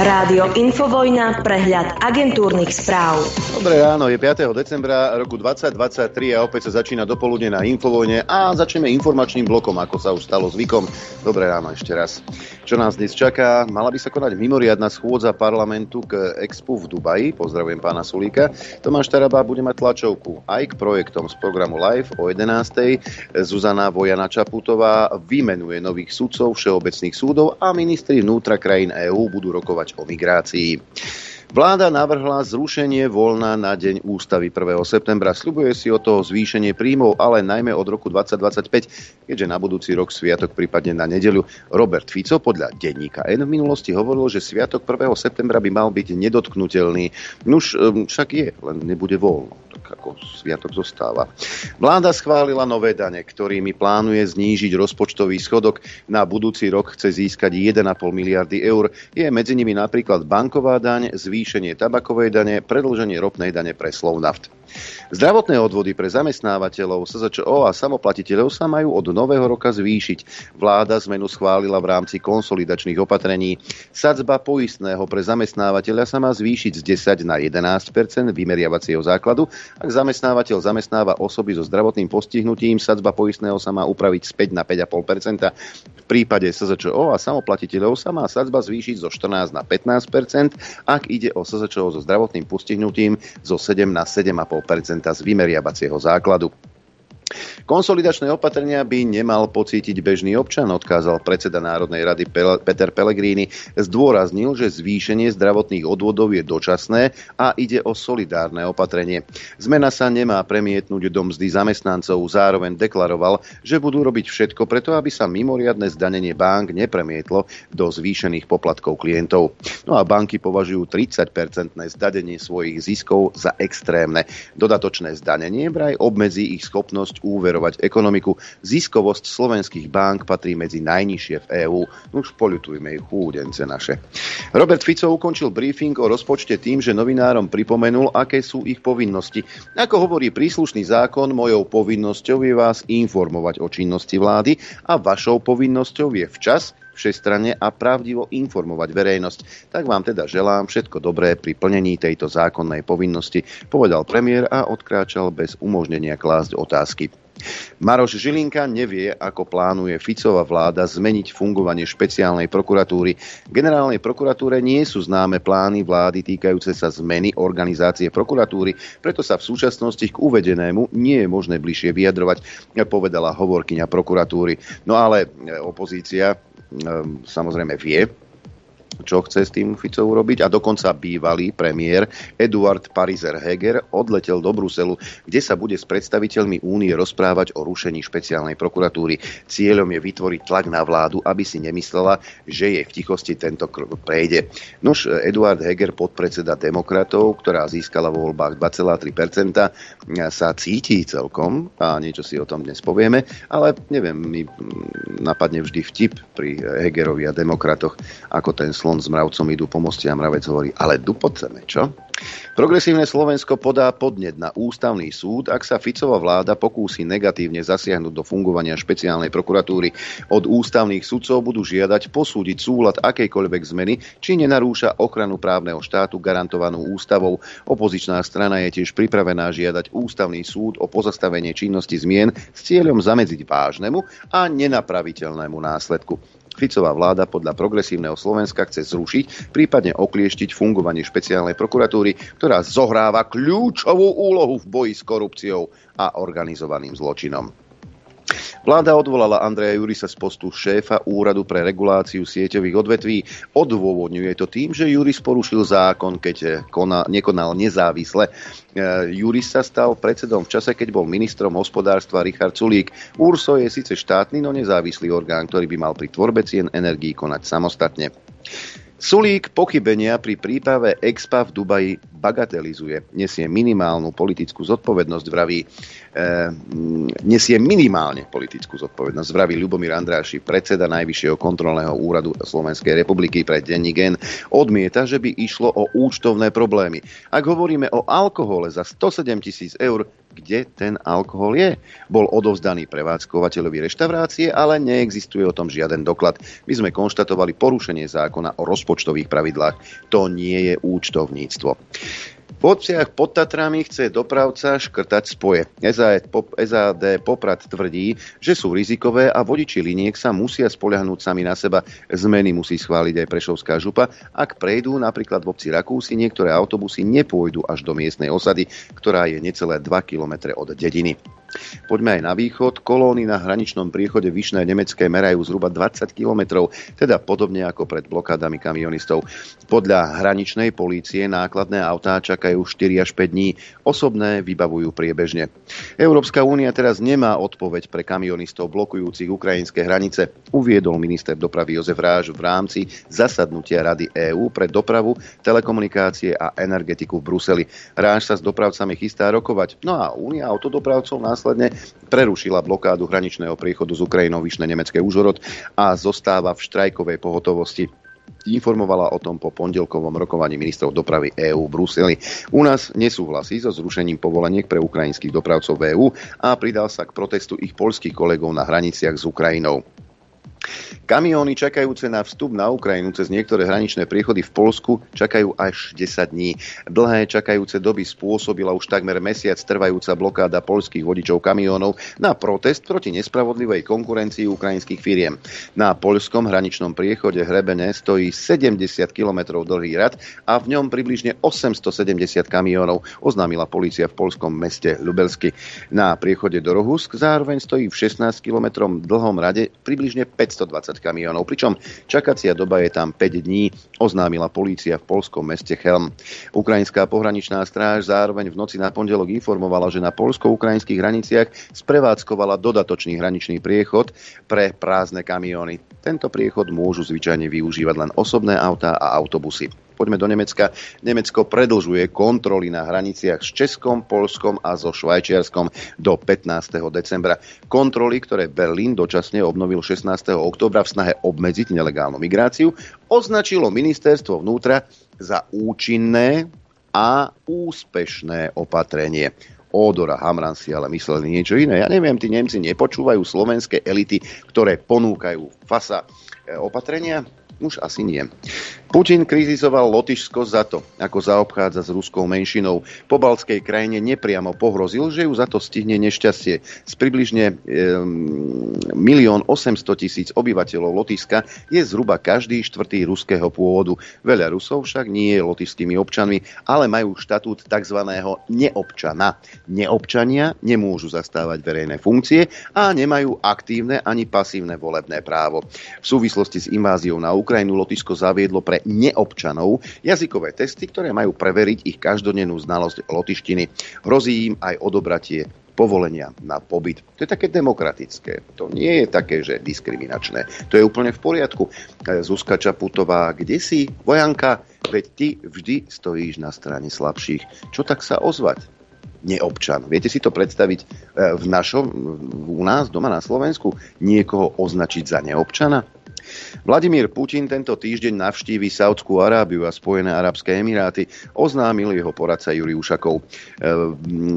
Rádio Infovojna, prehľad agentúrnych správ. Dobré ráno, je 5. decembra roku 2023 a opäť sa začína dopoludne na Infovojne a začneme informačným blokom, ako sa už stalo zvykom. Dobré ráno ešte raz. Čo nás dnes čaká? Mala by sa konať mimoriadná schôdza parlamentu k Expu v Dubaji. Pozdravujem pána Sulíka. Tomáš Taraba bude mať tlačovku aj k projektom z programu Live o 11. Zuzana Vojana Čaputová vymenuje nových sudcov všeobecných súdov a ministri vnútra krajín EÚ budú rokovať o migrácii. Vláda navrhla zrušenie voľna na deň ústavy 1. septembra. Sľubuje si o to zvýšenie príjmov, ale najmä od roku 2025, keďže na budúci rok sviatok prípadne na nedeľu. Robert Fico podľa denníka N v minulosti hovoril, že sviatok 1. septembra by mal byť nedotknutelný. Nuž ehm, však je, len nebude voľno ako sviatok zostáva. Vláda schválila nové dane, ktorými plánuje znížiť rozpočtový schodok. Na budúci rok chce získať 1,5 miliardy eur. Je medzi nimi napríklad banková daň, zvýšenie tabakovej dane, predlženie ropnej dane pre Slovnaft. Zdravotné odvody pre zamestnávateľov, SZČO a samoplatiteľov sa majú od nového roka zvýšiť. Vláda zmenu schválila v rámci konsolidačných opatrení. Sadzba poistného pre zamestnávateľa sa má zvýšiť z 10 na 11% vymeriavacieho základu. Ak zamestnávateľ zamestnáva osoby so zdravotným postihnutím, sadzba poistného sa má upraviť z 5 na 5,5% V prípade SZČO a samoplatiteľov sa má sadzba zvýšiť zo 14 na 15% ak ide o SZČO so zdravotným postihnutím zo 7 na 7,5 z vymeriavacieho základu. Konsolidačné opatrenia by nemal pocítiť bežný občan, odkázal predseda Národnej rady Peter Pellegrini. Zdôraznil, že zvýšenie zdravotných odvodov je dočasné a ide o solidárne opatrenie. Zmena sa nemá premietnúť do mzdy zamestnancov. Zároveň deklaroval, že budú robiť všetko preto, aby sa mimoriadne zdanenie bank nepremietlo do zvýšených poplatkov klientov. No a banky považujú 30-percentné zdanenie svojich ziskov za extrémne. Dodatočné zdanenie vraj obmedzí ich schopnosť úverovať ekonomiku. Ziskovosť slovenských bank patrí medzi najnižšie v EÚ. Už poľutujme ich chúdence naše. Robert Fico ukončil briefing o rozpočte tým, že novinárom pripomenul, aké sú ich povinnosti. Ako hovorí príslušný zákon, mojou povinnosťou je vás informovať o činnosti vlády a vašou povinnosťou je včas všestranne a pravdivo informovať verejnosť. Tak vám teda želám všetko dobré pri plnení tejto zákonnej povinnosti, povedal premiér a odkráčal bez umožnenia klásť otázky. Maroš Žilinka nevie, ako plánuje Ficová vláda zmeniť fungovanie špeciálnej prokuratúry. Generálnej prokuratúre nie sú známe plány vlády týkajúce sa zmeny organizácie prokuratúry, preto sa v súčasnosti k uvedenému nie je možné bližšie vyjadrovať, povedala hovorkyňa prokuratúry. No ale e, opozícia samozrejme vie, čo chce s tým Fico urobiť a dokonca bývalý premiér Eduard Pariser Heger odletel do Bruselu, kde sa bude s predstaviteľmi únie rozprávať o rušení špeciálnej prokuratúry. Cieľom je vytvoriť tlak na vládu, aby si nemyslela, že jej v tichosti tento krok prejde. Nož Eduard Heger, podpredseda demokratov, ktorá získala vo voľbách 2,3%, sa cíti celkom a niečo si o tom dnes povieme, ale neviem, mi napadne vždy vtip pri Hegerovi a demokratoch, ako ten slon s mravcom idú po moste a mravec hovorí, ale dupoceme, čo? Progresívne Slovensko podá podnet na ústavný súd, ak sa Ficová vláda pokúsi negatívne zasiahnuť do fungovania špeciálnej prokuratúry. Od ústavných sudcov budú žiadať posúdiť súlad akejkoľvek zmeny, či nenarúša ochranu právneho štátu garantovanú ústavou. Opozičná strana je tiež pripravená žiadať ústavný súd o pozastavenie činnosti zmien s cieľom zamedziť vážnemu a nenapraviteľnému následku. Ficová vláda podľa progresívneho Slovenska chce zrušiť, prípadne oklieštiť fungovanie špeciálnej prokuratúry, ktorá zohráva kľúčovú úlohu v boji s korupciou a organizovaným zločinom. Vláda odvolala Andreja Jurisa z postu šéfa Úradu pre reguláciu sieťových odvetví. Odôvodňuje to tým, že Juris porušil zákon, keď konal, nekonal nezávisle. E, Juris sa stal predsedom v čase, keď bol ministrom hospodárstva Richard Sulík. URSO je síce štátny, no nezávislý orgán, ktorý by mal pri tvorbe cien energií konať samostatne. Sulík pochybenia pri príprave Expa v Dubaji bagatelizuje. Nesie minimálnu politickú zodpovednosť, vraví, e, nesie minimálne politickú zodpovednosť, vraví Ľubomír Andráši, predseda Najvyššieho kontrolného úradu Slovenskej republiky pre denní gen, odmieta, že by išlo o účtovné problémy. Ak hovoríme o alkohole za 107 tisíc eur, kde ten alkohol je. Bol odovzdaný prevádzkovateľovi reštaurácie, ale neexistuje o tom žiaden doklad. My sme konštatovali porušenie zákona o rozpočtových pravidlách. To nie je účtovníctvo. V obciach pod Tatrami chce dopravca škrtať spoje. SAD Poprad tvrdí, že sú rizikové a vodiči liniek sa musia spoľahnúť sami na seba. Zmeny musí schváliť aj Prešovská župa. Ak prejdú napríklad v obci Rakúsi, niektoré autobusy nepôjdu až do miestnej osady, ktorá je necelé 2 km od dediny. Poďme aj na východ. Kolóny na hraničnom priechode Vyšné Nemecké merajú zhruba 20 kilometrov, teda podobne ako pred blokádami kamionistov. Podľa hraničnej polície nákladné autá čakajú 4 až 5 dní, osobné vybavujú priebežne. Európska únia teraz nemá odpoveď pre kamionistov blokujúcich ukrajinské hranice, uviedol minister dopravy Jozef Ráž v rámci zasadnutia Rady EÚ pre dopravu, telekomunikácie a energetiku v Bruseli. Ráž sa s dopravcami chystá rokovať, no a únia autodopravcov nás následne prerušila blokádu hraničného priechodu z Ukrajinou vyšné nemecké Užhorod a zostáva v štrajkovej pohotovosti informovala o tom po pondelkovom rokovaní ministrov dopravy EÚ v Bruseli. U nás nesúhlasí so zrušením povoleniek pre ukrajinských dopravcov EÚ a pridal sa k protestu ich poľských kolegov na hraniciach s Ukrajinou. Kamióny čakajúce na vstup na Ukrajinu cez niektoré hraničné priechody v Polsku čakajú až 10 dní. Dlhé čakajúce doby spôsobila už takmer mesiac trvajúca blokáda polských vodičov kamiónov na protest proti nespravodlivej konkurencii ukrajinských firiem. Na poľskom hraničnom priechode Hrebene stojí 70 km dlhý rad a v ňom približne 870 kamiónov, oznámila polícia v polskom meste Ľubelsky. Na priechode do Rohusk zároveň stojí v 16 km dlhom rade približne 520 kamionov, pričom čakacia doba je tam 5 dní, oznámila polícia v polskom meste Chelm. Ukrajinská pohraničná stráž zároveň v noci na pondelok informovala, že na polsko-ukrajinských hraniciach sprevádzkovala dodatočný hraničný priechod pre prázdne kamióny. Tento priechod môžu zvyčajne využívať len osobné autá a autobusy. Poďme do Nemecka. Nemecko predlžuje kontroly na hraniciach s Českom, Polskom a so Švajčiarskom do 15. decembra. Kontroly, ktoré Berlín dočasne obnovil 16. oktobra v snahe obmedziť nelegálnu migráciu, označilo ministerstvo vnútra za účinné a úspešné opatrenie. Ódora Hamran si ale mysleli niečo iné. Ja neviem, tí Nemci nepočúvajú slovenské elity, ktoré ponúkajú fasa e, opatrenia? Už asi nie. Putin kritizoval Lotyšsko za to, ako zaobchádza s ruskou menšinou. Po balskej krajine nepriamo pohrozil, že ju za to stihne nešťastie. Z približne 1 milión 800 tisíc obyvateľov Lotyšska je zhruba každý štvrtý ruského pôvodu. Veľa Rusov však nie je lotyšskými občanmi, ale majú štatút tzv. neobčana. Neobčania nemôžu zastávať verejné funkcie a nemajú aktívne ani pasívne volebné právo. V súvislosti s inváziou na Ukrajinu Lotyšsko zaviedlo pre neobčanov jazykové testy, ktoré majú preveriť ich každodennú znalosť lotištiny. Hrozí im aj odobratie povolenia na pobyt. To je také demokratické. To nie je také, že diskriminačné. To je úplne v poriadku. Zuzka Čaputová, kde si, vojanka? Veď ty vždy stojíš na strane slabších. Čo tak sa ozvať? neobčan. Viete si to predstaviť e, v našom, u nás doma na Slovensku, niekoho označiť za neobčana? Vladimír Putin tento týždeň navštívi Saudskú Arábiu a Spojené Arabské Emiráty, oznámil jeho poradca Juri Ušakov. E,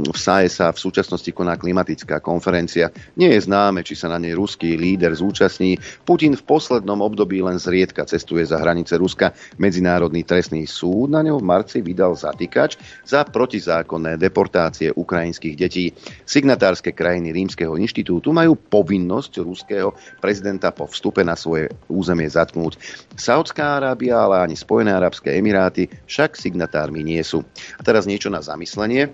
v SAE sa v súčasnosti koná klimatická konferencia. Nie je známe, či sa na nej ruský líder zúčastní. Putin v poslednom období len zriedka cestuje za hranice Ruska. Medzinárodný trestný súd na ňo v marci vydal zatýkač za protizákonné deportácie ukrajinských detí. Signatárske krajiny Rímskeho inštitútu majú povinnosť ruského prezidenta po vstupe na svoje územie zatknúť. Saudská Arábia, ale ani Spojené arabské emiráty však signatármi nie sú. A teraz niečo na zamyslenie.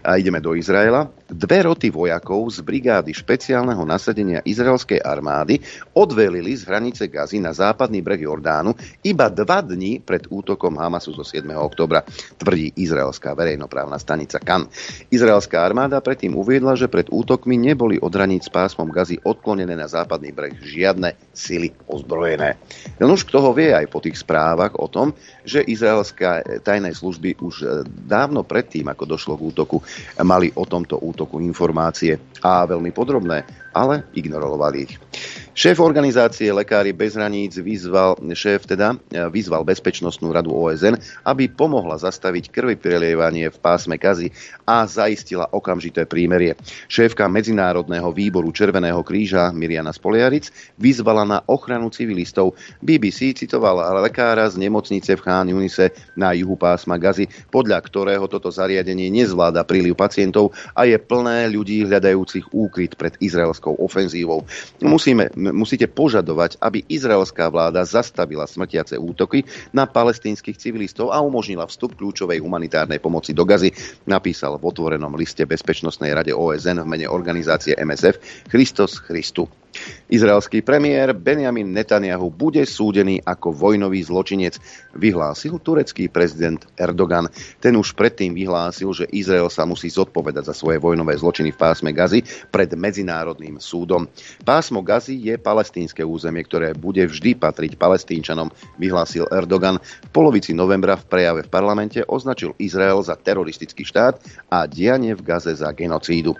A ideme do Izraela. Dve roty vojakov z brigády špeciálneho nasadenia izraelskej armády odvelili z hranice Gazy na západný breh Jordánu iba dva dní pred útokom Hamasu zo 7. oktobra, tvrdí izraelská verejnoprávna stanica KAN. Izraelská armáda predtým uviedla, že pred útokmi neboli od hraníc pásmom Gazy odklonené na západný breh žiadne sily ozbrojené. Len už kto ho vie aj po tých správach o tom, že izraelské tajné služby už dávno predtým, ako došlo k útoku, mali o tomto útoku informácie a veľmi podrobné, ale ignorovali ich. Šéf organizácie Lekári bez hraníc vyzval, šéf teda, vyzval Bezpečnostnú radu OSN, aby pomohla zastaviť krvi prelievanie v pásme Kazy a zaistila okamžité prímerie. Šéfka Medzinárodného výboru Červeného kríža Miriana Spoliaric vyzvala na ochranu civilistov. BBC citoval lekára z nemocnice v Chán Junise na juhu pásma Gazy, podľa ktorého toto zariadenie nezvláda príliv pacientov a je plné ľudí hľadajúcich úkryt pred izraelskou ofenzívou. Musíme, musíte požadovať, aby izraelská vláda zastavila smrtiace útoky na palestínskych civilistov a umožnila vstup kľúčovej humanitárnej pomoci do Gazy, napísal v otvorenom liste Bezpečnostnej rade OSN v mene organizácie MSF Christos Christu. Izraelský premiér Benjamin Netanyahu bude súdený ako vojnový zločinec, vyhlásil turecký prezident Erdogan. Ten už predtým vyhlásil, že Izrael sa musí zodpovedať za svoje vojnové zločiny v pásme Gazy pred Medzinárodným súdom. Pásmo Gazy je palestínske územie, ktoré bude vždy patriť palestínčanom, vyhlásil Erdogan. V polovici novembra v prejave v parlamente označil Izrael za teroristický štát a dianie v Gaze za genocídu.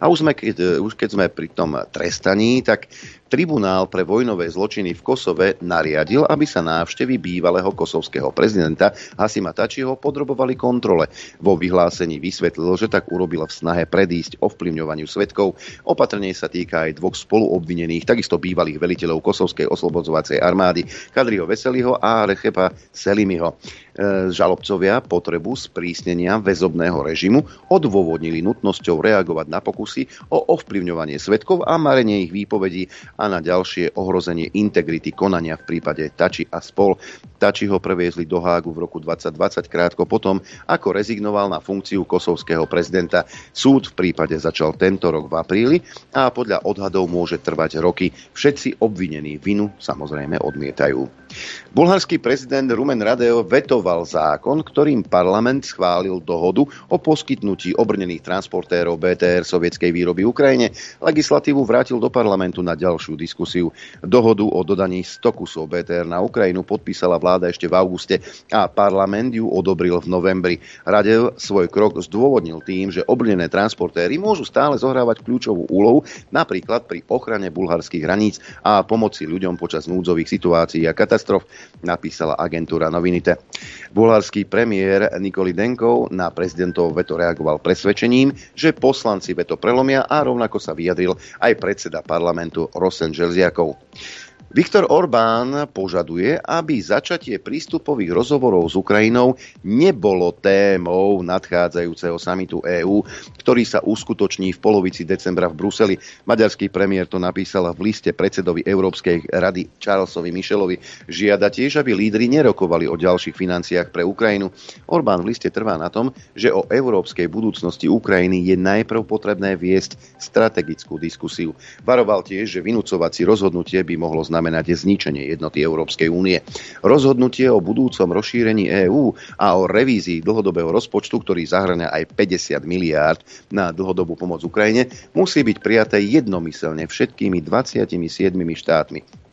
A už, sme, e, už keď sme pri tom trestaní, tak Tribunál pre vojnové zločiny v Kosove nariadil, aby sa návštevy bývalého kosovského prezidenta Hasima Tačiho podrobovali kontrole. Vo vyhlásení vysvetlil, že tak urobil v snahe predísť ovplyvňovaniu svetkov. Opatrne sa týka aj dvoch spoluobvinených, takisto bývalých veliteľov kosovskej oslobodzovacej armády Kadriho Veseliho a Rechepa Selimiho. E, žalobcovia potrebu sprísnenia väzobného režimu odôvodnili nutnosťou reagovať na pokusy o ovplyvňovanie svetkov a marenie ich výpovedí a na ďalšie ohrozenie integrity konania v prípade Tači a spol. Tači ho previezli do Hágu v roku 2020 krátko potom, ako rezignoval na funkciu kosovského prezidenta. Súd v prípade začal tento rok v apríli a podľa odhadov môže trvať roky. Všetci obvinení vinu samozrejme odmietajú. Bulharský prezident Rumen Radev vetoval zákon, ktorým parlament schválil dohodu o poskytnutí obrnených transportérov BTR sovietskej výroby Ukrajine. Legislatívu vrátil do parlamentu na ďalšiu diskusiu. Dohodu o dodaní 100 kusov BTR na Ukrajinu podpísala vláda ešte v auguste a parlament ju odobril v novembri. Radev svoj krok zdôvodnil tým, že obrnené transportéry môžu stále zohrávať kľúčovú úlohu napríklad pri ochrane bulharských hraníc a pomoci ľuďom počas núdzových situácií a katastrof katastrof, napísala agentúra Novinite. Bulharský premiér Nikoli Denkov na prezidentov veto reagoval presvedčením, že poslanci veto prelomia a rovnako sa vyjadril aj predseda parlamentu Rosen Želziakov. Viktor Orbán požaduje, aby začatie prístupových rozhovorov s Ukrajinou nebolo témou nadchádzajúceho samitu EÚ, ktorý sa uskutoční v polovici decembra v Bruseli. Maďarský premiér to napísal v liste predsedovi Európskej rady Charlesovi Michelovi. Žiada tiež, aby lídry nerokovali o ďalších financiách pre Ukrajinu. Orbán v liste trvá na tom, že o európskej budúcnosti Ukrajiny je najprv potrebné viesť strategickú diskusiu. Varoval tiež, že vynúcovací rozhodnutie by mohlo znamenať znamenať zničenie jednoty Európskej únie. Rozhodnutie o budúcom rozšírení EÚ a o revízii dlhodobého rozpočtu, ktorý zahrania aj 50 miliárd na dlhodobú pomoc Ukrajine, musí byť prijaté jednomyselne všetkými 27 štátmi.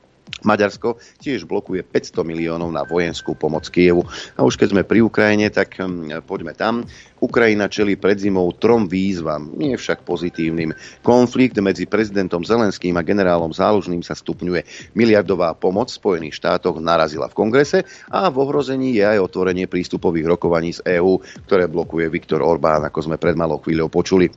Maďarsko tiež blokuje 500 miliónov na vojenskú pomoc Kievu. A už keď sme pri Ukrajine, tak hm, poďme tam. Ukrajina čelí pred zimou trom výzvam, nie však pozitívnym. Konflikt medzi prezidentom Zelenským a generálom Zálužným sa stupňuje. Miliardová pomoc v Spojených štátoch narazila v kongrese a v ohrození je aj otvorenie prístupových rokovaní z EÚ, ktoré blokuje Viktor Orbán, ako sme pred malou chvíľou počuli.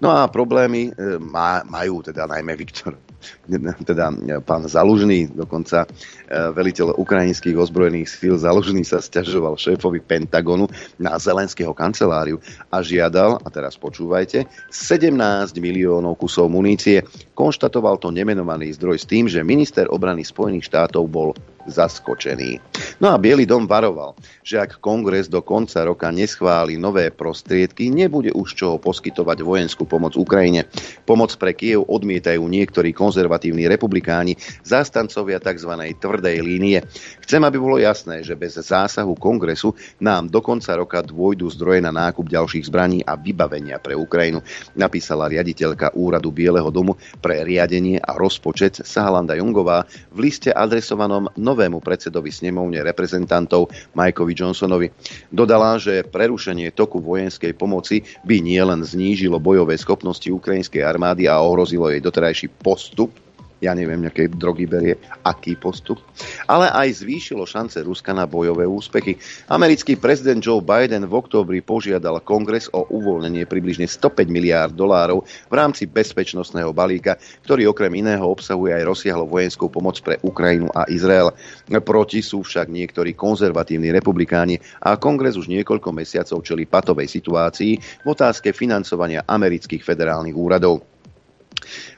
No a problémy e, majú teda najmä Viktor teda pán Zalužný, dokonca e, veliteľ ukrajinských ozbrojených síl Zalužný sa stiažoval šéfovi Pentagonu na Zelenského kanceláriu a žiadal, a teraz počúvajte, 17 miliónov kusov munície. Konštatoval to nemenovaný zdroj s tým, že minister obrany Spojených štátov bol zaskočený. No a Bielý dom varoval, že ak kongres do konca roka neschváli nové prostriedky, nebude už čoho poskytovať vojenskú pomoc Ukrajine. Pomoc pre Kiev odmietajú niektorí konzervatívni republikáni, zástancovia tzv. tvrdej línie. Chcem, aby bolo jasné, že bez zásahu kongresu nám do konca roka dôjdu zdroje na nákup ďalších zbraní a vybavenia pre Ukrajinu, napísala riaditeľka úradu Bieleho domu pre riadenie a rozpočet Sahalanda Jungová v liste adresovanom novému predsedovi snemovne reprezentantov Mikeovi Johnsonovi. Dodala, že prerušenie toku vojenskej pomoci by nielen znížilo bojové schopnosti ukrajinskej armády a ohrozilo jej doterajší postup ja neviem, nejaké drogy berie, aký postup, ale aj zvýšilo šance Ruska na bojové úspechy. Americký prezident Joe Biden v októbri požiadal kongres o uvoľnenie približne 105 miliárd dolárov v rámci bezpečnostného balíka, ktorý okrem iného obsahuje aj rozsiahlo vojenskú pomoc pre Ukrajinu a Izrael. Proti sú však niektorí konzervatívni republikáni a kongres už niekoľko mesiacov čeli patovej situácii v otázke financovania amerických federálnych úradov.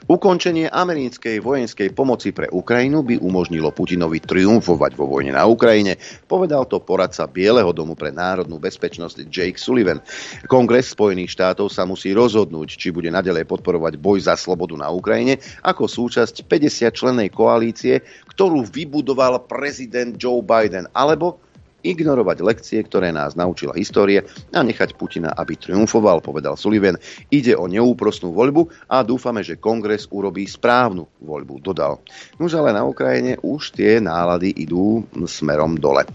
Ukončenie americkej vojenskej pomoci pre Ukrajinu by umožnilo Putinovi triumfovať vo vojne na Ukrajine, povedal to poradca Bieleho domu pre národnú bezpečnosť Jake Sullivan. Kongres Spojených štátov sa musí rozhodnúť, či bude nadalej podporovať boj za slobodu na Ukrajine ako súčasť 50 člennej koalície, ktorú vybudoval prezident Joe Biden, alebo ignorovať lekcie, ktoré nás naučila história a nechať Putina, aby triumfoval, povedal Sullivan. Ide o neúprostnú voľbu a dúfame, že kongres urobí správnu voľbu, dodal. Nož ale na Ukrajine už tie nálady idú smerom dole.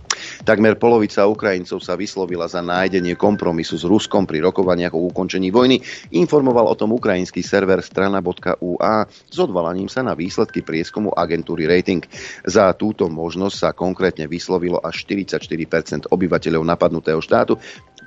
Takmer polovica Ukrajincov sa vyslovila za nájdenie kompromisu s Ruskom pri rokovaniach o ukončení vojny. Informoval o tom ukrajinský server strana.ua s odvalaním sa na výsledky prieskumu agentúry Rating. Za túto možnosť sa konkrétne vyslovilo až 44 obyvateľov napadnutého štátu,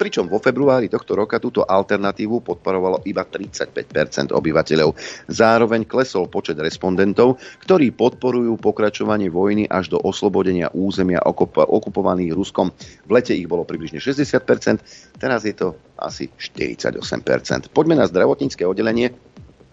pričom vo februári tohto roka túto alternatívu podporovalo iba 35% obyvateľov. Zároveň klesol počet respondentov, ktorí podporujú pokračovanie vojny až do oslobodenia územia okupovaných Ruskom. V lete ich bolo približne 60% teraz je to asi 48% Poďme na zdravotnícke oddelenie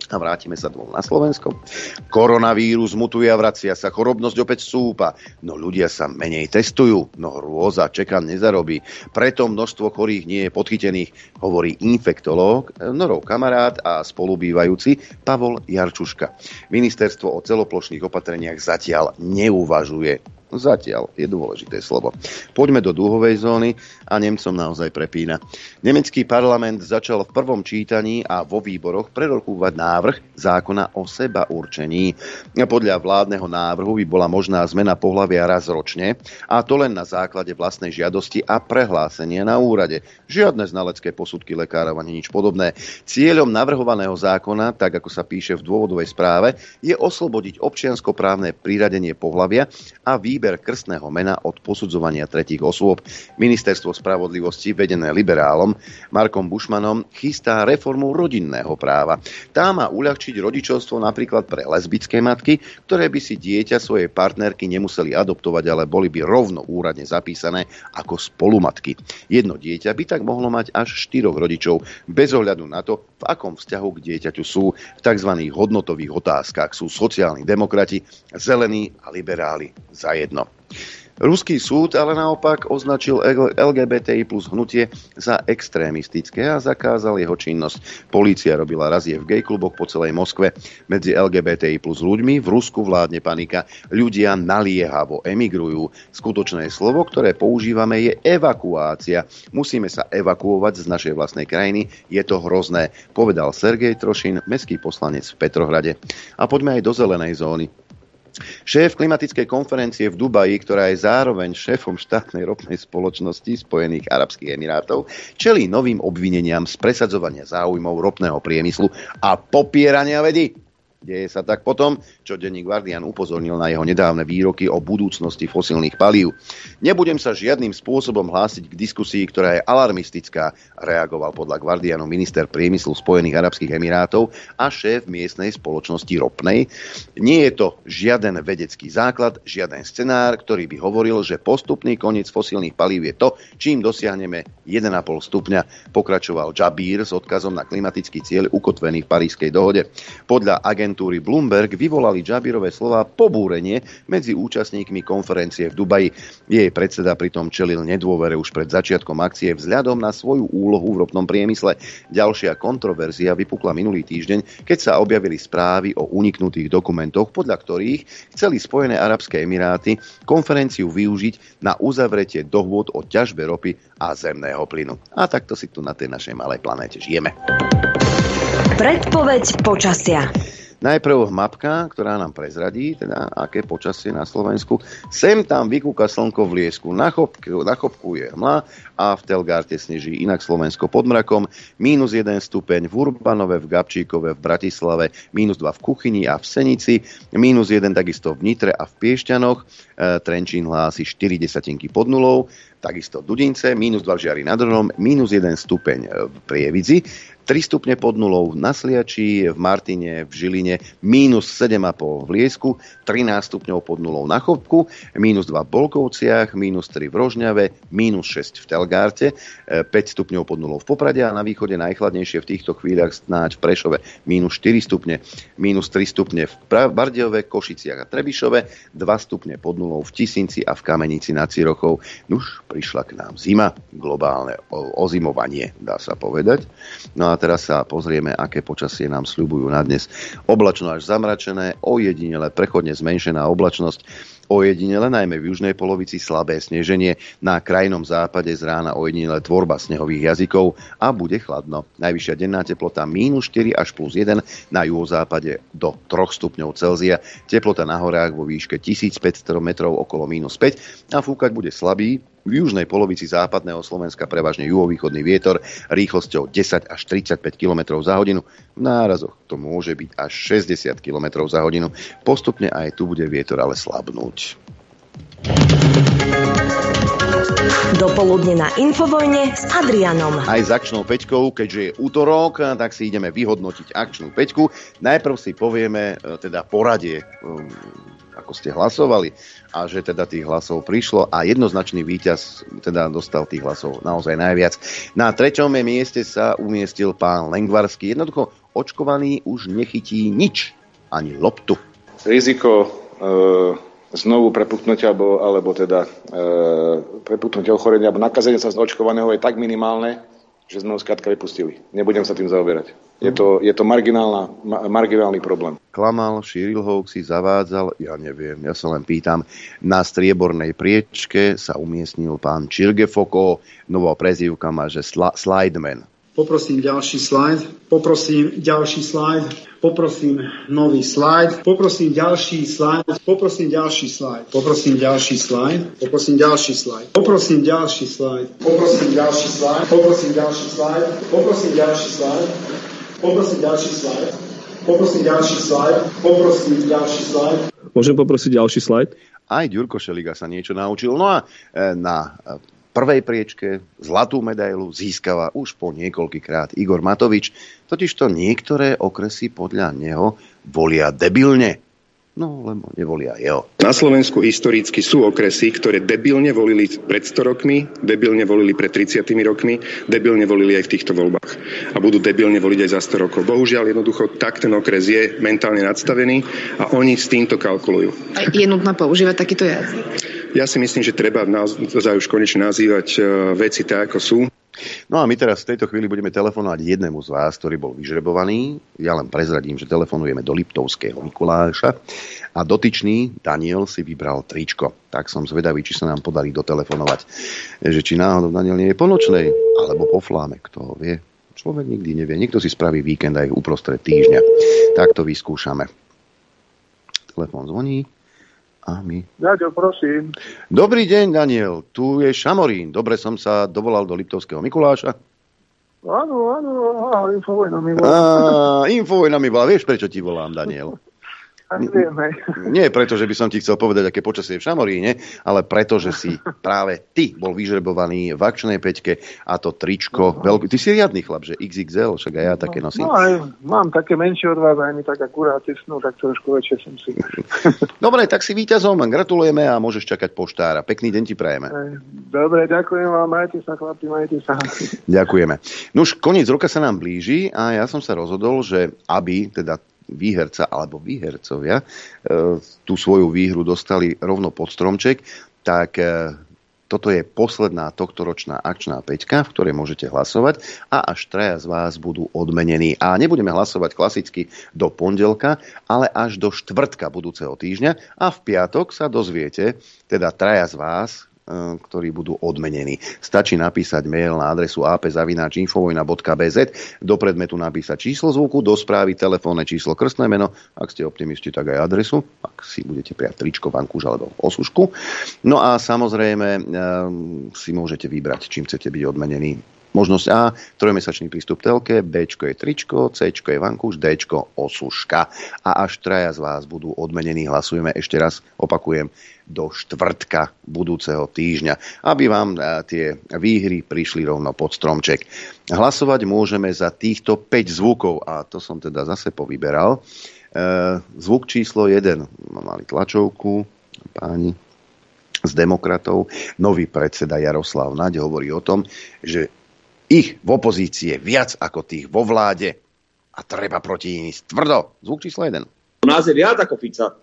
a vrátime sa dvom na Slovensko. Koronavírus mutuje a vracia sa, chorobnosť opäť súpa, no ľudia sa menej testujú, no hrôza čeká nezarobí. Preto množstvo chorých nie je podchytených, hovorí infektológ, norov kamarát a spolubývajúci Pavol Jarčuška. Ministerstvo o celoplošných opatreniach zatiaľ neuvažuje. Zatiaľ je dôležité slovo. Poďme do dúhovej zóny a Nemcom naozaj prepína. Nemecký parlament začal v prvom čítaní a vo výboroch prerokúvať návrh zákona o seba určení. Podľa vládneho návrhu by bola možná zmena pohľavia raz ročne a to len na základe vlastnej žiadosti a prehlásenia na úrade. Žiadne znalecké posudky lekárov ani nič podobné. Cieľom navrhovaného zákona, tak ako sa píše v dôvodovej správe, je oslobodiť občianskoprávne priradenie pohľavia a výber krstného mena od posudzovania tretích osôb. Ministerstvo spravodlivosti, vedené liberálom Markom Bušmanom, chystá reformu rodinného práva. Tá má uľahčiť rodičovstvo napríklad pre lesbické matky, ktoré by si dieťa svojej partnerky nemuseli adoptovať, ale boli by rovno úradne zapísané ako spolumatky. Jedno dieťa by tak mohlo mať až štyroch rodičov, bez ohľadu na to, v akom vzťahu k dieťaťu sú. V tzv. hodnotových otázkach sú sociálni demokrati, zelení a liberáli za jedno. Ruský súd ale naopak označil LGBTI plus hnutie za extrémistické a zakázal jeho činnosť. Polícia robila razie v gay-kluboch po celej Moskve. Medzi LGBTI plus ľuďmi v Rusku vládne panika. Ľudia naliehavo emigrujú. Skutočné slovo, ktoré používame, je evakuácia. Musíme sa evakuovať z našej vlastnej krajiny. Je to hrozné, povedal Sergej Trošin, mestský poslanec v Petrohrade. A poďme aj do zelenej zóny. Šéf klimatickej konferencie v Dubaji, ktorá je zároveň šéfom štátnej ropnej spoločnosti Spojených Arabských Emirátov, čelí novým obvineniam z presadzovania záujmov ropného priemyslu a popierania vedy. Deje sa tak potom, čo denní Guardian upozornil na jeho nedávne výroky o budúcnosti fosílnych palív. Nebudem sa žiadnym spôsobom hlásiť k diskusii, ktorá je alarmistická, reagoval podľa Guardianu minister priemyslu Spojených Arabských Emirátov a šéf miestnej spoločnosti ropnej. Nie je to žiaden vedecký základ, žiaden scenár, ktorý by hovoril, že postupný koniec fosílnych palív je to, čím dosiahneme 1,5 stupňa, pokračoval Jabír s odkazom na klimatický cieľ ukotvený v Parískej dohode. Podľa agent agentúry Bloomberg vyvolali Jabirové slova pobúrenie medzi účastníkmi konferencie v Dubaji. Jej predseda pritom čelil nedôvere už pred začiatkom akcie vzhľadom na svoju úlohu v ropnom priemysle. Ďalšia kontroverzia vypukla minulý týždeň, keď sa objavili správy o uniknutých dokumentoch, podľa ktorých chceli Spojené Arabské Emiráty konferenciu využiť na uzavretie dohôd o ťažbe ropy a zemného plynu. A takto si tu na tej našej malej planéte žijeme. Predpoveď počasia. Najprv mapka, ktorá nám prezradí, teda aké počasie na Slovensku. Sem tam vykúka slnko v liesku, na chopku, na chopku je hmla a v Telgarte sneží inak Slovensko pod mrakom. Mínus 1 stupeň v Urbanove, v Gabčíkove, v Bratislave, mínus 2 v Kuchyni a v Senici, mínus 1 takisto v Nitre a v Piešťanoch. E, Trenčín hlási 4 desatinky pod nulou, takisto Dudince, mínus 2 v Žiari nad Hronom, mínus 1 stupeň v Prievidzi, 3 stupne pod nulou na Sliači, v Martine, v Žiline, mínus 7,5 v Liesku, 13 stupňov pod nulou na Chopku, mínus 2 v Bolkovciach, mínus 3 v Rožňave, mínus 6 v Telgárte, 5 e, stupňov pod nulou v Poprade a na východe najchladnejšie v týchto chvíľach snáď v Prešove mínus 4 stupne, mínus 3 stupne v Bardejove, Košiciach a Trebišove, 2 stupne pod nulou v Tisinci a v Kamenici nad Cirochou. Nuž, prišla k nám zima, globálne ozimovanie, dá sa povedať. No a teraz sa pozrieme, aké počasie nám sľubujú na dnes. Oblačno až zamračené, ojedinele prechodne zmenšená oblačnosť, ojedinele najmä v južnej polovici slabé sneženie, na krajnom západe z rána ojedinele tvorba snehových jazykov a bude chladno. Najvyššia denná teplota mínus 4 až plus 1, na juhozápade do 3 stupňov Celzia, teplota na horách vo výške 1500 metrov okolo mínus 5 a fúkať bude slabý, v južnej polovici západného Slovenska prevažne juhovýchodný vietor rýchlosťou 10 až 35 km za hodinu. V nárazoch to môže byť až 60 km za hodinu. Postupne aj tu bude vietor ale slabnúť. Dopoludne na Infovojne s Adrianom. Aj s akčnou peťkou, keďže je útorok, tak si ideme vyhodnotiť akčnú peťku. Najprv si povieme e, teda poradie ako ste hlasovali a že teda tých hlasov prišlo a jednoznačný víťaz teda dostal tých hlasov naozaj najviac. Na treťom mieste sa umiestnil pán Lengvarský. Jednoducho očkovaný už nechytí nič, ani loptu. Riziko e, znovu prepuknutia alebo, alebo teda e, prepuknutia ochorenia alebo nakazenia sa z očkovaného je tak minimálne, že sme ho skrátka vypustili. Nebudem sa tým zaoberať. Je to, je to marginálny problém. Klamal, šíril hoaxy, zavádzal, ja neviem, ja sa len pýtam. Na striebornej priečke sa umiestnil pán Čirgefoko, nová prezývka má, že sla, Slideman. Poprosím ďalší slajd. Poprosím ďalší slajd. Poprosím nový slajd. Poprosím ďalší slajd. Poprosím ďalší slajd. Poprosím ďalší slajd. Poprosím ďalší slajd. Poprosím ďalší slajd. Poprosím ďalší slajd. Poprosím ďalší slajd. Poprosím ďalší slajd. Poprosím ďalší slajd. Poprosím ďalší slajd. Poprosím ďalší slajd. Môžem poprosiť ďalší slajd? Aj Ďurko Šeliga sa niečo naučil. No a e, na prvej priečke zlatú medailu získava už po niekoľkýkrát Igor Matovič, totižto niektoré okresy podľa neho volia debilne. No, lebo nevolia jeho. Na Slovensku historicky sú okresy, ktoré debilne volili pred 100 rokmi, debilne volili pred 30 rokmi, debilne volili aj v týchto voľbách. A budú debilne voliť aj za 100 rokov. Bohužiaľ, jednoducho, tak ten okres je mentálne nadstavený a oni s týmto kalkulujú. A je nutné používať takýto jazyk? Ja si myslím, že treba naozaj už konečne nazývať e, veci tak, ako sú. No a my teraz v tejto chvíli budeme telefonovať jednému z vás, ktorý bol vyžrebovaný. Ja len prezradím, že telefonujeme do Liptovského Mikuláša a dotyčný Daniel si vybral tričko. Tak som zvedavý, či sa nám podarí dotelefonovať, že či náhodou Daniel nie je po nočnej, alebo po fláme, kto ho vie. Človek nikdy nevie. Niekto si spraví víkend aj uprostred týždňa. Tak to vyskúšame. Telefón zvoní. A my... Ďaďo, prosím. Dobrý deň, Daniel. Tu je Šamorín. Dobre som sa dovolal do Liptovského Mikuláša. Áno, áno, áno, Infovojna mi volá. Infovojna mi volá. Vieš, prečo ti volám, Daniel? Nie preto, že by som ti chcel povedať, aké počasie je v Šamoríne, ale preto, že si práve ty bol vyžrebovaný v akčnej peťke a to tričko. No. Veľký. Ty si riadny chlap, že XXL, však aj ja také nosím. No aj mám také menšie od vás, aj mi tak akurát tesnú, tak trošku väčšie som si. Dobre, tak si víťazom, gratulujeme a môžeš čakať poštára. Pekný deň ti prajeme. Dobre, ďakujem vám, majte sa chlapi, majte sa. Ďakujeme. No už koniec roka sa nám blíži a ja som sa rozhodol, že aby teda výherca alebo výhercovia e, tú svoju výhru dostali rovno pod stromček, tak e, toto je posledná tohtoročná akčná peťka, v ktorej môžete hlasovať a až traja z vás budú odmenení. A nebudeme hlasovať klasicky do pondelka, ale až do štvrtka budúceho týždňa a v piatok sa dozviete, teda traja z vás, ktorí budú odmenení. Stačí napísať mail na adresu ap.infovojna.bz, do predmetu napísať číslo zvuku, do správy telefónne číslo krstné meno, ak ste optimisti, tak aj adresu, ak si budete prijať tričko, vankúš alebo osušku. No a samozrejme si môžete vybrať, čím chcete byť odmenení Možnosť A, trojmesačný prístup telke, B je tričko, C je vankúš, D osuška. A až traja z vás budú odmenení, hlasujeme ešte raz, opakujem, do štvrtka budúceho týždňa, aby vám e, tie výhry prišli rovno pod stromček. Hlasovať môžeme za týchto 5 zvukov a to som teda zase povyberal. E, zvuk číslo 1, mali tlačovku, páni, z demokratov. Nový predseda Jaroslav Naď hovorí o tom, že ich v opozícii je viac ako tých vo vláde a treba proti nimi tvrdo. Zvuk číslo 1. U nás je viac ako Fica.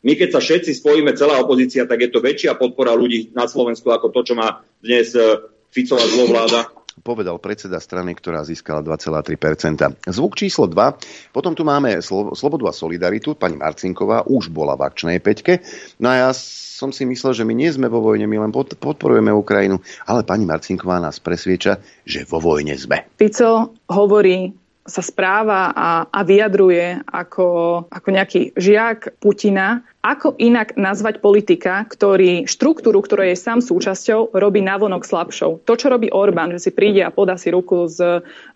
My keď sa všetci spojíme, celá opozícia, tak je to väčšia podpora ľudí na Slovensku ako to, čo má dnes e, Ficová zlovláda povedal predseda strany, ktorá získala 2,3%. Zvuk číslo 2. Potom tu máme Slobodu a Solidaritu. Pani Marcinková už bola v akčnej peťke. No a ja som si myslel, že my nie sme vo vojne, my len podporujeme Ukrajinu. Ale pani Marcinková nás presvieča, že vo vojne sme. Fico hovorí sa správa a, a vyjadruje ako, ako nejaký žiak Putina ako inak nazvať politika, ktorý štruktúru, ktorej je sám súčasťou, robí navonok slabšou? To, čo robí Orbán, že si príde a podá si ruku s,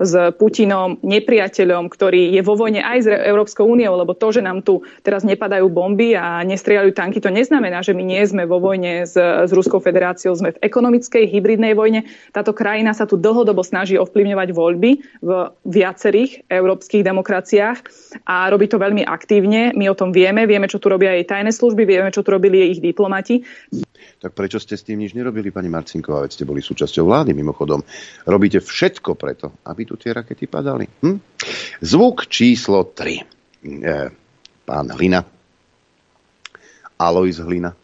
s Putinom, nepriateľom, ktorý je vo vojne aj s Európskou úniou, lebo to, že nám tu teraz nepadajú bomby a nestrieľajú tanky, to neznamená, že my nie sme vo vojne s, s Ruskou federáciou, sme v ekonomickej hybridnej vojne. Táto krajina sa tu dlhodobo snaží ovplyvňovať voľby v viacerých európskych demokraciách a robí to veľmi aktívne. My o tom vieme, vieme, čo tu robia aj tajné služby, vieme, čo tu robili ich diplomati. Tak prečo ste s tým nič nerobili, pani Marcinková, veď ste boli súčasťou vlády mimochodom. Robíte všetko preto, aby tu tie rakety padali. Hm? Zvuk číslo 3. E, pán Hlina. Alois Hlina. E,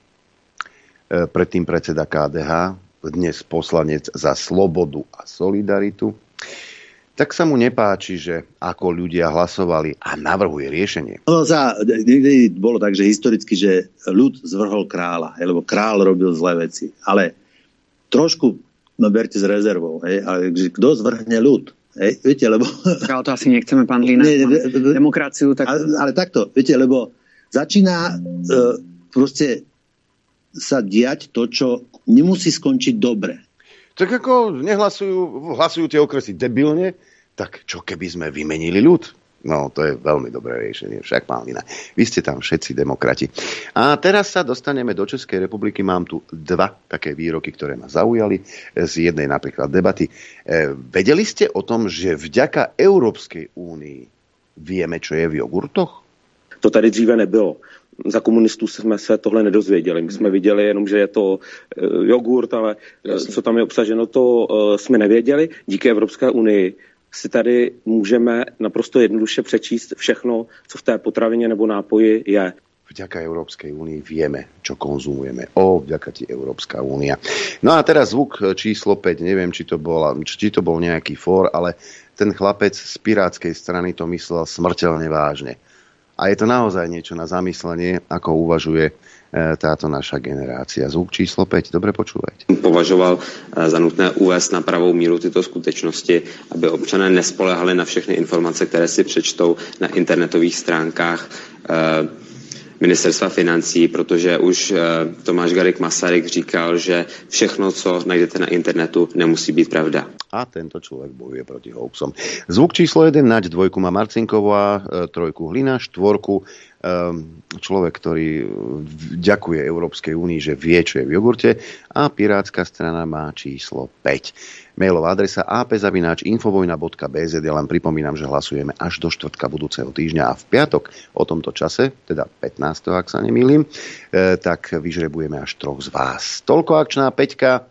predtým predseda KDH, dnes poslanec za slobodu a solidaritu tak sa mu nepáči, že ako ľudia hlasovali a navrhuje riešenie. No za, niekde bolo tak, že historicky, že ľud zvrhol kráľa, hej, lebo kráľ robil zlé veci. Ale trošku no berte s rezervou, hej, ale kto zvrhne ľud? Hej, viete, lebo... Ale to asi nechceme, pán Lina. Nie, demokraciu. Tak... Ale, ale takto, viete, lebo začína uh, proste sa diať to, čo nemusí skončiť dobre. Tak ako nehlasujú, hlasujú tie okresy debilne, tak čo keby sme vymenili ľud? No, to je veľmi dobré riešenie, však pán Lina. Vy ste tam všetci demokrati. A teraz sa dostaneme do Českej republiky. Mám tu dva také výroky, ktoré ma zaujali. Z jednej napríklad debaty. E, vedeli ste o tom, že vďaka Európskej únii vieme, čo je v jogurtoch? To tady dříve nebylo za komunistů jsme se tohle nedozvěděli. My jsme viděli jenom, že je to e, jogurt, ale Jasně. co tam je obsaženo, to e, jsme nevěděli. Díky Evropské unii si tady můžeme naprosto jednoduše přečíst všechno, co v té potravině nebo nápoji je. Vďaka Európskej únii vieme, čo konzumujeme. O, vďaka ti Európska únia. No a teraz zvuk číslo 5. Neviem, či to, bola, či to bol nejaký fór, ale ten chlapec z pirátskej strany to myslel smrteľne vážne. A je to naozaj niečo na zamyslenie, ako uvažuje táto naša generácia. Zvuk číslo 5, dobre počúvajte. Považoval e, za nutné uvést na pravou míru tyto skutečnosti, aby občané nespolehali na všechny informace, které si přečtou na internetových stránkách e, ministerstva financí, protože už Tomáš Garik Masaryk říkal, že všechno, co najdete na internetu, nemusí být pravda. A tento človek bojuje proti hoaxom. Zvuk číslo 1, nať dvojku má Marcinková, trojku Hlina, štvorku Ehm, človek, ktorý ďakuje Európskej únii, že vie, čo je v jogurte a Pirátska strana má číslo 5. Mailová adresa apzavináč.infovojna.bz Ja len pripomínam, že hlasujeme až do štvrtka budúceho týždňa a v piatok o tomto čase, teda 15. ak sa nemýlim, e, tak vyžrebujeme až troch z vás. Toľko akčná peťka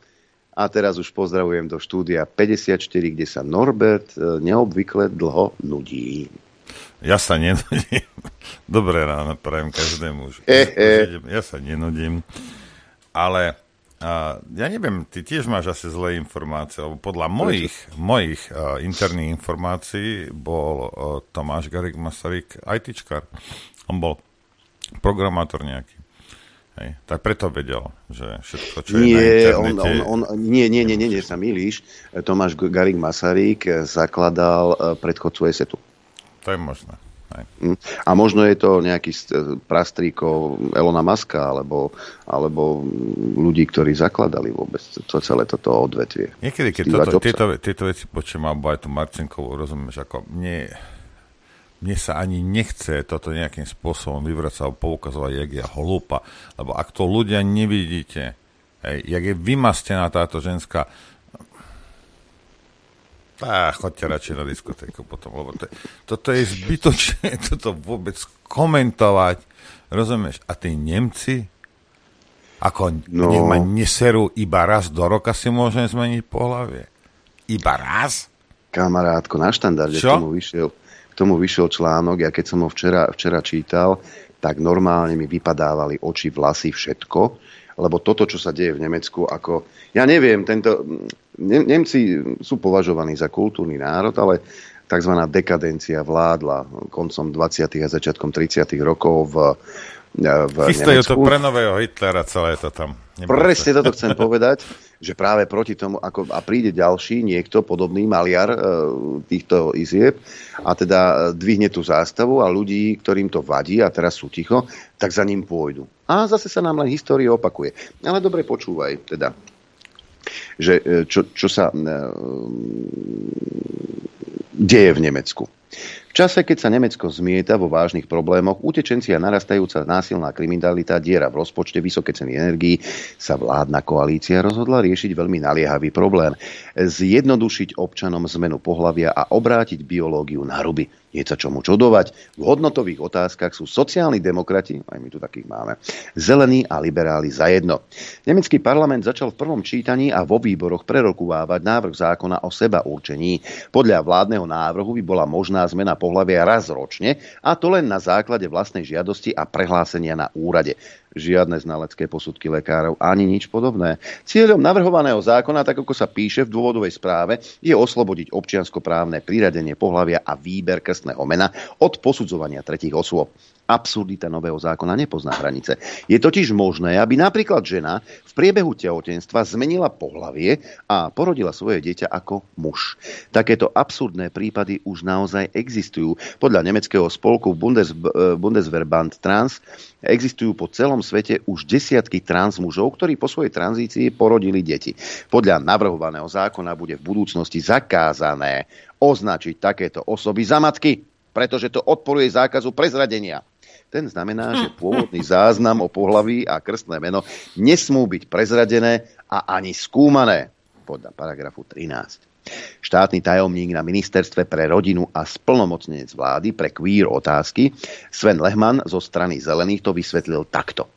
a teraz už pozdravujem do štúdia 54, kde sa Norbert e, neobvykle dlho nudí. Ja sa nenudím. Dobré ráno, prajem každému. Už. Ja sa nenudím. Ale ja neviem, ty tiež máš asi zlé informácie, lebo podľa mojich, mojich uh, interných informácií bol uh, Tomáš Garik Masaryk ITčkar. On bol programátor nejaký. Hej. Tak preto vedel, že všetko, čo nie, je na internete... On, on, on, nie, nie, nie, nie, nie, sa milíš. Tomáš Garik Masaryk zakladal predchodcu ESETu. To je možné. Hm. A možno je to nejaký prastríko Elona Maska alebo, alebo ľudí, ktorí zakladali vôbec to celé toto odvetvie. Niekedy, keď toto, tieto, tieto veci počujem, alebo aj tú Marcinkovú, rozumieš, ako mne mne sa ani nechce toto nejakým spôsobom vyvracať alebo poukazovať, jak je hlúpa. Lebo ak to ľudia nevidíte, hej, jak je vymastená táto ženská, Á, chodte radšej na diskotéku potom, lebo to, toto je zbytočné, toto vôbec komentovať. Rozumieš? A tí Nemci, ako no. nech ma neserú, iba raz do roka si môžem zmeniť pohľavie. Iba raz? Kamarátko, na štandarde Čo? tomu vyšiel tomu vyšiel článok, ja keď som ho včera, včera čítal, tak normálne mi vypadávali oči, vlasy, všetko, lebo toto, čo sa deje v Nemecku, ako, ja neviem, tento, Nemci sú považovaní za kultúrny národ, ale tzv. dekadencia vládla koncom 20. a začiatkom 30. rokov v, v Chystajú Nemecku. to pre nového Hitlera, celé to tam. Presne toto chcem povedať že práve proti tomu, ako, a príde ďalší niekto, podobný maliar e, týchto izieb a teda e, dvihne tú zástavu a ľudí, ktorým to vadí a teraz sú ticho, tak za ním pôjdu. A zase sa nám len história opakuje. Ale dobre počúvaj, teda, že e, čo, čo sa e, deje v Nemecku. Čase, keď sa Nemecko zmieta vo vážnych problémoch, utečenci a narastajúca násilná kriminalita, diera v rozpočte, vysoké ceny energií, sa vládna koalícia rozhodla riešiť veľmi naliehavý problém. Zjednodušiť občanom zmenu pohlavia a obrátiť biológiu na ruby. Je sa čomu čudovať. V hodnotových otázkach sú sociálni demokrati, aj my tu takých máme, zelení a liberáli zajedno. Nemecký parlament začal v prvom čítaní a vo výboroch prerokuvávať návrh zákona o seba určení. Podľa vládneho návrhu by bola možná zmena pohľavia raz ročne a to len na základe vlastnej žiadosti a prehlásenia na úrade žiadne znalecké posudky lekárov ani nič podobné. Cieľom navrhovaného zákona, tak ako sa píše v dôvodovej správe, je oslobodiť občianskoprávne priradenie pohlavia a výber krstného mena od posudzovania tretich osôb. Absurdita nového zákona nepozná hranice. Je totiž možné, aby napríklad žena v priebehu tehotenstva zmenila pohlavie a porodila svoje dieťa ako muž. Takéto absurdné prípady už naozaj existujú. Podľa nemeckého spolku Bundes, Bundesverband Trans Existujú po celom svete už desiatky transmužov, ktorí po svojej tranzícii porodili deti. Podľa navrhovaného zákona bude v budúcnosti zakázané označiť takéto osoby za matky, pretože to odporuje zákazu prezradenia. Ten znamená, že pôvodný záznam o pohlaví a krstné meno nesmú byť prezradené a ani skúmané podľa paragrafu 13. Štátny tajomník na ministerstve pre rodinu a splnomocnenec vlády pre queer otázky Sven Lehman zo strany Zelených to vysvetlil takto.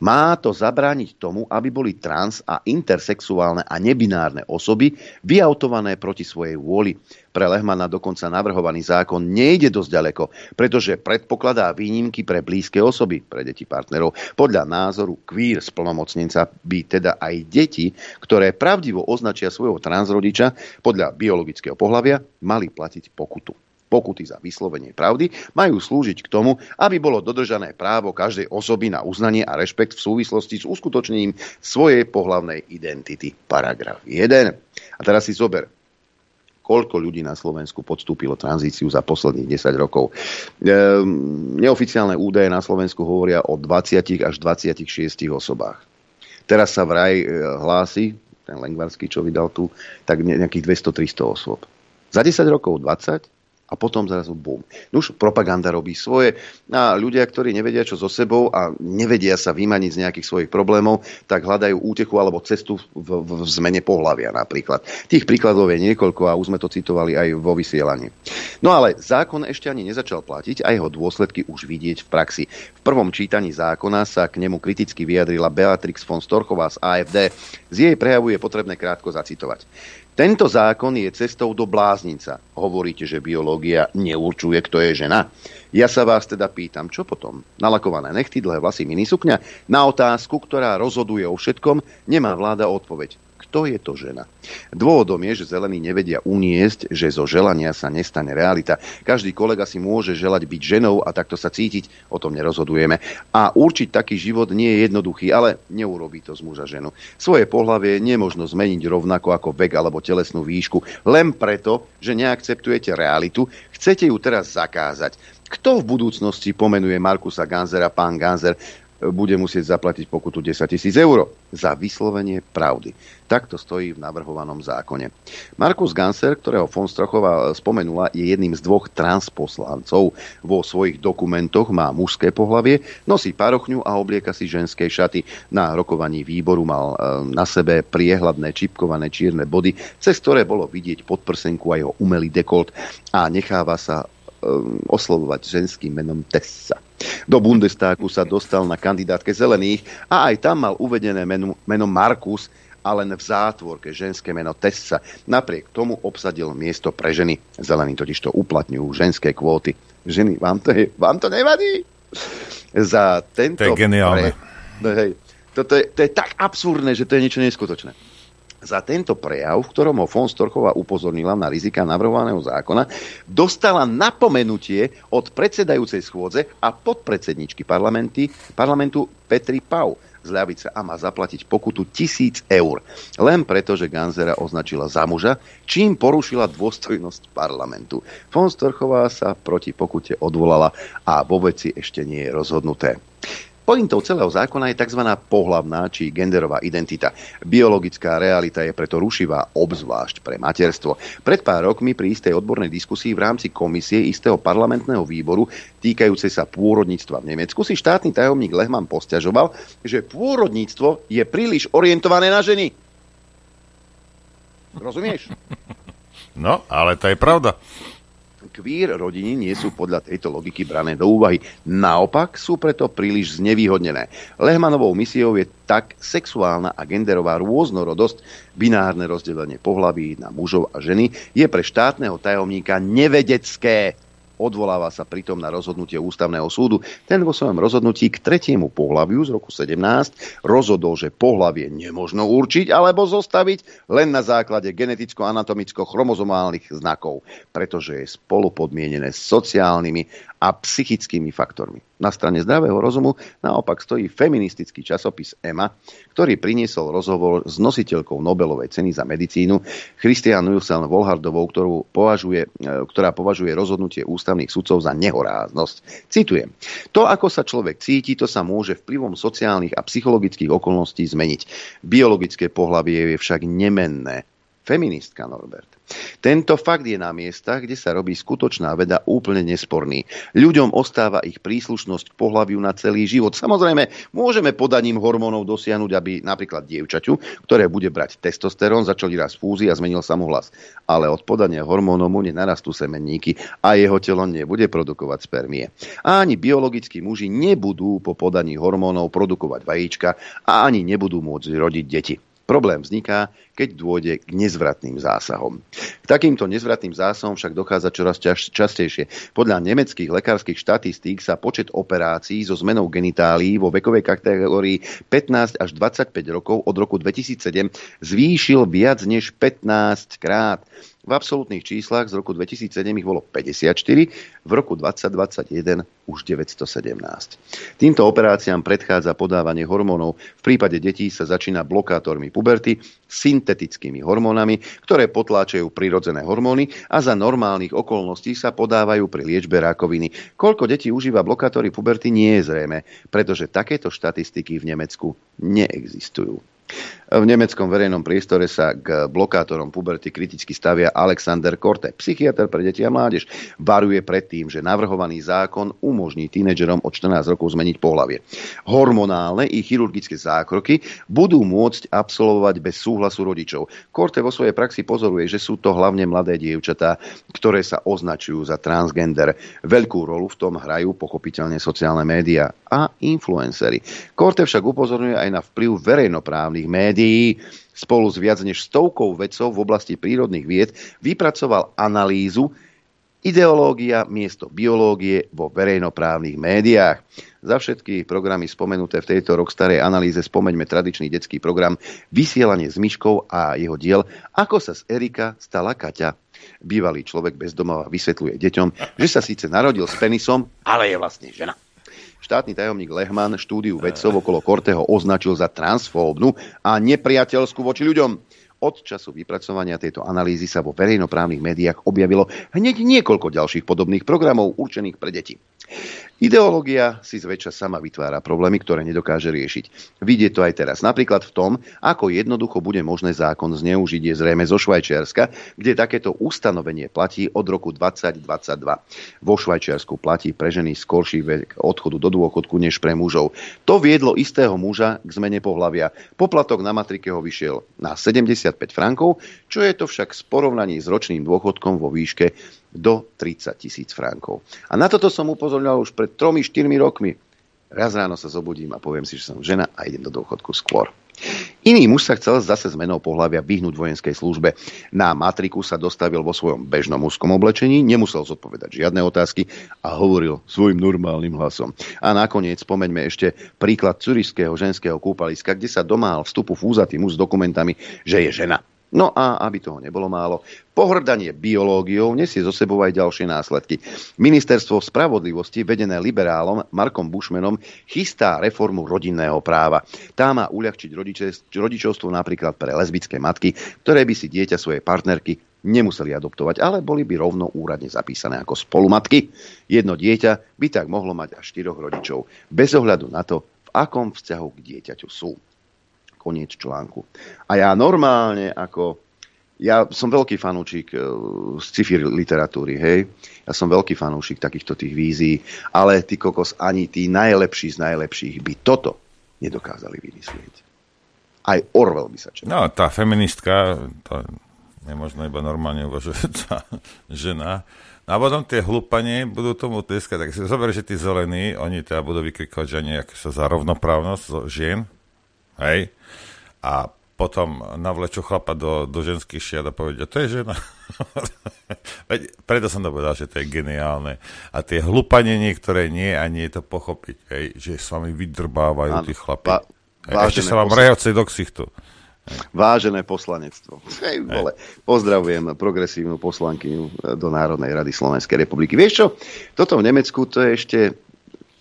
Má to zabrániť tomu, aby boli trans a intersexuálne a nebinárne osoby vyautované proti svojej vôli. Pre Lehmana dokonca navrhovaný zákon nejde dosť ďaleko, pretože predpokladá výnimky pre blízke osoby, pre deti partnerov. Podľa názoru queer splnomocnenca by teda aj deti, ktoré pravdivo označia svojho transrodiča podľa biologického pohľavia, mali platiť pokutu pokuty za vyslovenie pravdy majú slúžiť k tomu, aby bolo dodržané právo každej osoby na uznanie a rešpekt v súvislosti s uskutočnením svojej pohlavnej identity. Paragraf 1. A teraz si zober, koľko ľudí na Slovensku podstúpilo tranzíciu za posledných 10 rokov. Ehm, neoficiálne údaje na Slovensku hovoria o 20 až 26 osobách. Teraz sa vraj e, hlási, ten Lengvarský, čo vydal tu, tak nejakých 200-300 osôb. Za 10 rokov 20, a potom zrazu bum. No propaganda robí svoje a ľudia, ktorí nevedia čo so sebou a nevedia sa vymaniť z nejakých svojich problémov, tak hľadajú útechu alebo cestu v, v, v zmene pohľavia napríklad. Tých príkladov je niekoľko a už sme to citovali aj vo vysielaní. No ale zákon ešte ani nezačal platiť a jeho dôsledky už vidieť v praxi. V prvom čítaní zákona sa k nemu kriticky vyjadrila Beatrix von Storchová z AFD. Z jej prejavu je potrebné krátko zacitovať. Tento zákon je cestou do bláznica. Hovoríte, že biológia neurčuje, kto je žena. Ja sa vás teda pýtam, čo potom? Nalakované nechty, dlhé vlasy, minisukňa? Na otázku, ktorá rozhoduje o všetkom, nemá vláda odpoveď. Kto je to žena. Dôvodom je, že zelení nevedia uniesť, že zo želania sa nestane realita. Každý kolega si môže želať byť ženou a takto sa cítiť, o tom nerozhodujeme. A určiť taký život nie je jednoduchý, ale neurobí to z muža ženu. Svoje pohlavie nemožno zmeniť rovnako ako vek alebo telesnú výšku, len preto, že neakceptujete realitu, chcete ju teraz zakázať. Kto v budúcnosti pomenuje Markusa Ganzera, pán Ganzer, bude musieť zaplatiť pokutu 10 tisíc eur za vyslovenie pravdy. Takto stojí v navrhovanom zákone. Markus Ganser, ktorého von Strachová spomenula, je jedným z dvoch transposlancov. Vo svojich dokumentoch má mužské pohlavie, nosí parochňu a oblieka si ženské šaty. Na rokovaní výboru mal e, na sebe priehľadné čipkované čierne body, cez ktoré bolo vidieť podprsenku a jeho umelý dekolt a necháva sa oslovovať ženským menom Tessa. Do Bundestáku sa dostal na kandidátke zelených a aj tam mal uvedené meno, meno Markus, a len v zátvorke ženské meno Tessa. Napriek tomu obsadil miesto pre ženy. Zelení totiž to uplatňujú ženské kvóty. Ženy, vám to, je, vám to nevadí? Za tento... To je geniálne. Pre... Hej, to, to, je, to je tak absurdné, že to je niečo neskutočné za tento prejav, v ktorom ho von Storchová upozornila na rizika navrhovaného zákona, dostala napomenutie od predsedajúcej schôdze a podpredsedničky parlamentu Petri Pau z ľavice a má zaplatiť pokutu tisíc eur. Len preto, že Ganzera označila za muža, čím porušila dôstojnosť parlamentu. Von Storchová sa proti pokute odvolala a vo veci ešte nie je rozhodnuté. Pointou celého zákona je tzv. pohlavná či genderová identita. Biologická realita je preto rušivá, obzvlášť pre materstvo. Pred pár rokmi pri istej odbornej diskusii v rámci komisie istého parlamentného výboru týkajúcej sa pôrodníctva v Nemecku si štátny tajomník Lehman posťažoval, že pôrodníctvo je príliš orientované na ženy. Rozumieš? No, ale to je pravda queer rodiny nie sú podľa tejto logiky brané do úvahy. Naopak sú preto príliš znevýhodnené. Lehmanovou misiou je tak sexuálna a genderová rôznorodosť, binárne rozdelenie pohlaví na mužov a ženy je pre štátneho tajomníka nevedecké. Odvoláva sa pritom na rozhodnutie ústavného súdu. Ten vo svojom rozhodnutí k tretiemu pohľaviu z roku 17 rozhodol, že pohlavie nemožno určiť alebo zostaviť len na základe geneticko-anatomicko-chromozomálnych znakov, pretože je spolupodmienené sociálnymi a psychickými faktormi. Na strane zdravého rozumu naopak stojí feministický časopis EMA, ktorý priniesol rozhovor s nositeľkou Nobelovej ceny za medicínu Christian Nielsen Volhardovou, ktorú považuje, e, ktorá považuje rozhodnutie ústavných sudcov za nehoráznosť. Citujem. To, ako sa človek cíti, to sa môže vplyvom sociálnych a psychologických okolností zmeniť. Biologické pohlavie je však nemenné. Feministka Norbert. Tento fakt je na miestach, kde sa robí skutočná veda úplne nesporný. Ľuďom ostáva ich príslušnosť k pohľaviu na celý život. Samozrejme, môžeme podaním hormónov dosiahnuť, aby napríklad dievčaťu, ktoré bude brať testosterón, začal raz fúzi a zmenil sa mu hlas. Ale od podania hormónov mu nenarastú semenníky a jeho telo nebude produkovať spermie. A ani biologickí muži nebudú po podaní hormónov produkovať vajíčka a ani nebudú môcť rodiť deti. Problém vzniká, keď dôjde k nezvratným zásahom. K takýmto nezvratným zásahom však dochádza čoraz častejšie. Podľa nemeckých lekárskych štatistík sa počet operácií so zmenou genitálií vo vekovej kategórii 15 až 25 rokov od roku 2007 zvýšil viac než 15 krát. V absolútnych číslach z roku 2007 ich bolo 54, v roku 2021 už 917. Týmto operáciám predchádza podávanie hormónov. V prípade detí sa začína blokátormi puberty, syntetickými hormónami, ktoré potláčajú prirodzené hormóny a za normálnych okolností sa podávajú pri liečbe rakoviny. Koľko detí užíva blokátory puberty nie je zrejme, pretože takéto štatistiky v Nemecku neexistujú. V nemeckom verejnom priestore sa k blokátorom puberty kriticky stavia Alexander Korte, psychiatr pre deti a mládež. Varuje pred tým, že navrhovaný zákon umožní tínedžerom od 14 rokov zmeniť pohlavie. Hormonálne i chirurgické zákroky budú môcť absolvovať bez súhlasu rodičov. Korte vo svojej praxi pozoruje, že sú to hlavne mladé dievčatá, ktoré sa označujú za transgender. Veľkú rolu v tom hrajú pochopiteľne sociálne médiá a influencery. Korte však upozorňuje aj na vplyv verejnoprávnych sociálnych médií spolu s viac než stovkou vedcov v oblasti prírodných vied vypracoval analýzu Ideológia miesto biológie vo verejnoprávnych médiách. Za všetky programy spomenuté v tejto rokstarej analýze spomeňme tradičný detský program Vysielanie s myškou a jeho diel Ako sa z Erika stala Kaťa. Bývalý človek bez domova vysvetľuje deťom, že sa síce narodil s penisom, ale je vlastne žena. Štátny tajomník Lehman štúdiu vedcov okolo Korteho označil za transfóbnu a nepriateľskú voči ľuďom. Od času vypracovania tejto analýzy sa vo verejnoprávnych médiách objavilo hneď niekoľko ďalších podobných programov určených pre deti. Ideológia si zväčša sama vytvára problémy, ktoré nedokáže riešiť. Vidie to aj teraz. Napríklad v tom, ako jednoducho bude možné zákon zneužiť je zrejme zo Švajčiarska, kde takéto ustanovenie platí od roku 2022. Vo Švajčiarsku platí pre ženy skorší vek odchodu do dôchodku než pre mužov. To viedlo istého muža k zmene pohlavia. Poplatok na matrike ho vyšiel na 75 frankov, čo je to však v porovnaní s ročným dôchodkom vo výške do 30 tisíc frankov. A na toto som upozorňoval už pred 3-4 rokmi. Raz ráno sa zobudím a poviem si, že som žena a idem do dôchodku skôr. Iný muž sa chcel zase zmenou pohľavia vyhnúť vojenskej službe. Na matriku sa dostavil vo svojom bežnom mužskom oblečení, nemusel zodpovedať žiadne otázky a hovoril svojim normálnym hlasom. A nakoniec spomeňme ešte príklad curišského ženského kúpaliska, kde sa domál vstupu fúzatý muž s dokumentami, že je žena. No a aby toho nebolo málo, pohrdanie biológiou nesie zo sebou aj ďalšie následky. Ministerstvo spravodlivosti, vedené liberálom Markom Bušmenom, chystá reformu rodinného práva. Tá má uľahčiť rodičovstvo napríklad pre lesbické matky, ktoré by si dieťa svojej partnerky nemuseli adoptovať, ale boli by rovno úradne zapísané ako spolumatky. Jedno dieťa by tak mohlo mať až štyroch rodičov, bez ohľadu na to, v akom vzťahu k dieťaťu sú. Koniec článku. A ja normálne ako... Ja som veľký fanúšik e, sci-fi literatúry, hej. Ja som veľký fanúšik takýchto tých vízií, ale ty kokos, ani tí najlepší z najlepších by toto nedokázali vymyslieť. Aj Orwell by sa čakal. No, tá feministka, to je možno iba normálne uvažujúca žena, a potom tie hlupanie budú tomu tlieskať. Tak si zober, že tí zelení, oni teda budú vykrikovať, že nejak sa za rovnoprávnosť žien, hej, a potom navlečú chlapa do, do ženských šiat a povedia, to je žena. Veď, preto som to povedal, že to je geniálne. A tie hlupanie niektoré nie a nie je to pochopiť, hej, že s vami vydrbávajú tí chlapi. Va, Ešte sa vám rehoci do ksichtu. Vážené poslanectvo. Hej, vole. Pozdravujem progresívnu poslankyňu do Národnej rady Slovenskej republiky. Vieš čo? Toto v Nemecku to je ešte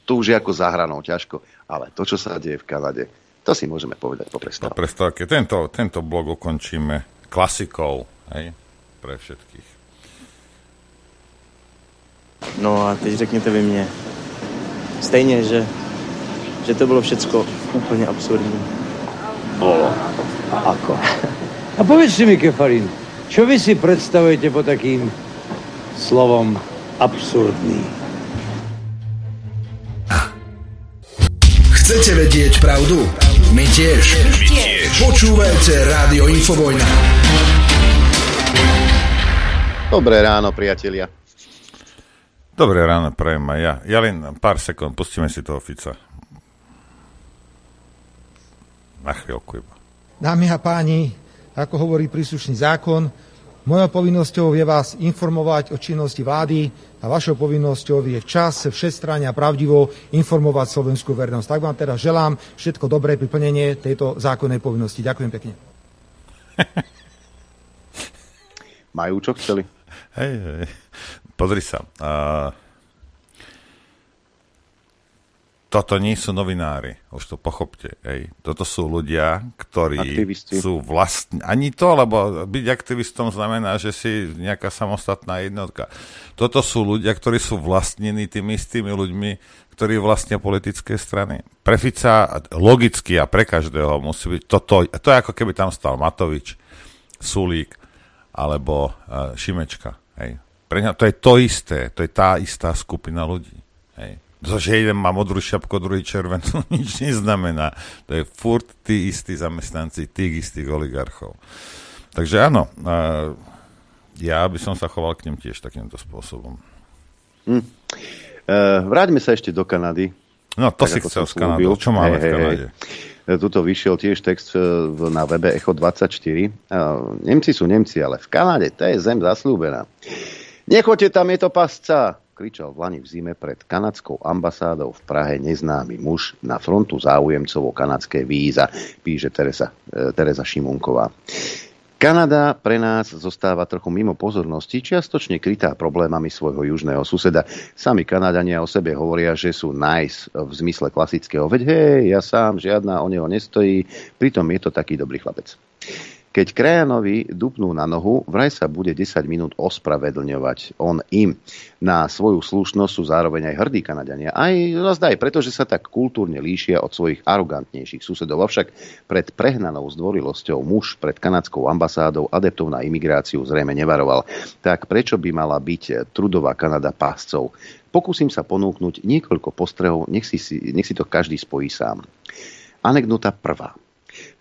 tu už je ako zahranou ťažko, ale to, čo sa deje v Kanade, to si môžeme povedať po prestávke. Po prestávke. Tento, tento blog ukončíme klasikou hej, pre všetkých. No a teď řekněte vy mě. Stejně, že, že to bylo všecko úplně absurdní. Bolo. A ako? A povedzte mi, Kefarin, čo vy si predstavujete po takým slovom absurdný? Chcete vedieť pravdu? My tiež. My tiež. Počúvajte Rádio Infovojna. Dobré ráno, priatelia. Dobré ráno, prajem aj ja. Ja len pár sekúnd, pustíme si toho Fica. Na chvíľku iba. Dámy a páni, ako hovorí príslušný zákon, Mojou povinnosťou je vás informovať o činnosti vlády a vašou povinnosťou je včas, všestranne a pravdivo informovať slovenskú vernosť. Tak vám teda želám všetko dobré pri plnenie tejto zákonnej povinnosti. Ďakujem pekne. Majú čo chceli. Hej, hej. Pozri sa. Uh, toto nie sú novinári, už to pochopte. Ej. Toto sú ľudia, ktorí Aktivisti. sú vlastní. Ani to, lebo byť aktivistom znamená, že si nejaká samostatná jednotka. Toto sú ľudia, ktorí sú vlastnení tými istými ľuďmi, ktorí vlastnia politické strany. Pre Fica logicky a pre každého musí byť toto. To je ako keby tam stal Matovič, Sulík alebo uh, Šimečka. Hej. Pre ňa to je to isté, to je tá istá skupina ľudí. Hej. To, že jeden má modrú šapku, druhý červenú, nič neznamená. To je furt tí istí zamestnanci tých istých oligarchov. Takže áno, ja by som sa choval k ním tiež takýmto spôsobom. Hm. Uh, vráťme sa ešte do Kanady. No, to tak, si chcel z Kanady. Čo máme hey, v Kanade? Hey. Tuto vyšiel tiež text e, na webe Echo 24. Nemci sú Nemci, ale v Kanade to je zem zaslúbená. Nechoďte tam, je to pasca, kričal v Lani v zime pred kanadskou ambasádou v Prahe neznámy muž na frontu záujemcov o kanadské víza, píše Teresa, e, Teresa Šimunková. Kanada pre nás zostáva trochu mimo pozornosti, čiastočne krytá problémami svojho južného suseda. Sami Kanadania o sebe hovoria, že sú nice v zmysle klasického. Veď hej, ja sám, žiadna o neho nestojí, pritom je to taký dobrý chlapec. Keď krajanovi dupnú na nohu, vraj sa bude 10 minút ospravedlňovať on im. Na svoju slušnosť sú zároveň aj hrdí Kanadania. Aj zdaj, pretože sa tak kultúrne líšia od svojich arogantnejších susedov. Avšak pred prehnanou zdvorilosťou muž pred kanadskou ambasádou adeptov na imigráciu zrejme nevaroval. Tak prečo by mala byť trudová Kanada páscov? Pokúsim sa ponúknuť niekoľko postrehov, nech si, nech si to každý spojí sám. Anekdota prvá.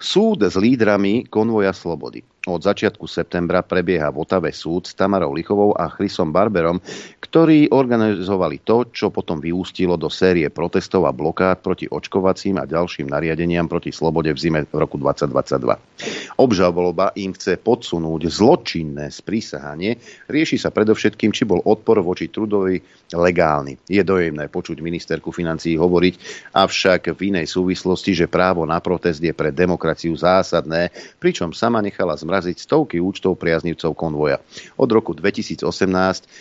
Súd s lídrami konvoja Slobody. Od začiatku septembra prebieha v Otave súd s Tamarou Lichovou a Chrisom Barberom, ktorí organizovali to, čo potom vyústilo do série protestov a blokád proti očkovacím a ďalším nariadeniam proti slobode v zime v roku 2022. Obžaloba im chce podsunúť zločinné sprísahanie. Rieši sa predovšetkým, či bol odpor voči trudovi legálny. Je dojemné počuť ministerku financií hovoriť, avšak v inej súvislosti, že právo na protest je pre demokraciu zásadné, pričom sama nechala zmrať zmraziť stovky účtov priaznivcov konvoja. Od roku 2018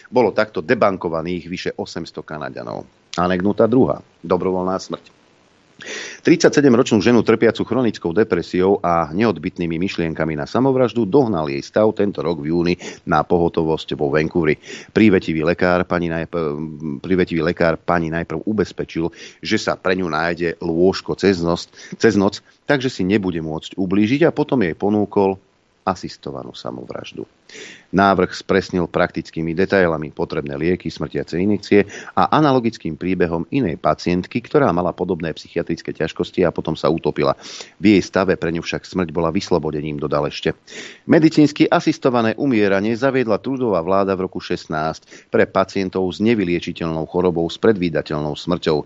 bolo takto debankovaných vyše 800 Kanaďanov. Aneknutá druhá. Dobrovoľná smrť. 37-ročnú ženu trpiacu chronickou depresiou a neodbitnými myšlienkami na samovraždu dohnal jej stav tento rok v júni na pohotovosť vo Vancouveri. Prívetivý lekár pani, najprv, prívetivý lekár pani najprv ubezpečil, že sa pre ňu nájde lôžko cez noc, cez noc, takže si nebude môcť ublížiť a potom jej ponúkol asistovanú samovraždu. Návrh spresnil praktickými detailami potrebné lieky, smrtiace injekcie a analogickým príbehom inej pacientky, ktorá mala podobné psychiatrické ťažkosti a potom sa utopila. V jej stave pre ňu však smrť bola vyslobodením, dodal ešte. Medicínsky asistované umieranie zaviedla trudová vláda v roku 16 pre pacientov s nevyliečiteľnou chorobou s predvídateľnou smrťou.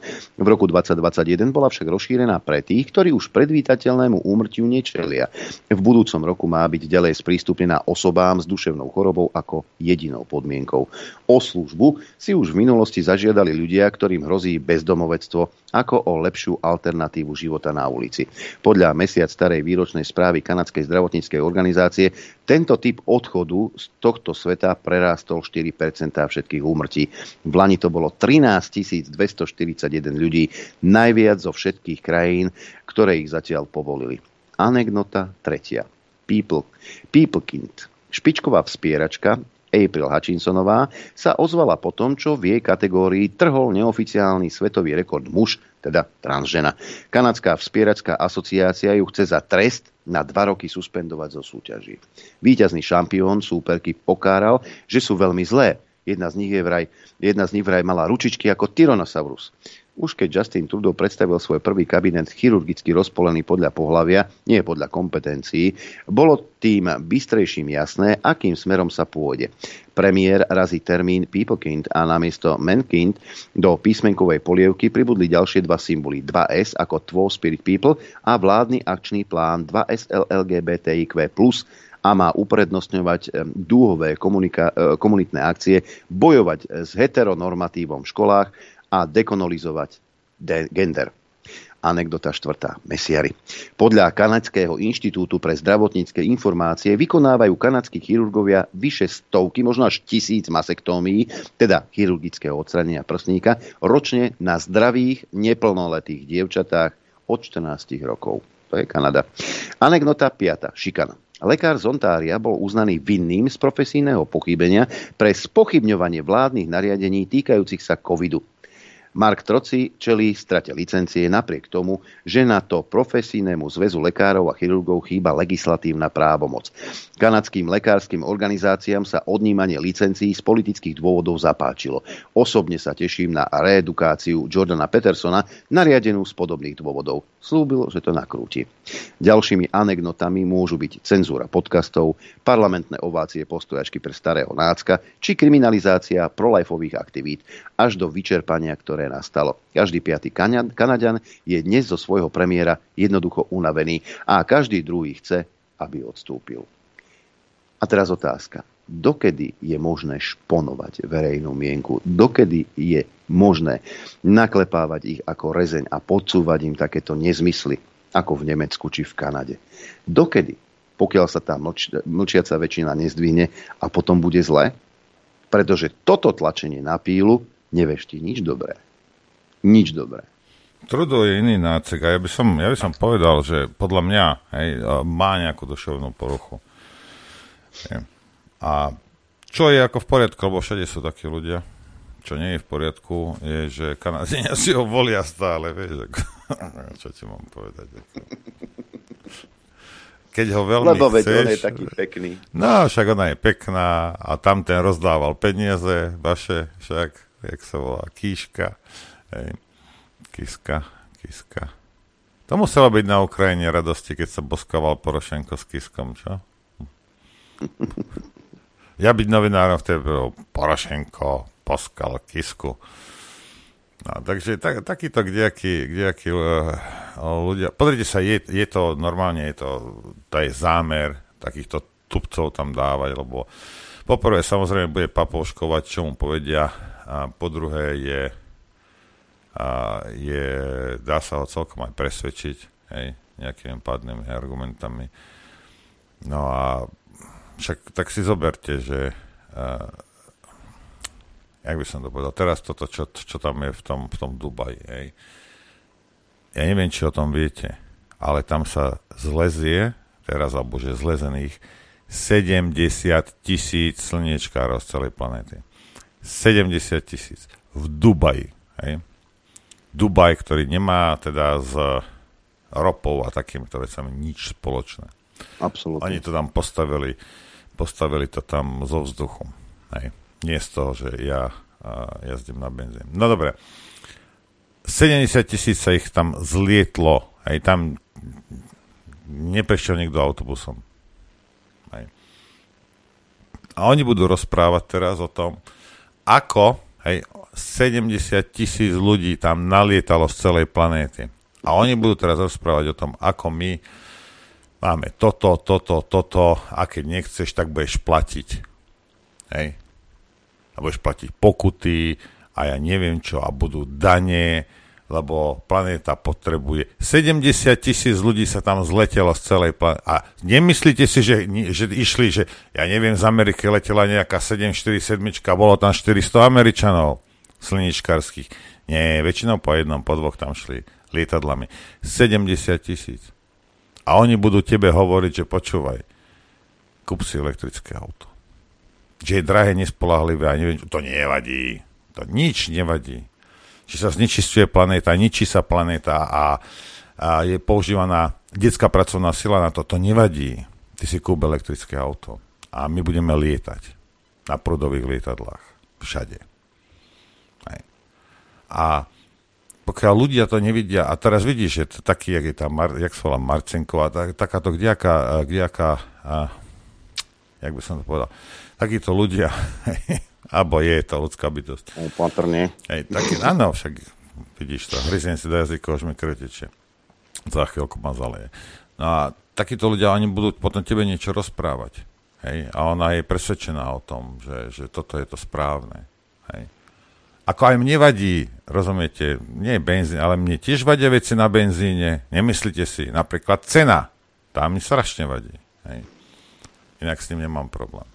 V roku 2021 bola však rozšírená pre tých, ktorí už predvídateľnému úmrtiu nečelia. V budúcom roku má byť ďalej sprístupnená osobám s duševnou chorobou ako jedinou podmienkou. O službu si už v minulosti zažiadali ľudia, ktorým hrozí bezdomovectvo, ako o lepšiu alternatívu života na ulici. Podľa mesiac starej výročnej správy Kanadskej zdravotníckej organizácie tento typ odchodu z tohto sveta prerástol 4% všetkých úmrtí. V Lani to bolo 13 241 ľudí, najviac zo všetkých krajín, ktoré ich zatiaľ povolili. Anekdota tretia. People. Peoplekind Špičková vspieračka April Hutchinsonová sa ozvala po tom, čo v jej kategórii trhol neoficiálny svetový rekord muž, teda transžena. Kanadská vspieračská asociácia ju chce za trest na dva roky suspendovať zo súťaží. Výťazný šampión súperky pokáral, že sú veľmi zlé. Jedna z nich, je vraj, jedna z nich vraj mala ručičky ako Tyrannosaurus. Už keď Justin Trudeau predstavil svoj prvý kabinet chirurgicky rozpolený podľa pohlavia, nie podľa kompetencií, bolo tým bystrejším jasné, akým smerom sa pôjde. Premiér razí termín Peoplekind a namiesto Mankind do písmenkovej polievky pribudli ďalšie dva symboly 2S ako Two Spirit People a vládny akčný plán 2S LGBTIQ+, a má uprednostňovať dúhové komunitné akcie, bojovať s heteronormatívom v školách a dekonolizovať de- gender. Anekdota štvrtá. Mesiari. Podľa Kanadského inštitútu pre zdravotnícke informácie vykonávajú kanadskí chirurgovia vyše stovky, možno až tisíc masektómií, teda chirurgického odstranenia prsníka, ročne na zdravých, neplnoletých dievčatách od 14 rokov. To je Kanada. Anekdota 5. Šikana. Lekár z Ontária bol uznaný vinným z profesijného pochybenia pre spochybňovanie vládnych nariadení týkajúcich sa covidu. Mark Troci čelí strate licencie napriek tomu, že na to profesijnému zväzu lekárov a chirurgov chýba legislatívna právomoc. Kanadským lekárskym organizáciám sa odnímanie licencií z politických dôvodov zapáčilo. Osobne sa teším na reedukáciu Jordana Petersona, nariadenú z podobných dôvodov. Slúbil, že to nakrúti. Ďalšími anekdotami môžu byť cenzúra podcastov, parlamentné ovácie postojačky pre starého nácka či kriminalizácia prolajfových aktivít až do vyčerpania, ktoré nastalo. Každý piatý Kanaďan je dnes zo svojho premiéra jednoducho unavený a každý druhý chce, aby odstúpil. A teraz otázka. dokedy je možné šponovať verejnú mienku, dokedy je možné naklepávať ich ako rezeň a podsúvať im takéto nezmysly, ako v Nemecku či v Kanade. Dokedy, pokiaľ sa tá mlč, mlčiaca väčšina nezdvihne a potom bude zle, pretože toto tlačenie na pílu neveští nič dobré. Nič dobré. Trudo je iný nácek a ja by som, ja by som povedal, že podľa mňa hej, má nejakú duševnú poruchu. A čo je ako v poriadku, lebo všade sú takí ľudia. Čo nie je v poriadku, je, že Kanadenia si ho volia stále, vieš, ako, čo ti mám povedať. Ako. Keď ho veľmi Lebo chceš... veď on je taký pekný. No, však ona je pekná a tam ten rozdával peniaze vaše, však, jak sa volá, Kíška. Hej. Kiska, Kiska. To muselo byť na Ukrajine radosti, keď sa boskával Porošenko s Kiskom, čo? Ja byť novinárom vtedy bol Porošenko, poskal Kisku. No, takže tak, takýto kdejakí, kdejakí uh, ľudia... Pozrite sa, je, je to normálne, je to, to je zámer takýchto tupcov tam dávať, lebo poprvé samozrejme bude papovškovať, čo mu povedia, a po druhé je a je, dá sa ho celkom aj presvedčiť hej, nejakými pádnymi argumentami. No a však tak si zoberte, že uh, jak by som to povedal, teraz toto, čo, čo tam je v tom, v tom Dubaji, hej. Ja neviem, či o tom viete, ale tam sa zlezie, teraz, alebo že zlezených 70 tisíc slniečkárov z celej planéty. 70 tisíc. V Dubaji, hej. Dubaj, ktorý nemá teda s ropou a takýmito vecami nič spoločné. Absolutne. Oni to tam postavili, postavili to tam zo vzduchu. Hej. Nie z toho, že ja jazdím na benzín. No dobre. 70 tisíc sa ich tam zlietlo. Hej, tam neprešiel nikto autobusom. Hej. A oni budú rozprávať teraz o tom, ako hej, 70 tisíc ľudí tam nalietalo z celej planéty. A oni budú teraz rozprávať o tom, ako my máme toto, toto, toto a keď nechceš, tak budeš platiť. Hej. A budeš platiť pokuty a ja neviem čo a budú dane, lebo planéta potrebuje. 70 tisíc ľudí sa tam zletelo z celej planéty. A nemyslíte si, že, že išli, že ja neviem, z Ameriky letela nejaká 747, bolo tam 400 Američanov slničkarských. Nie, väčšinou po jednom, po dvoch tam šli lietadlami. 70 tisíc. A oni budú tebe hovoriť, že počúvaj, kúp si elektrické auto. Že je drahé, nespolahlivé a neviem, to nevadí. To nič nevadí. Či sa znečistuje planéta, ničí sa planéta a, a je používaná detská pracovná sila na to, to nevadí. Ty si kúp elektrické auto a my budeme lietať na prudových lietadlách. Všade. A pokiaľ ľudia to nevidia, a teraz vidíš, že to taký, jak je tam, Mar, jak sa volá Marcenková, tak, takáto kdejaká, kdejaká a, jak by som to povedal, takíto ľudia, alebo je to ľudská bytosť. Opatrne. Hej, taký, áno, však vidíš to, hryznem si do jazykov, už mi krvetečie. Za chvíľku ma zaleje. No a takíto ľudia, oni budú potom tebe niečo rozprávať. Hej, a ona je presvedčená o tom, že, že toto je to správne. Hej. Ako aj mne vadí, rozumiete, nie benzín, ale mne tiež vadia veci na benzíne. Nemyslíte si, napríklad cena. Tá mi strašne vadí. Hej. Inak s tým nemám problém.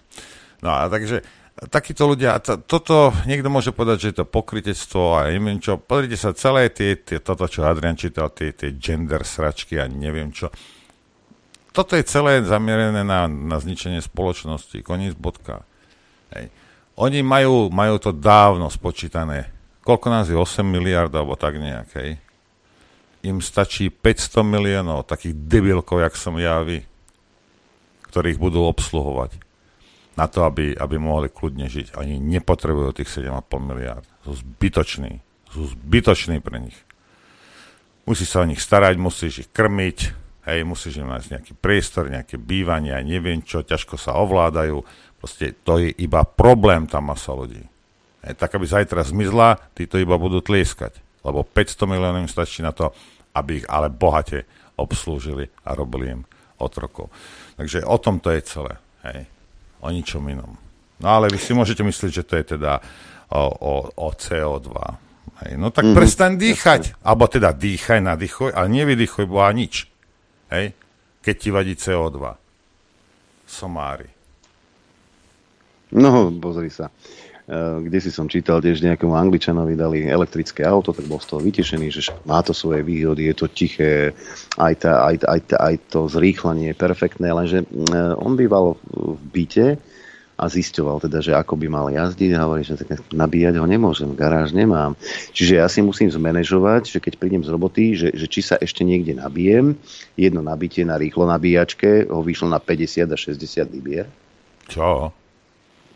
No a takže takíto ľudia, to, toto niekto môže povedať, že je to pokrytectvo a neviem čo. Pozrite sa, celé tie, tie toto, čo Adrian čítal, tie, tie gender sračky a neviem čo. Toto je celé zamierené na, na zničenie spoločnosti. Koniec bodka. Hej. Oni majú, majú to dávno spočítané. Koľko nás je? 8 miliard alebo tak nejakej. Im stačí 500 miliónov takých debilkov, jak som ja vy, ktorých budú obsluhovať na to, aby, aby mohli kľudne žiť. Oni nepotrebujú tých 7,5 miliard. Sú zbytoční. Sú zbytoční pre nich. Musí sa o nich starať, musíš ich krmiť, hej, musíš im nájsť nejaký priestor, nejaké bývanie, neviem čo, ťažko sa ovládajú, Proste to je iba problém tam masa ľudí. E, tak, aby zajtra zmizla, tí to iba budú tlieskať. Lebo 500 miliónov im stačí na to, aby ich ale bohate obslúžili a robili im otrokov. Takže o tom to je celé. Hej. O ničom inom. No ale vy si môžete myslieť, že to je teda o, o, o CO2. Hej, no tak mm-hmm. prestaň dýchať. Jasne. Alebo teda dýchaj, nadýchoj, ale nevydychuj boha nič. Hej? Keď ti vadí CO2. Somári. No, pozri sa. E, kde si som čítal, tiež nejakému Angličanovi dali elektrické auto, tak bol z toho vytešený, že má to svoje výhody, je to tiché, aj, tá, aj, aj, aj to zrýchlenie je perfektné, lenže e, on býval v byte, a zisťoval teda, že ako by mal jazdiť a hovorí, že tak nabíjať ho nemôžem, garáž nemám. Čiže ja si musím zmanéžovať, že keď prídem z roboty, že, že či sa ešte niekde nabijem, jedno nabitie na rýchlo nabíjačke ho vyšlo na 50 a 60 libier. Čo?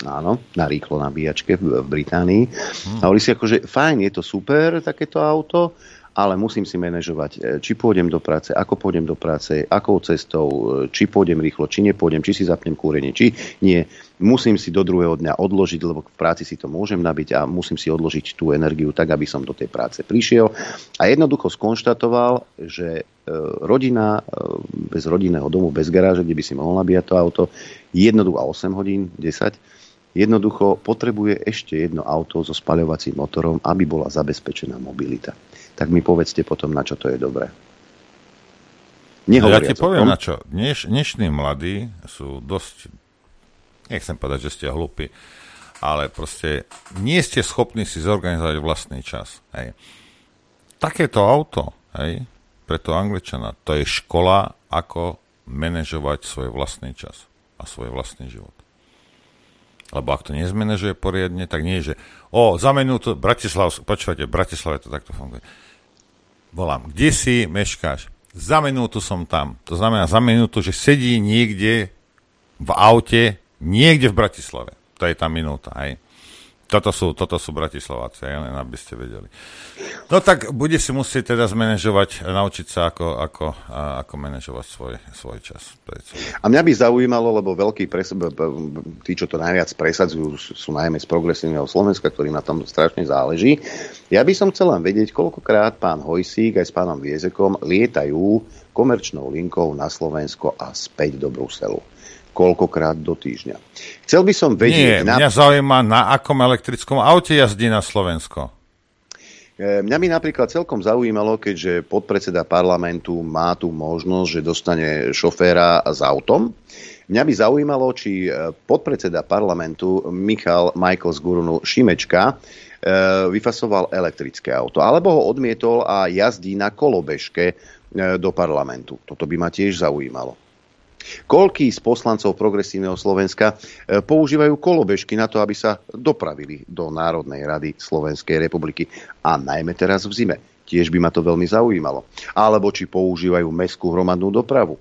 Áno, na rýchlo nabíjačke v, v Británii. Hmm. A hovorí si ako, že fajn, je to super, takéto auto, ale musím si manažovať, e, či pôjdem do práce, ako pôjdem do práce, akou cestou, e, či pôjdem rýchlo, či nepôjdem, či si zapnem kúrenie, či nie. Musím si do druhého dňa odložiť, lebo v práci si to môžem nabiť a musím si odložiť tú energiu tak, aby som do tej práce prišiel. A jednoducho skonštatoval, že e, rodina bez rodinného domu, bez garáže, kde by si mohol nabíjať to auto, jednoducho 8 hodín, 10, jednoducho potrebuje ešte jedno auto so spaľovacím motorom, aby bola zabezpečená mobilita tak mi povedzte potom, na čo to je dobré. ja ti poviem, na čo. Dneš, dnešní mladí sú dosť, nechcem povedať, že ste hlupí, ale proste nie ste schopní si zorganizovať vlastný čas. Hej. Takéto auto, hej, pre to angličana, to je škola, ako manažovať svoj vlastný čas a svoj vlastný život. Lebo ak to nezmenežuje poriadne, tak nie že o, za minútu, Bratislav, počúvajte, v Bratislave to takto funguje volám, kde si meškáš? Za minútu som tam. To znamená za minútu, že sedí niekde v aute, niekde v Bratislave. To je tá minúta, hej. Toto sú, toto sú Bratislováci, len aby ste vedeli. No tak bude si musieť teda zmanéžovať, naučiť sa, ako, ako, ako manažovať svoj, svoj čas. A mňa by zaujímalo, lebo veľký pres, tí, čo to najviac presadzujú, sú najmä z progresívneho Slovenska, ktorým na tom strašne záleží. Ja by som chcel len vedieť, koľkokrát pán Hojsík aj s pánom Viezekom lietajú komerčnou linkou na Slovensko a späť do Bruselu koľkokrát do týždňa. Chcel by som vedieť... Nie, na... mňa zaujíma, na akom elektrickom aute jazdí na Slovensko. E, mňa by napríklad celkom zaujímalo, keďže podpredseda parlamentu má tu možnosť, že dostane šoféra s autom. Mňa by zaujímalo, či e, podpredseda parlamentu Michal Michael z Gurunu Šimečka e, vyfasoval elektrické auto, alebo ho odmietol a jazdí na kolobežke do parlamentu. Toto by ma tiež zaujímalo. Koľký z poslancov progresívneho Slovenska e, používajú kolobežky na to, aby sa dopravili do Národnej rady Slovenskej republiky a najmä teraz v zime. Tiež by ma to veľmi zaujímalo. Alebo či používajú mestskú hromadnú dopravu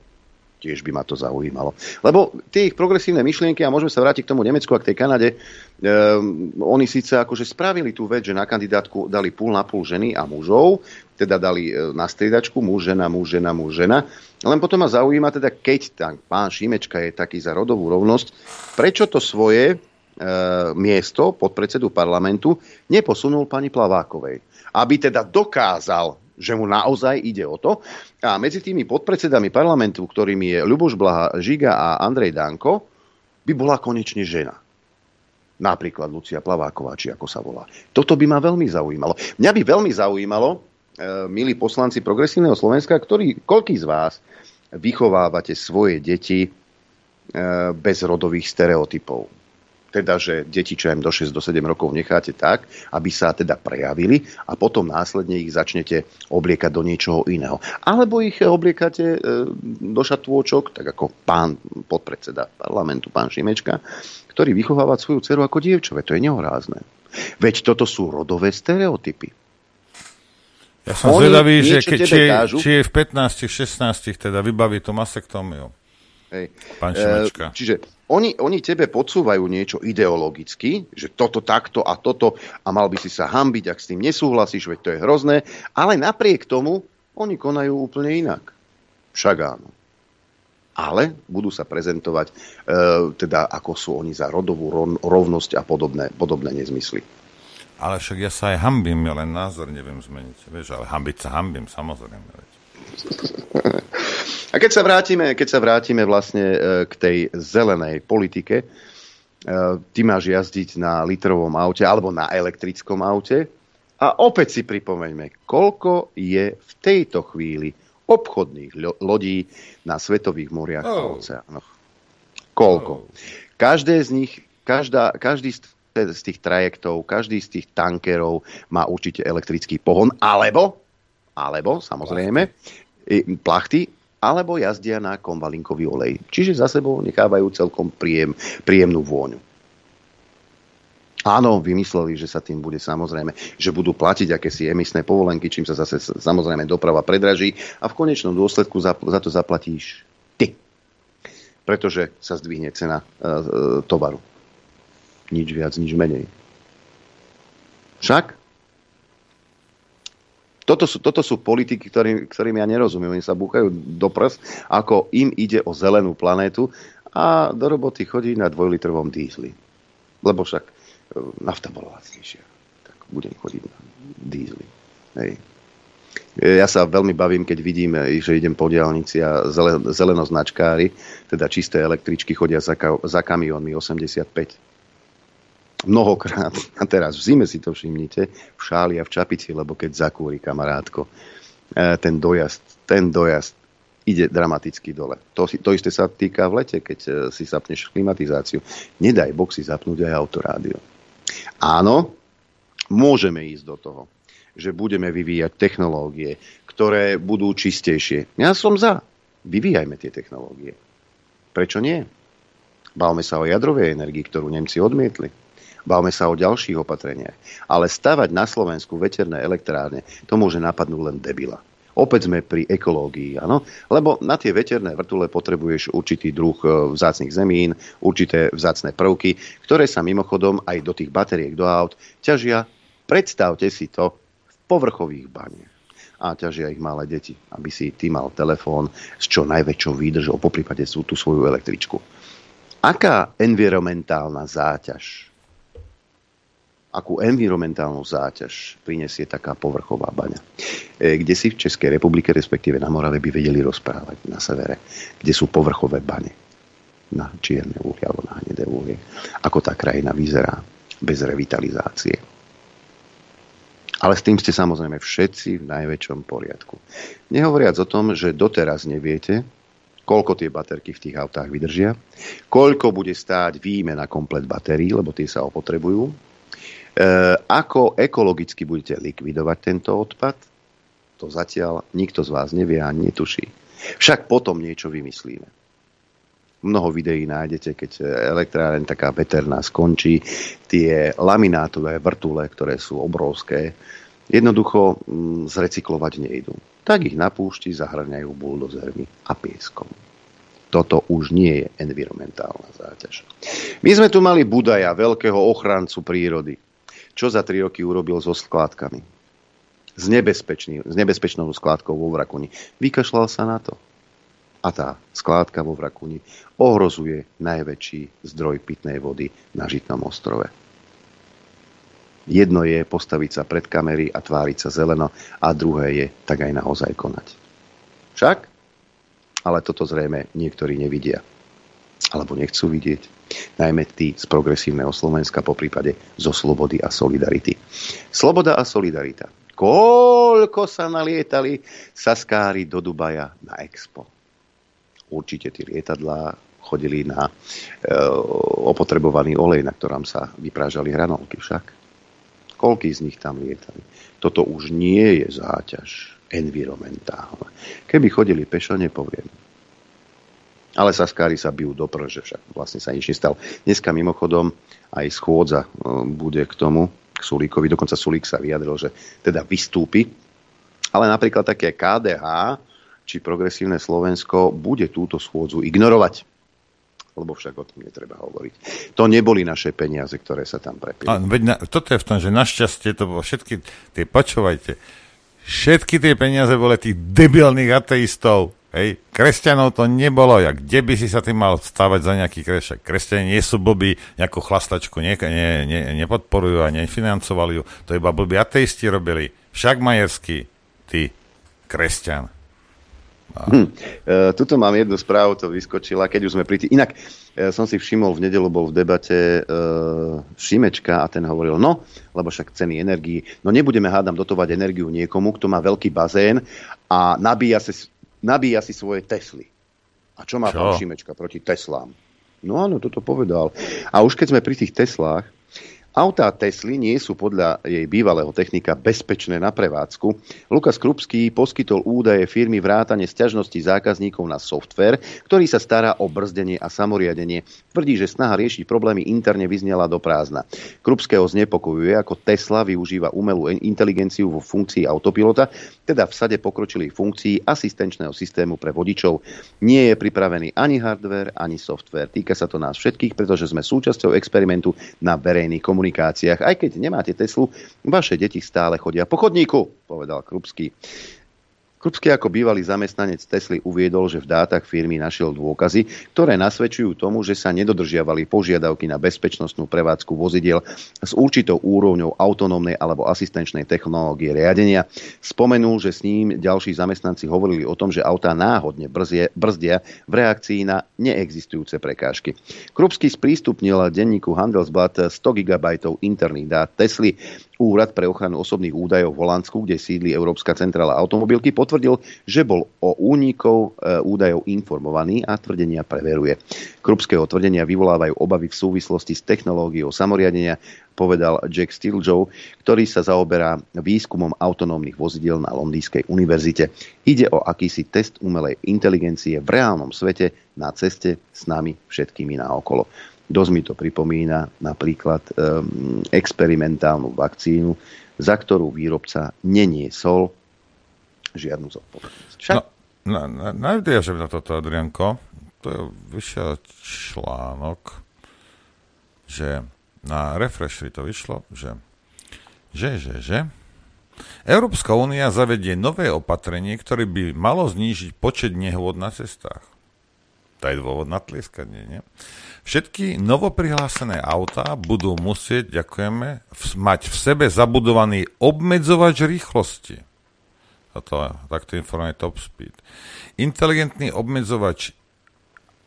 tiež by ma to zaujímalo. Lebo tie ich progresívne myšlienky, a môžeme sa vrátiť k tomu Nemecku a k tej Kanade, um, oni síce akože spravili tú vec, že na kandidátku dali púl na púl ženy a mužov, teda dali e, na striedačku muž, žena, muž, žena, muž, žena. Len potom ma zaujíma teda, keď tam pán Šimečka je taký za rodovú rovnosť, prečo to svoje e, miesto pod predsedu parlamentu neposunul pani Plavákovej. Aby teda dokázal, že mu naozaj ide o to. A medzi tými podpredsedami parlamentu, ktorými je Ľuboš Blaha, Žiga a Andrej Danko, by bola konečne žena. Napríklad Lucia Plaváková, či ako sa volá. Toto by ma veľmi zaujímalo. Mňa by veľmi zaujímalo, milí poslanci Progresívneho Slovenska, ktorý, koľký z vás vychovávate svoje deti e, bez rodových stereotypov teda, že deti, čo im do 6 do 7 rokov necháte tak, aby sa teda prejavili a potom následne ich začnete obliekať do niečoho iného. Alebo ich obliekate e, do šatôčok, tak ako pán podpredseda parlamentu, pán Šimečka, ktorý vychováva svoju dceru ako dievčové. To je nehorázne. Veď toto sú rodové stereotypy. Ja som Oni zvedavý, že ke, či, či je v 15, 16 teda vybaví to masektómiu. Hej. Pán Šimečka. E, čiže oni, oni tebe podsúvajú niečo ideologicky, že toto takto a toto a mal by si sa hambiť, ak s tým nesúhlasíš, veď to je hrozné, ale napriek tomu oni konajú úplne inak. Však áno. Ale budú sa prezentovať, e, teda ako sú oni za rodovú rovnosť a podobné, podobné nezmysly. Ale však ja sa aj hambím, ja len názor neviem zmeniť. Vieš, ale hambiť sa hambím, samozrejme. Veď. A keď sa vrátime, keď sa vrátime vlastne e, k tej zelenej politike, ty máš jazdiť na litrovom aute alebo na elektrickom aute. A opäť si pripomeňme, koľko je v tejto chvíli obchodných lodí na svetových moriach oh. a oceánoch. Koľko? Oh. Každé z nich, každá, každý z z tých trajektov, každý z tých tankerov má určite elektrický pohon, alebo, alebo samozrejme, plachty, alebo jazdia na konvalinkový olej. Čiže za sebou nechávajú celkom príjem, príjemnú vôňu. Áno, vymysleli, že sa tým bude samozrejme, že budú platiť akési emisné povolenky, čím sa zase samozrejme doprava predraží a v konečnom dôsledku za, za to zaplatíš ty. Pretože sa zdvihne cena e, e, tovaru. Nič viac, nič menej. Však? Toto sú, toto sú politiky, ktorým, ktorým ja nerozumiem. Oni sa búchajú do prs, ako im ide o zelenú planétu a do roboty chodí na dvojlitrovom dízli. Lebo však e, nafta bola lacnejšia. Tak budem chodiť na dízli. Hej. E, ja sa veľmi bavím, keď vidím, e, že idem po diálnici a zelenoznačkári, teda čisté električky chodia za, za kamiónmi 85 mnohokrát, a teraz v zime si to všimnite, v šáli a v čapici, lebo keď zakúri kamarátko, e, ten dojazd, ten dojazd ide dramaticky dole. To, to isté sa týka v lete, keď e, si zapneš klimatizáciu. Nedaj Boh zapnúť aj autorádio. Áno, môžeme ísť do toho, že budeme vyvíjať technológie, ktoré budú čistejšie. Ja som za. Vyvíjajme tie technológie. Prečo nie? Bavme sa o jadrovej energii, ktorú Nemci odmietli. Bavme sa o ďalších opatreniach. Ale stavať na Slovensku veterné elektrárne, to môže napadnúť len debila. Opäť sme pri ekológii, áno? Lebo na tie veterné vrtule potrebuješ určitý druh e, vzácných zemín, určité vzácne prvky, ktoré sa mimochodom aj do tých batériek do aut ťažia, predstavte si to, v povrchových baniach a ťažia ich malé deti, aby si ty mal telefón s čo najväčšou výdržou, po prípade sú tú svoju električku. Aká environmentálna záťaž akú environmentálnu záťaž prinesie taká povrchová baňa. E, kde si v Českej republike, respektíve na Morave, by vedeli rozprávať na severe, kde sú povrchové bane na čierne uhlie alebo na hnedé uhlie. Ako tá krajina vyzerá bez revitalizácie. Ale s tým ste samozrejme všetci v najväčšom poriadku. Nehovoriac o tom, že doteraz neviete, koľko tie baterky v tých autách vydržia, koľko bude stáť výmena komplet batérií, lebo tie sa opotrebujú, ako ekologicky budete likvidovať tento odpad? To zatiaľ nikto z vás nevie a netuší. Však potom niečo vymyslíme. Mnoho videí nájdete, keď elektráreň taká veterná skončí. Tie laminátové vrtule, ktoré sú obrovské, jednoducho mm, zrecyklovať nejdú. Tak ich na púšti zahrňajú buldozermi a pieskom. Toto už nie je environmentálna záťaž. My sme tu mali Budaja, veľkého ochrancu prírody čo za tri roky urobil so skládkami. S, s nebezpečnou skládkou vo Vrakuni. Vykašľal sa na to. A tá skládka vo Vrakuni ohrozuje najväčší zdroj pitnej vody na Žitnom ostrove. Jedno je postaviť sa pred kamery a tváriť sa zeleno a druhé je tak aj naozaj konať. Však? Ale toto zrejme niektorí nevidia. Alebo nechcú vidieť najmä tí z progresívneho Slovenska, po prípade zo Slobody a Solidarity. Sloboda a Solidarita. Koľko sa nalietali saskári do Dubaja na Expo. Určite tie lietadlá chodili na e, opotrebovaný olej, na ktorom sa vyprážali hranolky však. Koľký z nich tam lietali? Toto už nie je záťaž environmentálna. Keby chodili pešo, nepoviem. Ale Saskári sa bijú do že však vlastne sa nič nestalo. Dneska mimochodom aj schôdza e, bude k tomu, k Sulíkovi, dokonca Sulík sa vyjadril, že teda vystúpi. Ale napríklad také KDH, či progresívne Slovensko bude túto schôdzu ignorovať lebo však o tom netreba hovoriť. To neboli naše peniaze, ktoré sa tam prepili. veď na, toto je v tom, že našťastie to bolo všetky tie, počúvajte, všetky tie peniaze boli tých debilných ateistov, Hej, kresťanov to nebolo, jak kde by si sa tým mal stávať za nejaký krešek. Kresťania nie sú blbí, nejakú chlastačku nie, nie, nie, nepodporujú a nefinancovali ju. To iba blbí ateisti robili. Však Majerský, ty, kresťan. Hm. E, tuto mám jednu správu, to vyskočila, keď už sme pri tých... Inak, Ja som si všimol, v nedelu bol v debate e, Šimečka a ten hovoril, no, lebo však ceny energii, no nebudeme hádam dotovať energiu niekomu, kto má veľký bazén a nabíja si, nabíja si svoje Tesly. A čo má čo? pán Šimečka proti Teslám? No áno, toto povedal. A už keď sme pri tých Teslách, Autá Tesly nie sú podľa jej bývalého technika bezpečné na prevádzku. Lukas Krupský poskytol údaje firmy vrátane sťažnosti zákazníkov na software, ktorý sa stará o brzdenie a samoriadenie. Tvrdí, že snaha riešiť problémy interne vyznela do prázdna. Krupského znepokojuje, ako Tesla využíva umelú inteligenciu vo funkcii autopilota, teda v sade pokročilých funkcií asistenčného systému pre vodičov. Nie je pripravený ani hardware, ani software. Týka sa to nás všetkých, pretože sme súčasťou experimentu na verejných komunikáciách komunikáciách. Aj keď nemáte Teslu, vaše deti stále chodia po chodníku, povedal Krupský. Krupský ako bývalý zamestnanec Tesly uviedol, že v dátach firmy našiel dôkazy, ktoré nasvedčujú tomu, že sa nedodržiavali požiadavky na bezpečnostnú prevádzku vozidiel s určitou úrovňou autonómnej alebo asistenčnej technológie riadenia. Spomenul, že s ním ďalší zamestnanci hovorili o tom, že autá náhodne brzie, brzdia v reakcii na neexistujúce prekážky. Krupský sprístupnil denníku Handelsblatt 100 GB interných dát Tesly. Úrad pre ochranu osobných údajov v Holandsku, kde sídli Európska centrála automobilky, potvrdil, že bol o únikov e, údajov informovaný a tvrdenia preveruje. Krupského tvrdenia vyvolávajú obavy v súvislosti s technológiou samoriadenia, povedal Jack Stiljoe, ktorý sa zaoberá výskumom autonómnych vozidiel na Londýskej univerzite. Ide o akýsi test umelej inteligencie v reálnom svete na ceste s nami všetkými naokolo. Dosť mi to pripomína napríklad um, experimentálnu vakcínu, za ktorú výrobca neniesol žiadnu zodpovednosť. Však? No, na, na, že na toto, Adrianko. To je vyšiel článok, že na Refreshri to vyšlo, že že, že, že Európska únia zavedie nové opatrenie, ktoré by malo znížiť počet nehôd na cestách. To je dôvod na tlieskanie, nie? Všetky novoprihlásené autá budú musieť, ďakujeme, mať v sebe zabudovaný obmedzovač rýchlosti. Toto, takto informuje Top Speed. Inteligentný obmedzovač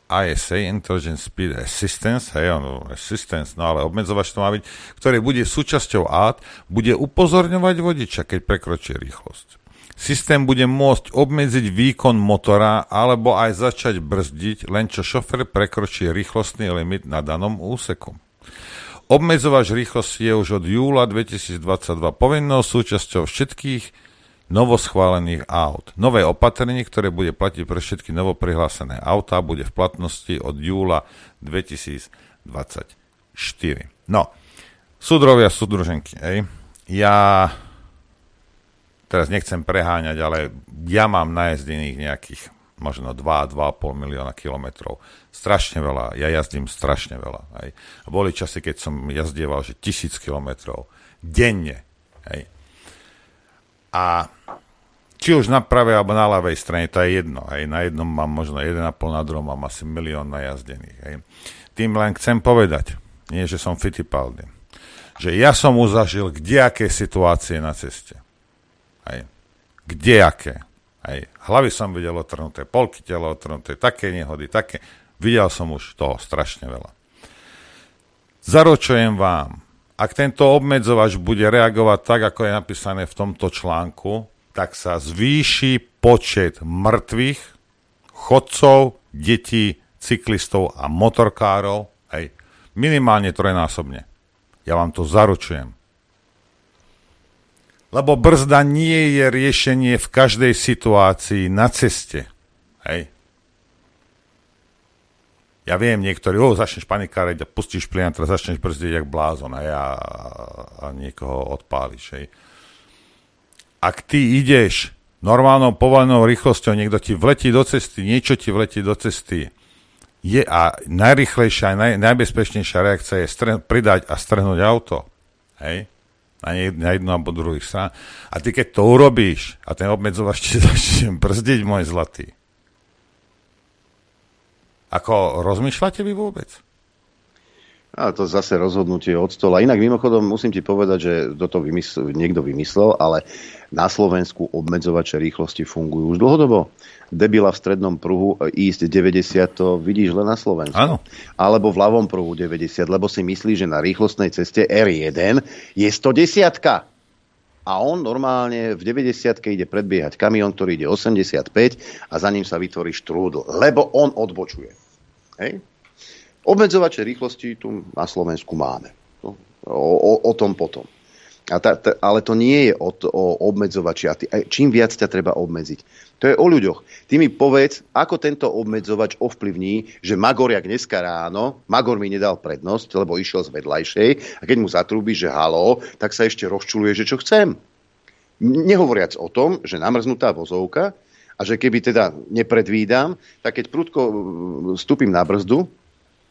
ISA, Intelligent Speed Assistance, hej, no, assistance, no ale obmedzovač to má byť, ktorý bude súčasťou aut, bude upozorňovať vodiča, keď prekročí rýchlosť. Systém bude môcť obmedziť výkon motora alebo aj začať brzdiť, len čo šofer prekročí rýchlostný limit na danom úseku. Obmedzovač rýchlosti je už od júla 2022 povinnou súčasťou všetkých novoschválených aut. Nové opatrenie, ktoré bude platiť pre všetky novoprihlásené autá, bude v platnosti od júla 2024. No, súdrovia, súdruženky, ej. ja teraz nechcem preháňať, ale ja mám najezdených nejakých možno 2-2,5 milióna kilometrov. Strašne veľa. Ja jazdím strašne veľa. Hej. A boli časy, keď som jazdieval, že tisíc kilometrov denne. Hej. A či už na pravej alebo na ľavej strane, to je jedno. Hej. Na jednom mám možno 1,5, na druhom mám asi milión najazdených. Hej. Tým len chcem povedať, nie že som Fittipaldi, že ja som uzažil kdejaké situácie na ceste. Hej. aké? Hej. Hlavy som videl otrhnuté, polky tela otrhnuté, také nehody, také. Videl som už toho strašne veľa. Zaročujem vám, ak tento obmedzovač bude reagovať tak, ako je napísané v tomto článku, tak sa zvýši počet mŕtvych, chodcov, detí, cyklistov a motorkárov, hej, minimálne trojnásobne. Ja vám to zaručujem. Lebo brzda nie je riešenie v každej situácii na ceste. Hej. Ja viem, niektorí, o, začneš panikáriť a pustíš plyn a teraz začneš brzdiť jak blázon hej, a, a niekoho odpáliš. Hej. Ak ty ideš normálnou povolenou rýchlosťou, niekto ti vletí do cesty, niečo ti vletí do cesty, je a najrychlejšia, naj, najbezpečnejšia reakcia je strh, pridať a strhnúť auto. Hej na, nie, na jednu alebo druhých strán. A ty keď to urobíš a ten obmedzovač ti začne brzdiť, môj zlatý. Ako rozmýšľate vy vôbec? A to zase rozhodnutie od stola. Inak mimochodom musím ti povedať, že toto vymysl, niekto vymyslel, ale na Slovensku obmedzovače rýchlosti fungujú už dlhodobo. Debila v strednom pruhu ísť 90 to vidíš len na Slovensku. Áno. Alebo v ľavom pruhu 90, lebo si myslí, že na rýchlostnej ceste R1 je 110 a on normálne v 90 ide predbiehať kamión, ktorý ide 85 a za ním sa vytvorí štrúdl, lebo on odbočuje. Hej? Obmedzovače rýchlosti tu na Slovensku máme. O, o, o tom potom. A ta, ta, ale to nie je o, o obmedzovači. A ty, čím viac ťa treba obmedziť. To je o ľuďoch. Ty mi povedz, ako tento obmedzovač ovplyvní, že Magor, jak dneska ráno, Magor mi nedal prednosť, lebo išiel z vedľajšej a keď mu zatrúbi, že halo, tak sa ešte rozčuluje, že čo chcem. Nehovoriac o tom, že namrznutá vozovka a že keby teda nepredvídam, tak keď prudko vstúpim na brzdu,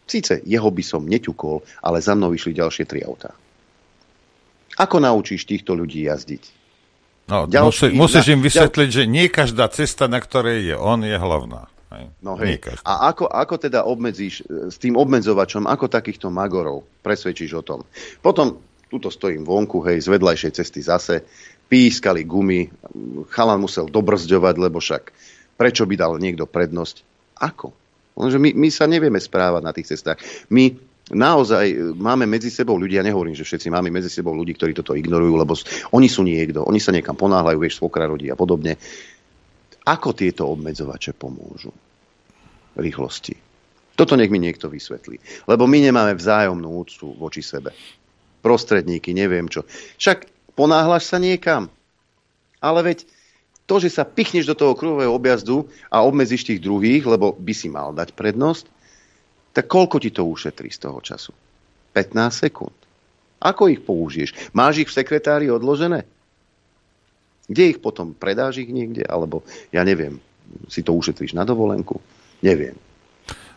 Síce jeho by som neťukol, ale za mnou vyšli ďalšie tri autá. Ako naučíš týchto ľudí jazdiť? No, Ďalší, musí, musíš im vysvetliť, ďal... že nie každá cesta, na ktorej je on, je hlavná. Hej. No hej. A ako, ako teda obmedzíš e, s tým obmedzovačom, ako takýchto magorov presvedčíš o tom? Potom, tuto stojím vonku, hej, z vedľajšej cesty zase, pískali gumy, chalan musel dobrzďovať, lebo však prečo by dal niekto prednosť? Ako? Lenže my, my sa nevieme správať na tých cestách. My naozaj máme medzi sebou ľudia, nehovorím, že všetci máme medzi sebou ľudí, ktorí toto ignorujú, lebo oni sú niekto, oni sa niekam ponáhľajú, vieš, svokra rodí a podobne. Ako tieto obmedzovače pomôžu rýchlosti? Toto nech mi niekto vysvetlí. Lebo my nemáme vzájomnú úctu voči sebe. Prostredníky, neviem čo. Však ponáhľaš sa niekam. Ale veď to, že sa pichneš do toho kruhového objazdu a obmedzíš tých druhých, lebo by si mal dať prednosť, tak koľko ti to ušetrí z toho času? 15 sekúnd. Ako ich použiješ? Máš ich v sekretári odložené? Kde ich potom? Predáš ich niekde? Alebo, ja neviem, si to ušetríš na dovolenku? Neviem.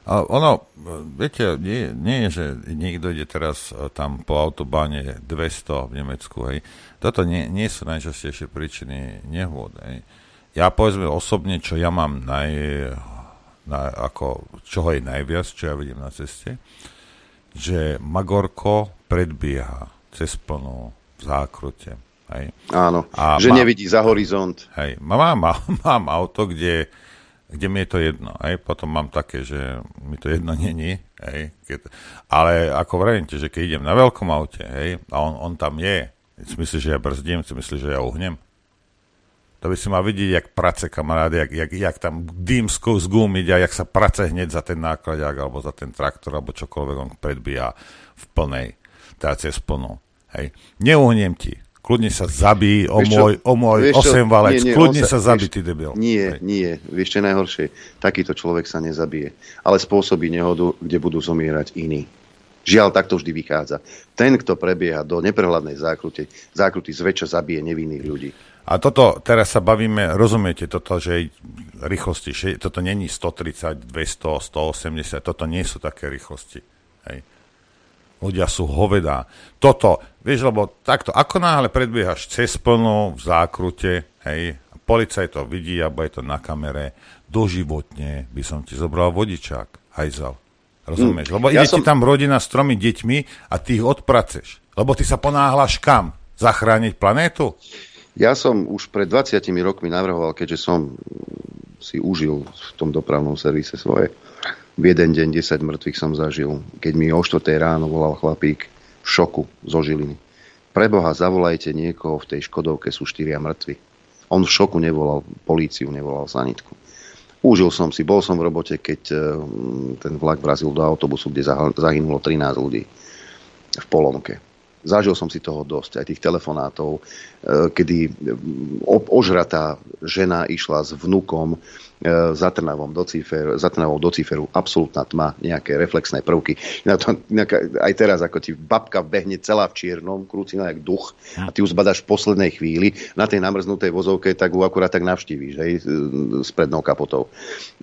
A ono, viete, nie, nie je, že niekto ide teraz e, tam po autobáne 200 v Nemecku, hej. Toto nie, nie sú najčastejšie príčiny nehôd, hej. Ja povedzme osobne, čo ja mám naj, na, ako, čoho je najviac, čo ja vidím na ceste, že Magorko predbieha cez plnú zákrute. Hej. Áno, a že má, nevidí za horizont. Hej, mám, mám, mám auto, kde kde mi je to jedno. Aj potom mám také, že mi to jedno není. Hej, keď, ale ako vravíte, že keď idem na veľkom aute hej, a on, on tam je, si myslíš, že ja brzdím, si myslíš, že ja uhnem? To by si mal vidieť, jak prace kamarády, jak, jak, jak tam dým z, z a jak sa prace hneď za ten nákladák alebo za ten traktor alebo čokoľvek on predbíja v plnej, teda cez plnú. Hej. Neuhnem ti, Kľudne sa zabí o môj, o môj osemvalec. Nie, nie, Kľudne sa, sa zabí, ty debil. Nie, Hej. nie. Vieš, čo najhoršie? Takýto človek sa nezabije. Ale spôsobí nehodu, kde budú zomierať iní. Žiaľ, takto vždy vychádza. Ten, kto prebieha do neprehľadnej zákruty, zákruty zväčša zabije nevinných ľudí. A toto, teraz sa bavíme, rozumiete toto, že rýchlosti, toto není 130, 200, 180, toto nie sú také rýchlosti. Hej. Ľudia sú hovedá. Toto, vieš, lebo takto, ako náhle predbiehaš cez plnú v zákrute, hej, policaj to vidí, alebo je to na kamere, doživotne by som ti zobral vodičák, hajzal. Rozumieš? Lebo ja ide som... ti tam rodina s tromi deťmi a ty ich odpraceš. Lebo ty sa ponáhľaš kam? Zachrániť planétu? Ja som už pred 20 rokmi navrhoval, keďže som si užil v tom dopravnom servise svoje, v jeden deň 10 mŕtvych som zažil, keď mi o 4 ráno volal chlapík šoku zo Žiliny. Preboha, zavolajte niekoho, v tej Škodovke sú štyria mŕtvi. On v šoku nevolal políciu, nevolal sanitku. Užil som si, bol som v robote, keď eh, ten vlak vrazil do autobusu, kde zahynulo 13 ľudí v Polomke. Zažil som si toho dosť, aj tých telefonátov, eh, kedy ožratá žena išla s vnukom E, za Trnavom do, cifer, za Trnavou do ciferu absolútna tma, nejaké reflexné prvky. Na to, aj teraz, ako ti babka behne celá v čiernom, krúcina jak duch a ty už zbadaš v poslednej chvíli na tej namrznutej vozovke, tak ju akurát tak navštívíš, hej, s prednou kapotou.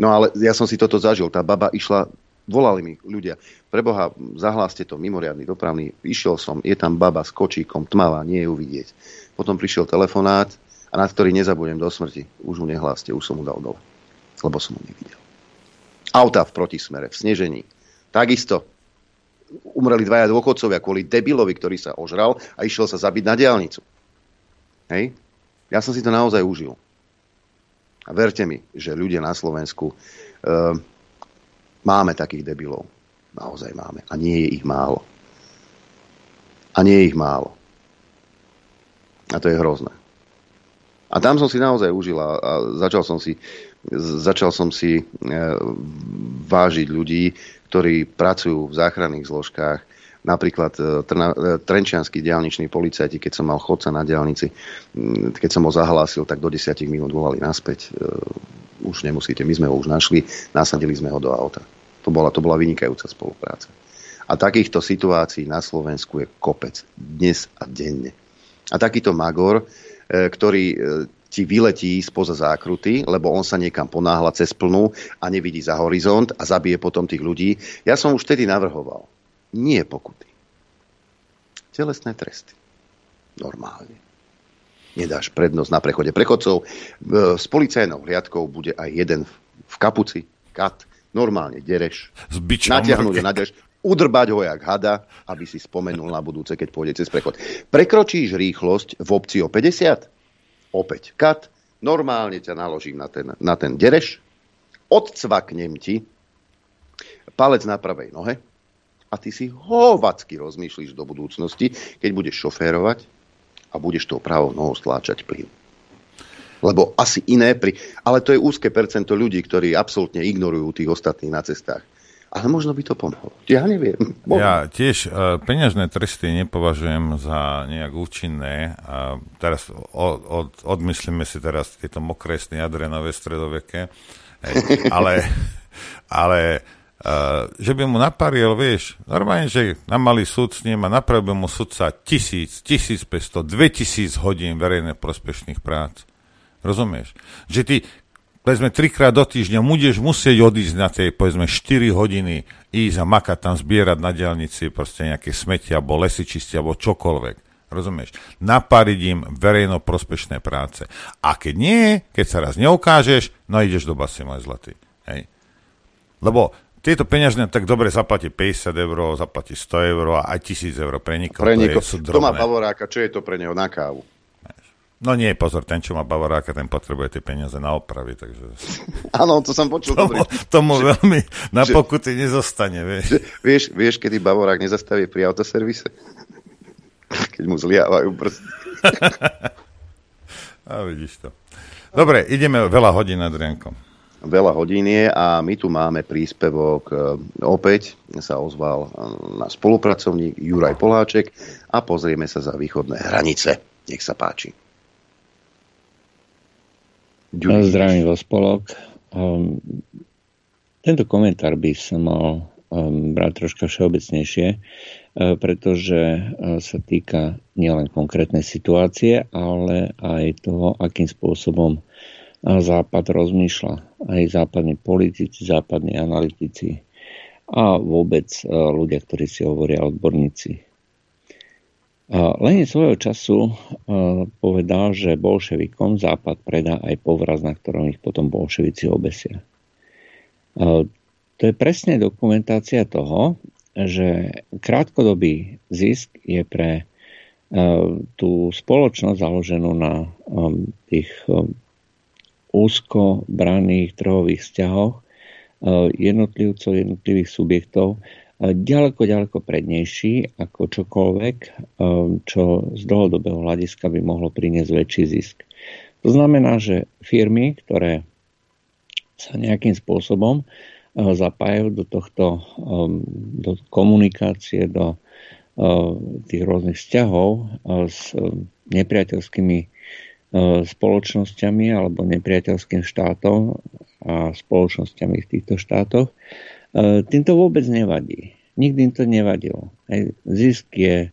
No ale ja som si toto zažil. Tá baba išla volali mi ľudia, preboha, zahláste to, mimoriadný dopravný, išiel som, je tam baba s kočíkom, tmavá, nie je ju vidieť. Potom prišiel telefonát, a na ktorý nezabudem do smrti. Už mu nehláste, už som mu dal dole lebo som ho nevidel. Auta v protismere, v snežení. Takisto. umreli dvaja dôchodcovia kvôli debilovi, ktorý sa ožral a išiel sa zabiť na diálnicu. Hej? Ja som si to naozaj užil. A verte mi, že ľudia na Slovensku uh, máme takých debilov. Naozaj máme. A nie je ich málo. A nie je ich málo. A to je hrozné. A tam som si naozaj užil a, začal som si, začal som si e, vážiť ľudí, ktorí pracujú v záchranných zložkách, napríklad e, trna, e, trenčianskí diálniční policajti, keď som mal chodca na diálnici, keď som ho zahlásil, tak do 10 minút volali naspäť. E, už nemusíte, my sme ho už našli, nasadili sme ho do auta. To bola, to bola vynikajúca spolupráca. A takýchto situácií na Slovensku je kopec. Dnes a denne. A takýto Magor, ktorý ti vyletí spoza zákruty, lebo on sa niekam ponáhla cez plnú a nevidí za horizont a zabije potom tých ľudí. Ja som už vtedy navrhoval nie pokuty. Telesné tresty. Normálne. Nedáš prednosť na prechode prechodcov. S policajnou hliadkou bude aj jeden v kapuci, kat, normálne dereš, natiahnuť a nadereš, udrbať ho jak hada, aby si spomenul na budúce, keď pôjde cez prechod. Prekročíš rýchlosť v obci o 50? Opäť kat, normálne ťa naložím na ten, na ten dereš, odcvaknem ti palec na pravej nohe, a ty si hovacky rozmýšľaš do budúcnosti, keď budeš šoférovať a budeš tou pravou nohou stláčať plyn. Lebo asi iné pri... Ale to je úzke percento ľudí, ktorí absolútne ignorujú tých ostatných na cestách. Ale možno by to pomohlo. Ja neviem. Mohlo. Ja tiež uh, peňažné tresty nepovažujem za nejak účinné. A teraz od, od, odmyslíme si teraz tieto mokré sny adrenové stredoveké. ale, ale Uh, že by mu naparil, vieš, normálne, že na malý súd s ním a napravil mu sudca tisíc, tisíc pesto, dve tisíc hodín verejne prospešných prác. Rozumieš? Že ty, povedzme, trikrát do týždňa budeš musieť odísť na tej, povedzme, 4 hodiny ísť a makať tam zbierať na diálnici proste nejaké smeti, alebo lesy čistiť, alebo čokoľvek. Rozumieš? Napariť im verejno prospešné práce. A keď nie, keď sa raz neukážeš, no ideš do basy, môj zlatý. Hej. Lebo tieto peňažné tak dobre zaplatí 50 eur, zaplatí 100 eur a aj 1000 eur pre nikoho. Pre nikoho. To, má Bavoráka, čo je to pre neho na kávu? No nie, pozor, ten, čo má Bavoráka, ten potrebuje tie peniaze na opravy, takže... Áno, to som počul. Tomu, tomu veľmi na pokuty nezostane, vieš. vieš. Vieš, kedy Bavorák nezastaví pri autoservise? Keď mu zliavajú prsty. a vidíš to. Dobre, ideme veľa hodín, Adrianko veľa hodín je a my tu máme príspevok. E, opäť sa ozval e, na spolupracovník Juraj Poláček a pozrieme sa za východné hranice. Nech sa páči. Ďurí. Zdravím vás, Polok. Um, tento komentár by som mal um, brať troška všeobecnejšie, uh, pretože uh, sa týka nielen konkrétnej situácie, ale aj toho, akým spôsobom Západ rozmýšľa, aj západní politici, západní analytici a vôbec e, ľudia, ktorí si hovoria odborníci. Lenin svojho času e, povedal, že bolševikom Západ predá aj povraz, na ktorom ich potom bolševici obesia. To je presne dokumentácia toho, že krátkodobý zisk je pre e, tú spoločnosť založenú na tých úzko braných trhových vzťahoch e, jednotlivcov, jednotlivých subjektov e, ďaleko, ďaleko prednejší ako čokoľvek, e, čo z dlhodobého hľadiska by mohlo priniesť väčší zisk. To znamená, že firmy, ktoré sa nejakým spôsobom zapájajú do tohto, do komunikácie, do tých rôznych vzťahov s nepriateľskými spoločnosťami alebo nepriateľským štátom a spoločnosťami v týchto štátoch, tým to vôbec nevadí. Nikdy im to nevadilo. Zisk je e,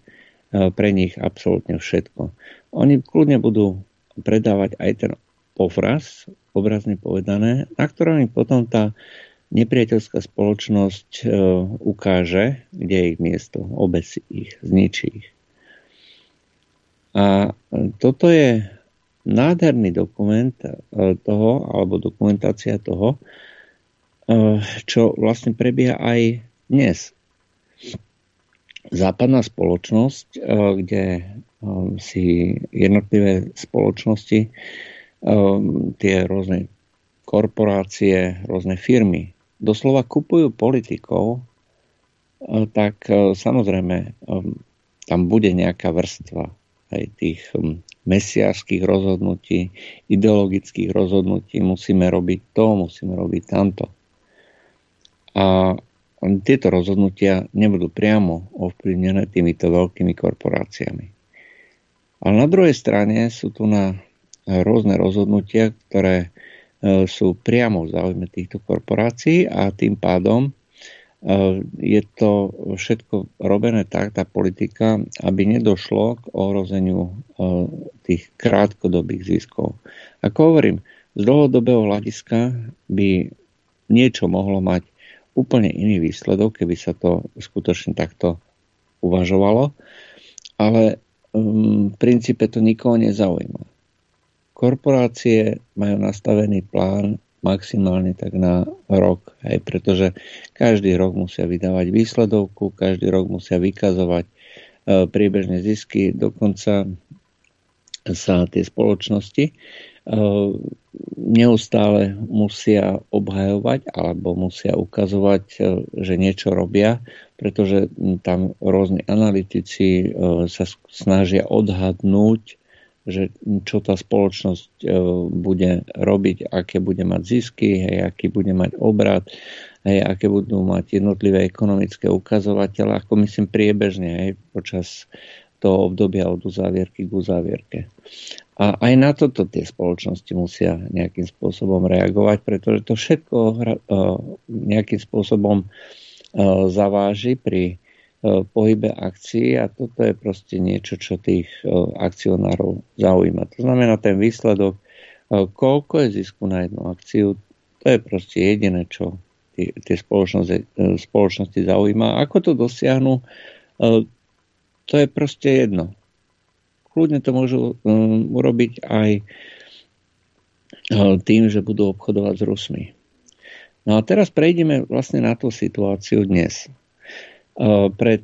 pre nich absolútne všetko. Oni kľudne budú predávať aj ten povraz, obrazne povedané, na ktorom im potom tá nepriateľská spoločnosť ukáže, kde je ich miesto, obesí ich, zničí ich. A toto je nádherný dokument e, toho, alebo dokumentácia toho, e, čo vlastne prebieha aj dnes. západná spoločnosť, kde si jednotlivé spoločnosti, tie rôzne korporácie, rôzne firmy doslova kupujú politikov, tak samozrejme tam bude nejaká vrstva aj tých mesiárských rozhodnutí, ideologických rozhodnutí, musíme robiť to, musíme robiť tamto. A tieto rozhodnutia nebudú priamo ovplyvnené týmito veľkými korporáciami. Ale na druhej strane sú tu na rôzne rozhodnutia, ktoré e, sú priamo v záujme týchto korporácií a tým pádom Eh, je to všetko robené tak, tá politika, aby nedošlo k ohrozeniu eh, tých krátkodobých ziskov. Ako hovorím, z dlhodobého hľadiska by niečo mohlo mať úplne iný výsledok, keby sa to skutočne takto uvažovalo, ale mm, v princípe to nikoho nezaujíma. Korporácie majú nastavený plán maximálne tak na rok, hej, pretože každý rok musia vydávať výsledovku, každý rok musia vykazovať e, priebežné zisky, dokonca sa tie spoločnosti neustále musia obhajovať alebo musia ukazovať, e, že niečo robia, pretože tam rôzni analytici e, sa snažia odhadnúť že čo tá spoločnosť e, bude robiť, aké bude mať zisky, hej, aký bude mať obrad, hej, aké budú mať jednotlivé ekonomické ukazovatele, ako myslím priebežne hej, počas toho obdobia od uzávierky k uzávierke. A aj na toto tie spoločnosti musia nejakým spôsobom reagovať, pretože to všetko e, nejakým spôsobom e, zaváži pri E, pohybe akcií a toto je proste niečo, čo tých akcionárov zaujíma. To znamená ten výsledok, koľko je zisku na jednu akciu, to je proste jediné, čo tie spoločnosti, spoločnosti zaujíma. Ako to dosiahnu, to je proste jedno. Kľudne to môžu urobiť aj tým, že budú obchodovať s Rusmi. No a teraz prejdeme vlastne na tú situáciu dnes. Pred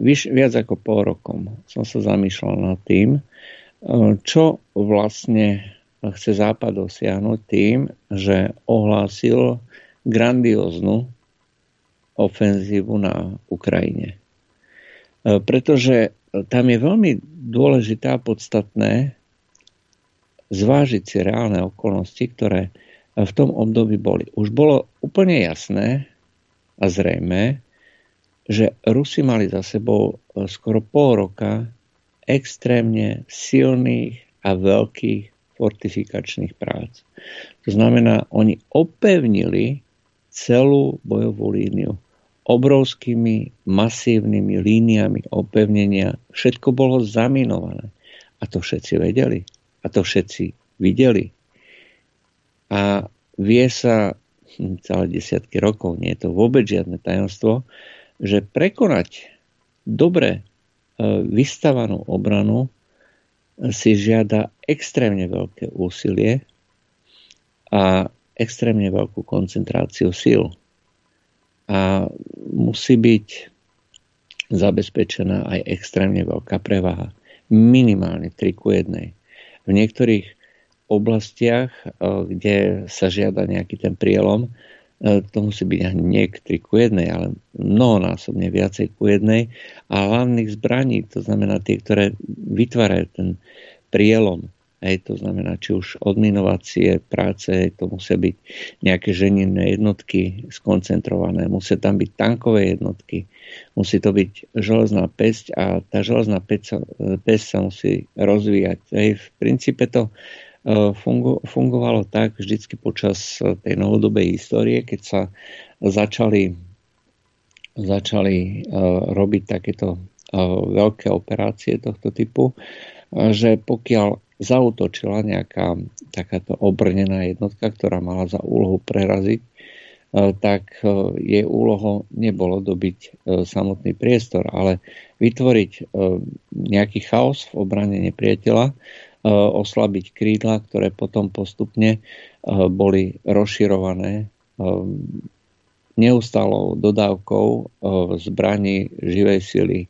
vyš, viac ako pol rokom som sa zamýšľal nad tým, čo vlastne chce Západ dosiahnuť tým, že ohlásil grandióznu ofenzívu na Ukrajine. Pretože tam je veľmi dôležité a podstatné zvážiť si reálne okolnosti, ktoré v tom období boli. Už bolo úplne jasné a zrejme, že Rusi mali za sebou e, skoro pol roka extrémne silných a veľkých fortifikačných prác. To znamená, oni opevnili celú bojovú líniu obrovskými masívnymi líniami opevnenia. Všetko bolo zaminované. A to všetci vedeli. A to všetci videli. A vie sa hm, celé desiatky rokov, nie je to vôbec žiadne tajomstvo, že prekonať dobre e, vystavanú obranu si žiada extrémne veľké úsilie a extrémne veľkú koncentráciu síl. A musí byť zabezpečená aj extrémne veľká prevaha. Minimálne 3 ku 1. V niektorých oblastiach, e, kde sa žiada nejaký ten prielom, E, to musí byť ani nie k 3 ku 1, ale mnohonásobne viacej ku 1 a hlavných zbraní, to znamená tie, ktoré vytvárajú ten prielom, Hej, to znamená, či už odminovacie práce, to musia byť nejaké ženinné jednotky skoncentrované, musia tam byť tankové jednotky, musí to byť železná pesť a tá železná pesť sa, musí rozvíjať. Hej, v princípe to E, fungovalo tak vždycky počas e, tej novodobej histórie, keď sa začali, začali uh, robiť takéto veľké operácie tohto typu, že pokiaľ zautočila nejaká takáto obrnená jednotka, ktorá mala za úlohu preraziť, tak jej úlohou nebolo dobiť samotný priestor, ale vytvoriť nejaký chaos v obrane nepriateľa, E, oslabiť krídla, ktoré potom postupne e, boli rozširované e, neustalou dodávkou zbraní živej sily,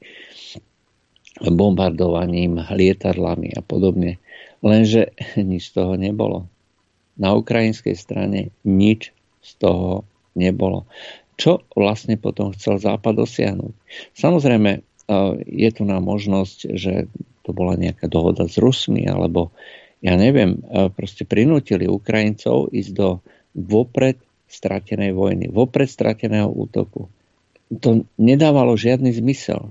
bombardovaním, lietadlami a podobne. Lenže nič z toho nebolo. Na ukrajinskej strane nič z toho nebolo. Čo vlastne potom chcel Západ dosiahnuť? Samozrejme, je tu na možnosť, že to bola nejaká dohoda s Rusmi, alebo ja neviem, proste prinútili Ukrajincov ísť do vopred stratenej vojny, vopred strateného útoku. To nedávalo žiadny zmysel.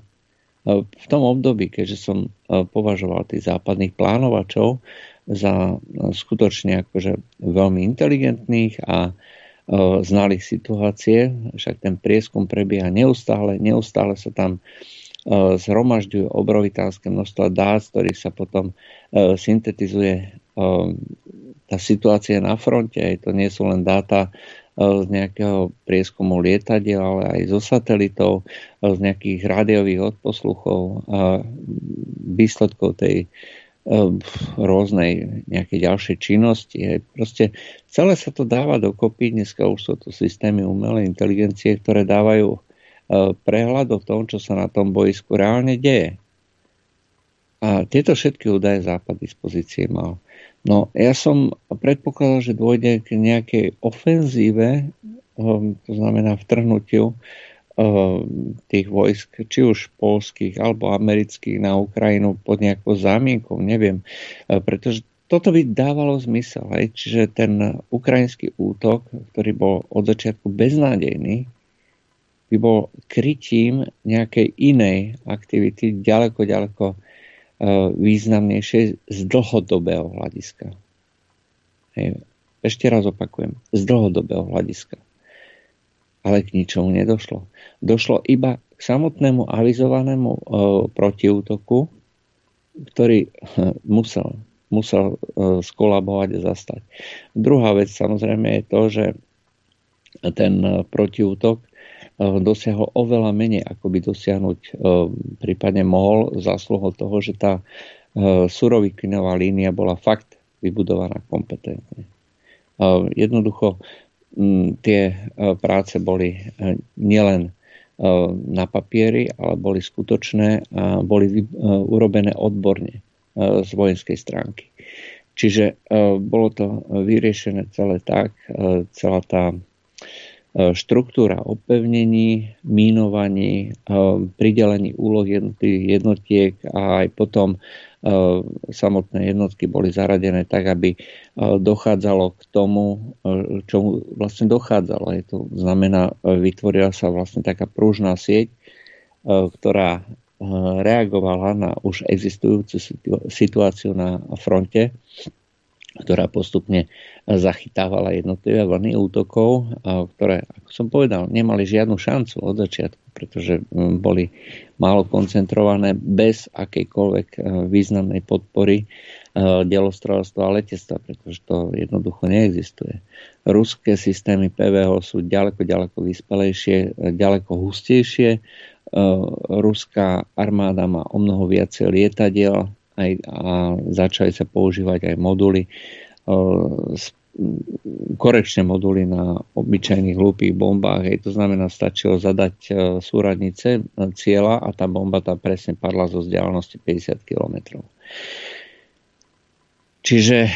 V tom období, keďže som považoval tých západných plánovačov za skutočne akože veľmi inteligentných a znali situácie, však ten prieskum prebieha neustále, neustále sa tam zhromažďujú obrovitánske množstva dát, z ktorých sa potom syntetizuje tá situácia na fronte. To nie sú len dáta z nejakého prieskumu lietadiel, ale aj zo satelitov, z nejakých rádiových odposluchov a výsledkov tej rôznej nejakej ďalšej činnosti. Proste celé sa to dáva dokopy. Dneska už sú to systémy umelej inteligencie, ktoré dávajú prehľad o tom, čo sa na tom boisku reálne deje. A tieto všetky údaje Západ dispozície mal. No ja som predpokladal, že dôjde k nejakej ofenzíve, to znamená vtrhnutiu tých vojsk, či už polských alebo amerických na Ukrajinu pod nejakou zámienkou, neviem. Pretože toto by dávalo zmysel. Hej? Čiže ten ukrajinský útok, ktorý bol od začiatku beznádejný, by bol krytím nejakej inej aktivity ďaleko, ďaleko významnejšie z dlhodobého hľadiska. Ešte raz opakujem, z dlhodobého hľadiska ale k ničomu nedošlo. Došlo iba k samotnému avizovanému e, protiútoku, ktorý musel, musel e, skolabovať a zastať. Druhá vec samozrejme je to, že ten e, protiútok e, dosiahol oveľa menej, ako by dosiahnuť e, prípadne mohol zásluhou toho, že tá e, surovikinová línia bola fakt vybudovaná kompetentne. Jednoducho Mm, tie práce boli nielen na papieri, ale boli skutočné a boli urobené odborne z vojenskej stránky. Čiže bolo to vyriešené celé tak, celá tá štruktúra opevnení, mínovaní, pridelení úloh jednotlivých jednotiek a aj potom E, samotné jednotky boli zaradené tak, aby e, dochádzalo k tomu, e, čomu vlastne dochádzalo. Je to znamená, vytvorila sa vlastne taká pružná sieť, ktorá reagovala na už existujúcu situáciu na fronte, ktorá postupne zachytávala jednotlivé vlny útokov, ktoré, ako som povedal, nemali žiadnu šancu od začiatku, pretože boli málo koncentrované bez akejkoľvek e, významnej podpory e, delostrojstva a letectva, pretože to jednoducho neexistuje. Ruské systémy PVO sú ďaleko, ďaleko vyspelejšie, e, ďaleko hustejšie. Ruská armáda má o mnoho viacej lietadiel aj, a začali sa používať aj moduly s korekčné moduly na obyčajných hlúpých bombách. Hej, to znamená, stačilo zadať e, súradnice cieľa a tá bomba tam presne padla zo vzdialenosti 50 km. Čiže e,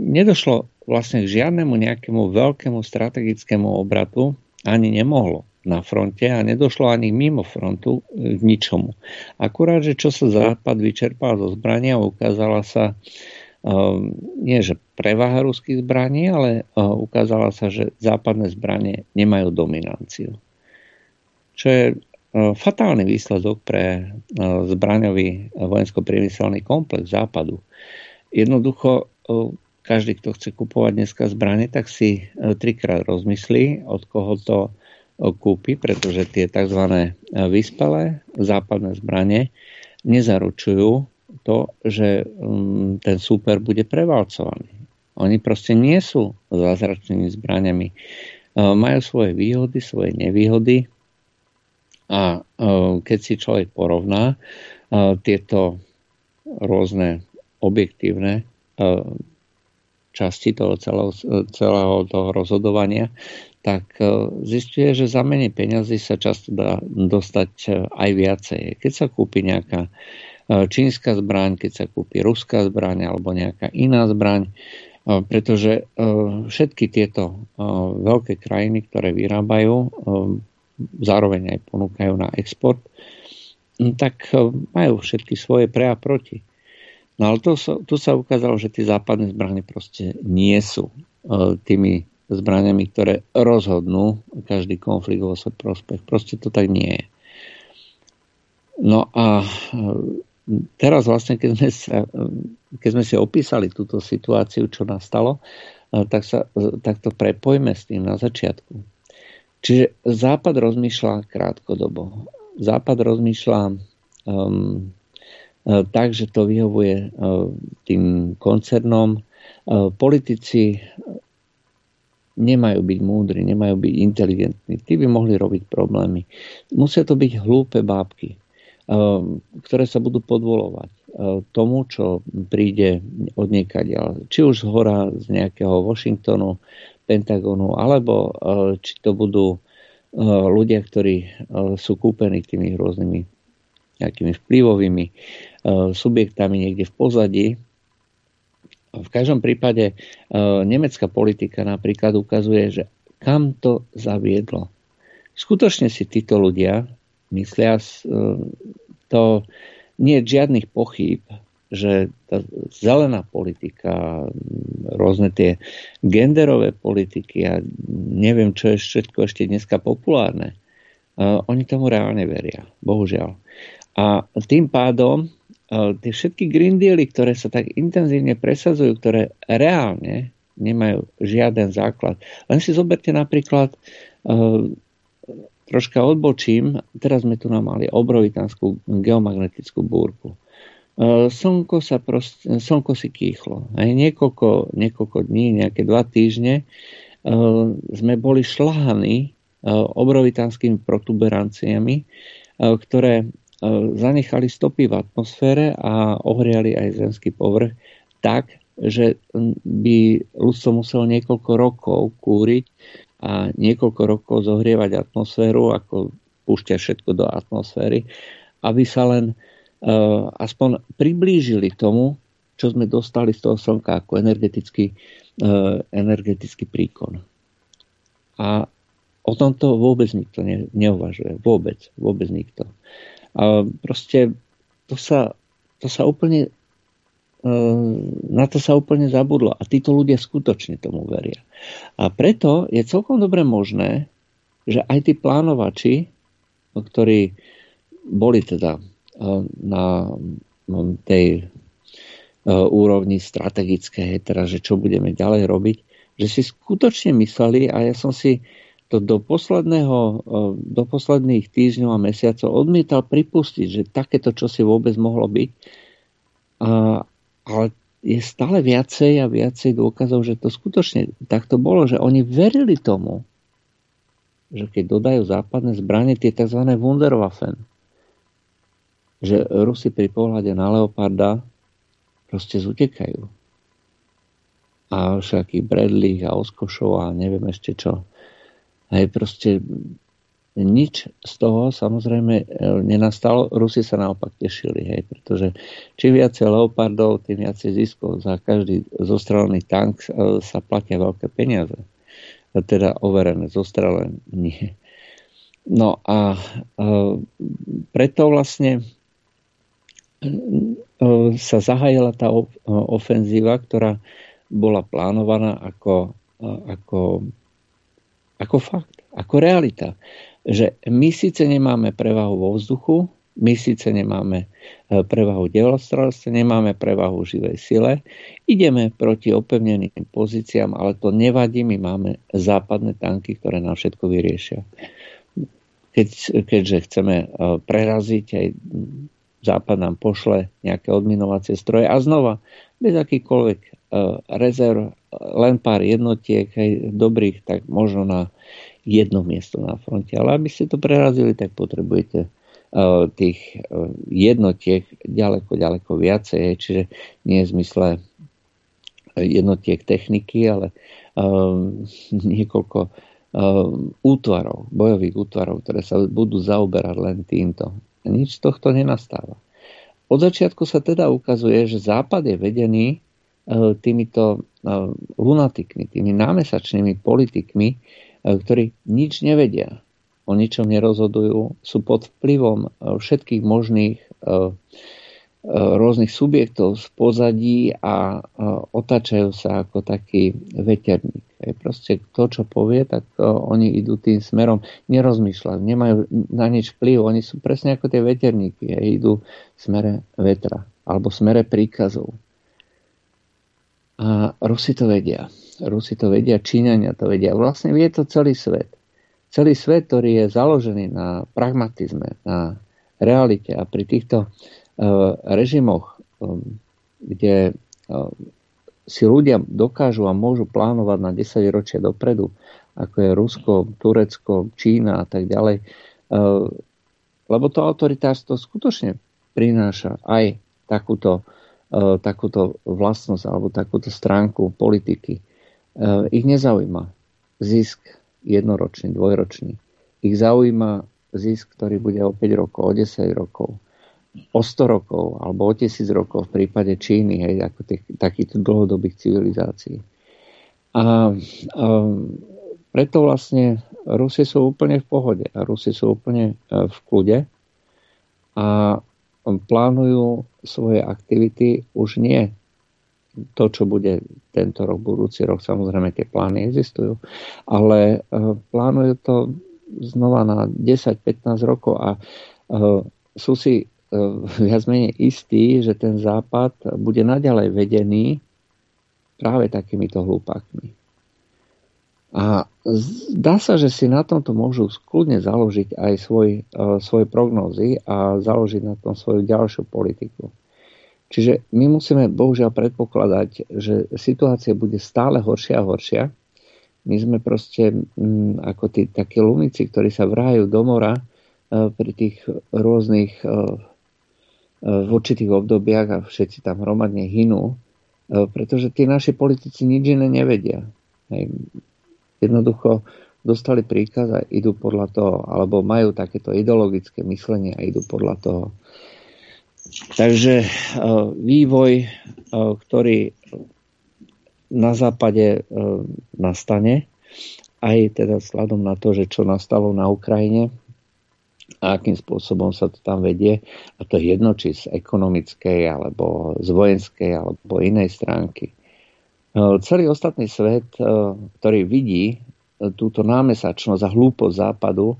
nedošlo vlastne k žiadnemu nejakému veľkému strategickému obratu, ani nemohlo na fronte a nedošlo ani mimo frontu k ničomu. Akurát, že čo sa Západ vyčerpal zo zbrania, ukázala sa Ehm, nie že prevaha ruských zbraní, ale eh, ukázala sa, že západné zbranie nemajú dominanciu. Čo je fatálny výsledok pre eh, zbraňový vojensko-priemyselný komplex západu. Jednoducho každý, kto chce kupovať dneska zbranie, tak si trikrát rozmyslí, od koho to kúpi, pretože tie tzv. vyspelé západné zbranie nezaručujú to, že um, ten súper bude prevalcovaný. Oni proste nie sú zázračnými zbraniami. Uh, majú svoje výhody, svoje nevýhody a uh, keď si človek porovná tieto rôzne objektívne časti toho celého, celého toho rozhodovania, tak zistuje, že za menej peňazí sa často dá dostať aj viacej. Keď sa kúpi nejaká čínska zbraň, keď sa kúpi ruská zbraň alebo nejaká iná zbraň, pretože všetky tieto veľké krajiny, ktoré vyrábajú, zároveň aj ponúkajú na export, tak majú všetky svoje pre a proti. No ale sa, tu sa ukázalo, že tie západné zbranie proste nie sú e, tými zbraniami, ktoré rozhodnú každý konflikt vo svoj prospech. Proste to tak nie je. No a e, teraz vlastne, keď sme, sa, keď sme si opísali túto situáciu, čo nastalo, e, tak, sa, tak to prepojme s tým na začiatku. Čiže Západ rozmýšľa krátkodobo. Západ rozmýšľa um, E, tak, že to vyhovuje e, tým koncernom. E, politici nemajú byť múdri, nemajú byť inteligentní. Tí by mohli robiť problémy. Musia to byť hlúpe bábky, ktoré sa budú podvolovať tomu, čo príde od niekaď. Či už z hora, z nejakého Washingtonu, Pentagonu, alebo či to budú ľudia, ktorí sú kúpení tými rôznymi nejakými vplyvovými subjektami niekde v pozadí. V každom prípade e, nemecká politika napríklad ukazuje, že kam to zaviedlo. Skutočne si títo ľudia myslia, e, to nie je žiadnych pochýb, že tá zelená politika, rôzne tie genderové politiky a neviem, čo je všetko ešte dneska populárne, oni tomu reálne veria. Bohužiaľ. A tým pádom tie všetky Green Dealy, ktoré sa tak intenzívne presadzujú, ktoré reálne nemajú žiaden základ. Len si zoberte napríklad, troška odbočím, teraz sme tu mali obrovitanskú geomagnetickú búrku. Slnko, sa proste, slnko si kýchlo. Aj niekoľko, niekoľko dní, nejaké dva týždne sme boli šlahaní obrovitanskými protuberanciami, ktoré E, zanechali stopy v atmosfére a ohriali aj zemský povrch tak, že by ľudstvo muselo niekoľko rokov kúriť a niekoľko rokov zohrievať atmosféru, ako púšťať všetko do atmosféry, aby sa len uh, aspoň priblížili tomu, čo sme dostali z toho slnka ako energetický, uh, energetický príkon. A o tomto vôbec nikto ne, neuvažuje. Vôbec, vôbec nikto. A proste to sa, to sa úplne e, na to sa úplne zabudlo. A títo ľudia skutočne tomu veria. A preto je celkom dobre možné, že aj tí plánovači, ktorí boli teda e, na tej e, úrovni strategické, teda, že čo budeme ďalej robiť, že si skutočne mysleli, a ja som si to do, posledného, do posledných týždňov a mesiacov odmietal pripustiť, že takéto čo si vôbec mohlo byť. A, ale je stále viacej a viacej dôkazov, že to skutočne takto bolo, že oni verili tomu, že keď dodajú západné zbranie, tie tzv. Wunderwaffen, že Rusi pri pohľade na Leoparda proste zutekajú. A všakých Bradley a Oskošov a neviem ešte čo Hej, proste nič z toho samozrejme e, nenastalo. Rusi sa naopak tešili, hej, pretože čím viacej leopardov, tým viacej ziskov. Za každý zostrelený tank e, sa platia veľké peniaze. Teda overené, zostrelené nie. No a e, preto vlastne sa zahájila tá ofenzíva, ktorá bola plánovaná ako, ako ako fakt, ako realita. Že my síce nemáme prevahu vo vzduchu, my síce nemáme e, prevahu delostrelstve, nemáme prevahu živej sile, ideme proti opevneným pozíciám, ale to nevadí, my máme západné tanky, ktoré nám všetko vyriešia. Keď, keďže chceme e, preraziť, aj západ nám pošle nejaké odminovacie stroje a znova, bez akýchkoľvek e, rezerv, len pár jednotiek, aj dobrých, tak možno na jedno miesto na fronte. Ale aby ste to prerazili, tak potrebujete uh, tých jednotiek ďaleko, ďaleko viacej. Čiže nie je zmysle jednotiek techniky, ale uh, niekoľko útvarov, bojových útvarov, ktoré sa budú zaoberať len týmto. Nič z tohto nenastáva. Od začiatku sa teda ukazuje, že Západ je vedený e, týmito lunatikmi, tými námesačnými politikmi, ktorí nič nevedia, o ničom nerozhodujú, sú pod vplyvom všetkých možných rôznych subjektov z pozadí a otáčajú sa ako taký veterník. Proste to, čo povie, tak oni idú tým smerom, nerozmýšľajú, nemajú na nič vplyv, oni sú presne ako tie veterníky, idú v smere vetra alebo v smere príkazov. A Rusi to vedia. Rusi to vedia, Číňania to vedia. Vlastne vie to celý svet. Celý svet, ktorý je založený na pragmatizme, na realite a pri týchto Eh, režimoch, eh, kde eh, si ľudia dokážu a môžu plánovať na 10 ročia dopredu, ako je Rusko, Turecko, Čína a tak ďalej, lebo to autoritárstvo skutočne prináša aj takúto, takúto vlastnosť alebo takúto stránku politiky. Ich nezaujíma zisk jednoročný, dvojročný. Ich zaujíma zisk, ktorý bude o 5 rokov, o 10 rokov o 100 rokov alebo o 1000 rokov v prípade Číny, hej, ako tých, takýchto dlhodobých civilizácií. A, a preto vlastne Rusi sú úplne v pohode a Rusi sú úplne e, v kľude a plánujú svoje aktivity už nie to, čo bude tento rok, budúci rok, samozrejme tie plány existujú, ale e, plánujú to znova na 10-15 rokov a e, sú si viac menej istý, že ten západ bude naďalej vedený práve takýmito hlupákmi. A zdá sa, že si na tomto môžu skľudne založiť aj svoj, e, svoje prognózy a založiť na tom svoju ďalšiu politiku. Čiže my musíme bohužiaľ predpokladať, že situácia bude stále horšia a horšia. My sme proste m, ako tí takí lumici, ktorí sa vrahajú do mora e, pri tých rôznych v určitých obdobiach a všetci tam hromadne hynú, e, pretože tí naši politici nič iné nevedia. Jednoducho dostali príkaz a idú podľa toho, alebo majú takéto ideologické myslenie a idú podľa toho. Takže e, vývoj, e, ktorý na západe nastane, aj teda vzhľadom na to, že čo nastalo na Ukrajine, a akým spôsobom sa to tam vedie. A to je jedno, či z ekonomickej, alebo z vojenskej, alebo inej stránky. E, celý ostatný svet, e, ktorý vidí e, túto námesačnosť a hlúposť západu,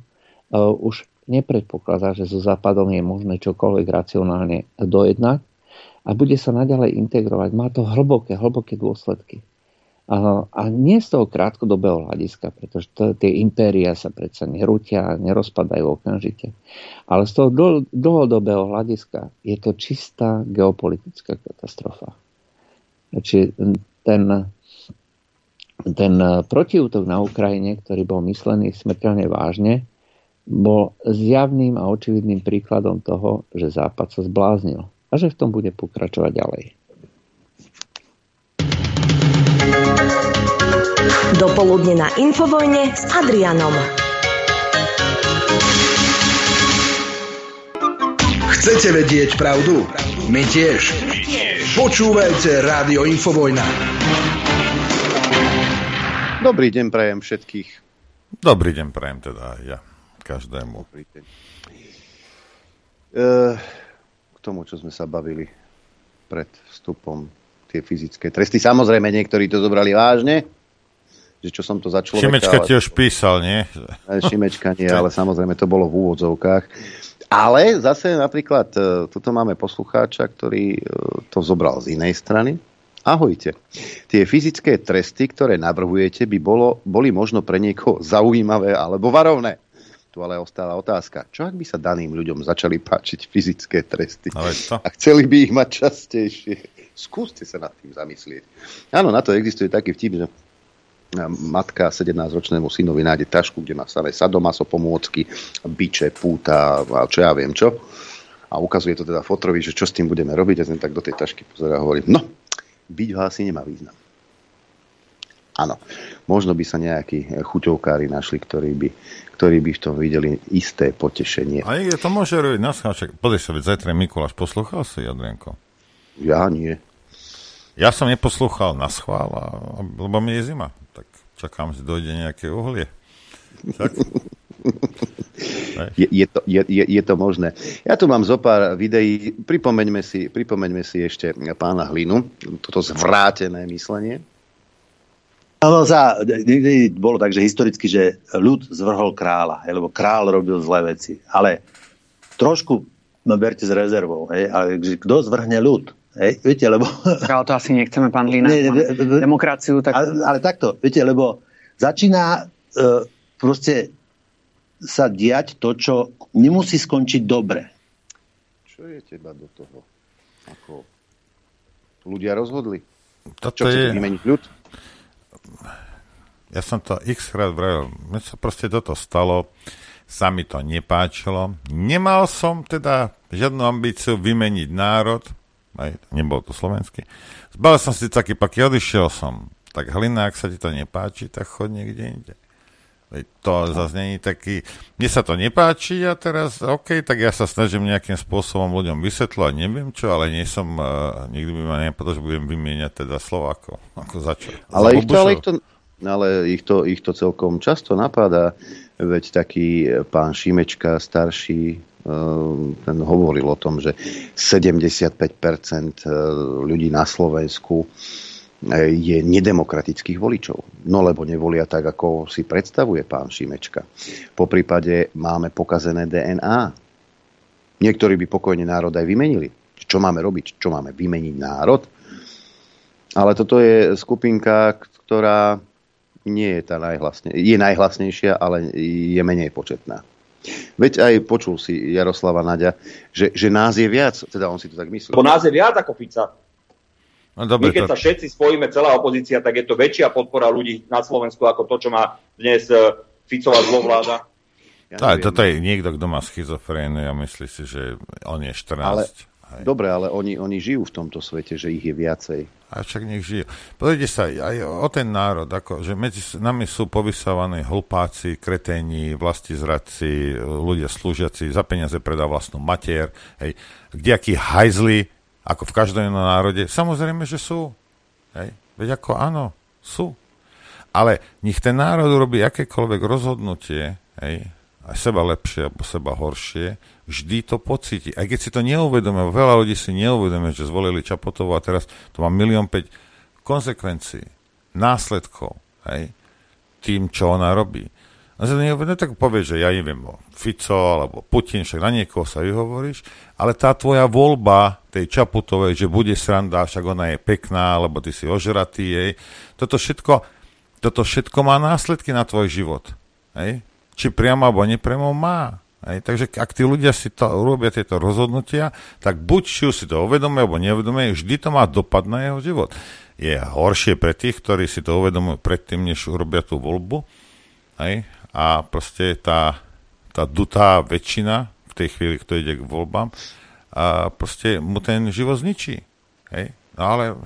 už nepredpokladá, že so západom je možné čokoľvek racionálne dojednať a bude sa naďalej integrovať. Má to hlboké, hlboké dôsledky. A nie z toho krátkodobého hľadiska, pretože to, tie impéria sa predsa nerútia, nerozpadajú okamžite. Ale z toho dl- dlhodobého hľadiska je to čistá geopolitická katastrofa. Čiže ten, ten protiútok na Ukrajine, ktorý bol myslený smrteľne vážne, bol zjavným a očividným príkladom toho, že Západ sa zbláznil a že v tom bude pokračovať ďalej. Dopoludne na Infovojne s Adrianom. Chcete vedieť pravdu? My tiež. Počúvajte Rádio Infovojna. Dobrý deň prajem všetkých. Dobrý deň prajem teda aj ja. Každému. Dobrý deň. E, k tomu, čo sme sa bavili pred vstupom tie fyzické tresty. Samozrejme, niektorí to zobrali vážne, že čo som to za človeka... Šimečka ale... tiež písal, nie? Šimečka nie, ale samozrejme to bolo v úvodzovkách. Ale zase napríklad, e, tuto máme poslucháča, ktorý e, to zobral z inej strany. Ahojte. Tie fyzické tresty, ktoré navrhujete, by bolo, boli možno pre niekoho zaujímavé alebo varovné. Tu ale ostáva otázka, čo ak by sa daným ľuďom začali páčiť fyzické tresty a chceli by ich mať častejšie? Skúste sa nad tým zamyslieť. Áno, na to existuje taký vtip, že matka 17-ročnému synovi nájde tašku, kde má samé sadomaso pomôcky, biče, púta a čo ja viem čo. A ukazuje to teda fotrovi, že čo s tým budeme robiť. A ten tak do tej tašky pozera a hovorí, no, byť ho asi nemá význam. Áno, možno by sa nejakí chuťovkári našli, ktorí by, ktorí by v tom videli isté potešenie. A je to môže robiť na scháček. Podej sa, veď zajtra Mikuláš, poslúchal si, Jadrienko? Ja nie. Ja som neposlúchal na schvál, lebo mi je zima. Čakám, že dojde nejaké uhlie. Tak. je, je, to, je, je, je to možné. Ja tu mám zo pár videí. Pripomeňme si, pripomeňme si ešte pána Hlinu, toto zvrátené myslenie. Ono sa, niekdy bolo tak, že historicky, že ľud zvrhol kráľa, hej, lebo kráľ robil zlé veci. Ale trošku ma berte s rezervou. Hej, ale kto zvrhne ľud? Hej, viete, lebo... Ale to asi nechceme, pán Lina. Nie, ne, demokraciu. Tak... Ale, ale takto, viete, lebo začína uh, proste sa diať to, čo nemusí skončiť dobre. Čo je teba do toho? Ako ľudia rozhodli? Toto čo je... vymeniť ľud? Ja som to x krát vravil. Mne sa proste toto stalo. Sa mi to nepáčilo. Nemal som teda žiadnu ambíciu vymeniť národ. Aj, nebol to slovenský. Zbal som si taký paky, odišiel som. Tak hlina, ak sa ti to nepáči, tak chod niekde inde. To zase není taký... Mne sa to nepáči a teraz, OK, tak ja sa snažím nejakým spôsobom ľuďom vysvetľovať, neviem čo, ale nie som, uh, nikdy by ma nenapadlo, že budem vymieňať teda Slovákov. Ako za čo? Ale, za ich to, ale, ich to, ale ich, to, ich to celkom často napadá, veď taký pán Šimečka, starší, ten hovoril o tom, že 75% ľudí na Slovensku je nedemokratických voličov. No lebo nevolia tak, ako si predstavuje pán Šimečka. Po prípade máme pokazené DNA. Niektorí by pokojne národ aj vymenili. Čo máme robiť? Čo máme vymeniť národ? Ale toto je skupinka, ktorá nie je tá najhlasne, je najhlasnejšia, ale je menej početná. Veď aj počul si Jaroslava Naďa, že, že nás je viac, teda on si to tak myslí. Bo nás je viac ako Fica. No, dobre, My keď to... sa všetci spojíme, celá opozícia, tak je to väčšia podpora ľudí na Slovensku ako to, čo má dnes e, Ficová zlovláda. Ja Aj, toto je niekto, kto má schizofrénu a myslí si, že on je 14. Ale, dobre, ale oni, oni žijú v tomto svete, že ich je viacej. A však nech žijú. Pozrite sa, aj o ten národ, ako, že medzi nami sú povysávaní hlupáci, kreténi, vlasti zradci, ľudia slúžiaci, za peniaze predá vlastnú matier, hej, kdejakí hajzli ako v každom národe. Samozrejme, že sú. Hej. Veď ako áno, sú. Ale nech ten národ robí akékoľvek rozhodnutie, hej, aj seba lepšie alebo seba horšie, vždy to pocíti. Aj keď si to neuvedomia, veľa ľudí si neuvedomia, že zvolili Čapotovu a teraz to má milión päť konsekvencií, následkov, hej, tým, čo ona robí. A sa no tak povie, že ja neviem, Fico alebo Putin, však na niekoho sa vyhovoríš, ale tá tvoja voľba tej Čaputovej, že bude sranda, však ona je pekná, alebo ty si ožratý jej, toto všetko, toto všetko má následky na tvoj život. Hej? Či priamo alebo nepriamo má. Hej? Takže ak tí ľudia si to urobia tieto rozhodnutia, tak buď či si to uvedomujú, alebo neuvedomujú, vždy to má dopad na jeho život. Je horšie pre tých, ktorí si to uvedomujú predtým, než urobia tú voľbu. Hej? a proste tá, tá dutá väčšina v tej chvíli, kto ide k voľbám, a proste mu ten život zničí. Hej? No ale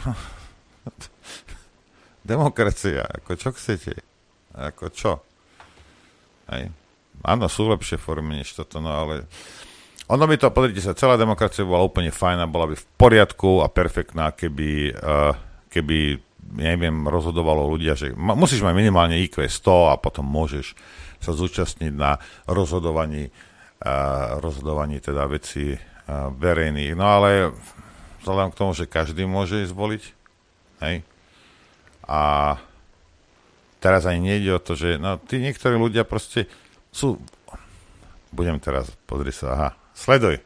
demokracia, ako čo chcete? Ako čo? Hej? Áno, sú lepšie formy než toto, no ale ono by to, pozrite sa, celá demokracia bola úplne fajná, bola by v poriadku a perfektná, keby, uh, keby neviem, rozhodovalo ľudia, že ma, musíš mať minimálne IQ 100 a potom môžeš sa zúčastniť na rozhodovaní, uh, rozhodovaní teda veci uh, verejných. No ale vzhľadom k tomu, že každý môže zvoliť, hej, a teraz ani nejde o to, že no, tí niektorí ľudia proste sú, budem teraz, pozri sa, aha, sleduj,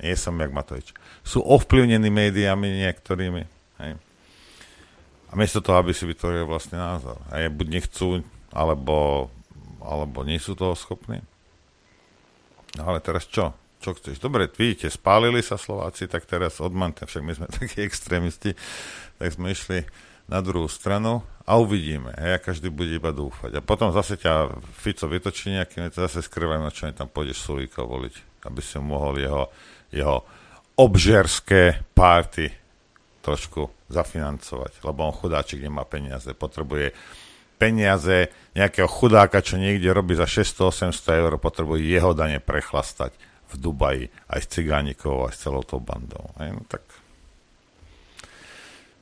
nie som jak Matovič, sú ovplyvnení médiami niektorými, hej, a miesto toho, aby si vytvorili vlastný názor. Je buď nechcú, alebo, alebo nie sú toho schopní. No ale teraz čo? Čo chceš? Dobre, vidíte, spálili sa Slováci, tak teraz odmante, však my sme takí extrémisti, tak sme išli na druhú stranu a uvidíme. A ja každý bude iba dúfať. A potom zase ťa Fico vytočí nejakým, zase skrývajú, na čo tam pôjdeš Sulíka voliť, aby si mohol jeho, jeho obžerské párty trošku zafinancovať, lebo on chudáčik nemá peniaze, potrebuje peniaze nejakého chudáka, čo niekde robí za 600-800 eur, potrebuje jeho dane prechlastať v Dubaji aj s cigánikov, aj s celou tou bandou. Hej, no tak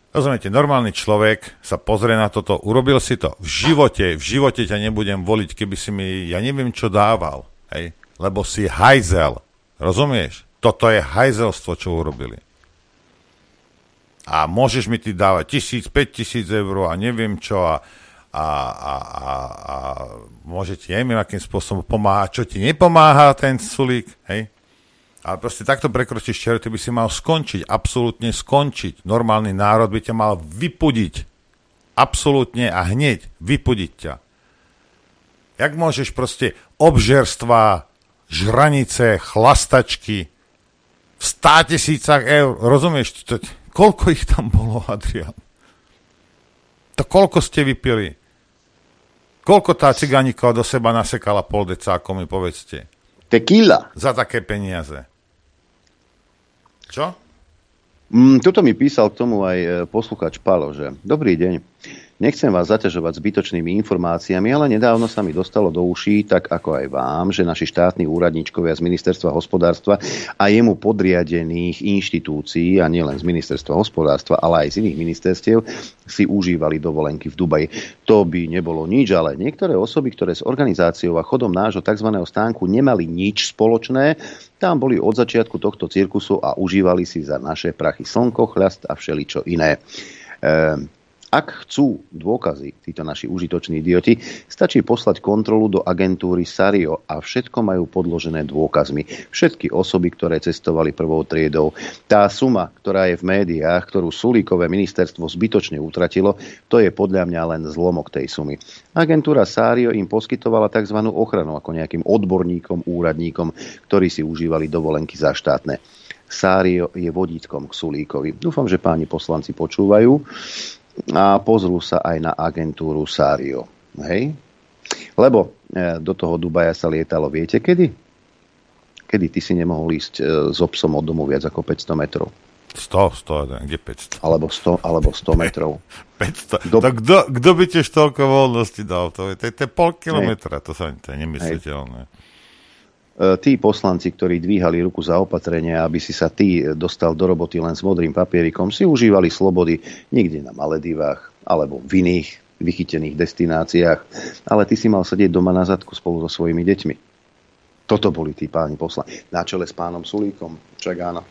Rozumiete, normálny človek sa pozrie na toto, urobil si to. V živote, v živote ťa nebudem voliť, keby si mi, ja neviem, čo dával. Hej? Lebo si hajzel. Rozumieš? Toto je hajzelstvo, čo urobili. A môžeš mi ty dávať tisíc, päť tisíc eur a neviem čo a, a, a, a, a môže ti neviem, akým spôsobom pomáhať, čo ti nepomáha ten sulík, hej? Ale proste takto prekročíš čer, ty by si mal skončiť, absolútne skončiť. Normálny národ by ťa mal vypudiť. Absolútne a hneď vypudiť ťa. Jak môžeš proste obžerstva, žranice, chlastačky v stá tisícach eur, rozumieš? To, koľko ich tam bolo, Adrian? To koľko ste vypili? Koľko tá ciganíka do seba nasekala pol decáko, mi povedzte. Tequila. Za také peniaze. Čo? Mm, tuto mi písal k tomu aj e, posluchač Palo, že dobrý deň. Nechcem vás zaťažovať zbytočnými informáciami, ale nedávno sa mi dostalo do uší, tak ako aj vám, že naši štátni úradníčkovia z Ministerstva hospodárstva a jemu podriadených inštitúcií, a nielen z Ministerstva hospodárstva, ale aj z iných ministerstiev, si užívali dovolenky v Dubaji. To by nebolo nič, ale niektoré osoby, ktoré s organizáciou a chodom nášho tzv. stánku nemali nič spoločné, tam boli od začiatku tohto cirkusu a užívali si za naše prachy slnko, chľast a všeličo iné. Ehm, ak chcú dôkazy, títo naši užitoční idioti, stačí poslať kontrolu do agentúry Sario a všetko majú podložené dôkazmi. Všetky osoby, ktoré cestovali prvou triedou. Tá suma, ktorá je v médiách, ktorú Sulíkové ministerstvo zbytočne utratilo, to je podľa mňa len zlomok tej sumy. Agentúra Sario im poskytovala tzv. ochranu ako nejakým odborníkom, úradníkom, ktorí si užívali dovolenky za štátne. Sário je vodítkom k Sulíkovi. Dúfam, že páni poslanci počúvajú a pozrú sa aj na agentúru Sario. Hej? Lebo e, do toho Dubaja sa lietalo, viete kedy? Kedy ty si nemohol ísť e, s obsom od domu viac ako 500 metrov? 100, 100, kde 500? Alebo 100, alebo 100 metrov. 500. Do... Kto, kto by tiež toľko voľnosti dal? To je, to je, to je pol kilometra, to sa to je nemysliteľné. Hej. E, tí poslanci, ktorí dvíhali ruku za opatrenie, aby si sa ty dostal do roboty len s modrým papierikom, si užívali slobody niekde na Maledivách alebo v iných vychytených destináciách, ale ty si mal sedieť doma na zadku spolu so svojimi deťmi. Toto boli tí páni poslanci. Na čele s pánom Sulíkom, Čagána.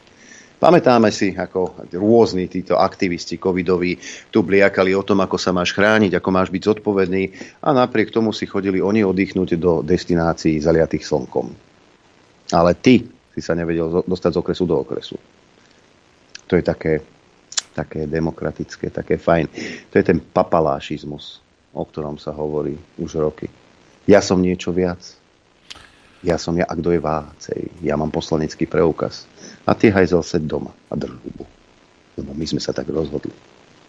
Pamätáme si, ako rôzni títo aktivisti covidoví tu bliakali o tom, ako sa máš chrániť, ako máš byť zodpovedný a napriek tomu si chodili oni oddychnúť do destinácií zaliatých slnkom. Ale ty si sa nevedel dostať z okresu do okresu. To je také, také demokratické, také fajn. To je ten papalášizmus, o ktorom sa hovorí už roky. Ja som niečo viac. Ja som ja, a kto je vácej? Ja mám poslanecký preukaz. A ty hajzel seď doma a drž. Lebo my sme sa tak rozhodli.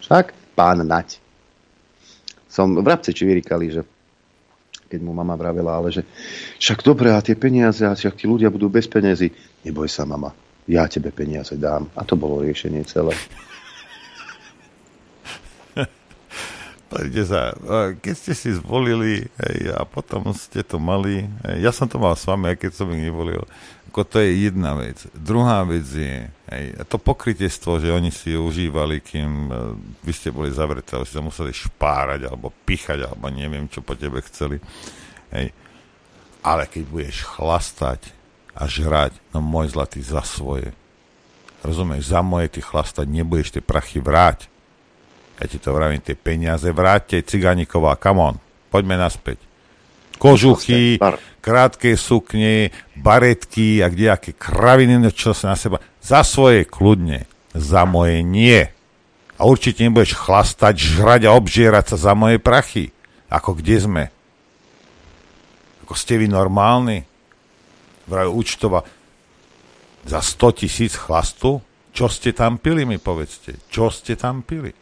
Však pán Nať. Som v Rabce či vyrikali, že keď mu mama vravela, ale že však dobre, a tie peniaze, a však tí ľudia budú bez peniazy. Neboj sa, mama, ja tebe peniaze dám. A to bolo riešenie celé. Pozrite sa, keď ste si zvolili hej, a potom ste to mali, hej, ja som to mal s vami, aj keď som ich nevolil, ako to je jedna vec. Druhá vec je hej, to pokrytiestvo, že oni si užívali, kým uh, vy ste boli zavreté, ale si sa museli špárať, alebo pichať, alebo neviem, čo po tebe chceli. Hej. Ale keď budeš chlastať a žrať, no môj zlatý, za svoje. Rozumieš, za moje ty chlastať nebudeš tie prachy vráť. Ja ti to vravím, tie peniaze vráťte, ciganíková, come on, poďme naspäť kožuchy, krátke sukne, baretky a kdejaké kraviny, čo sa na seba. Za svoje kľudne, za moje nie. A určite nebudeš chlastať, žrať a obžierať sa za moje prachy. Ako kde sme? Ako ste vy normálni? Vraj účtova za 100 tisíc chlastu? Čo ste tam pili, mi povedzte? Čo ste tam pili?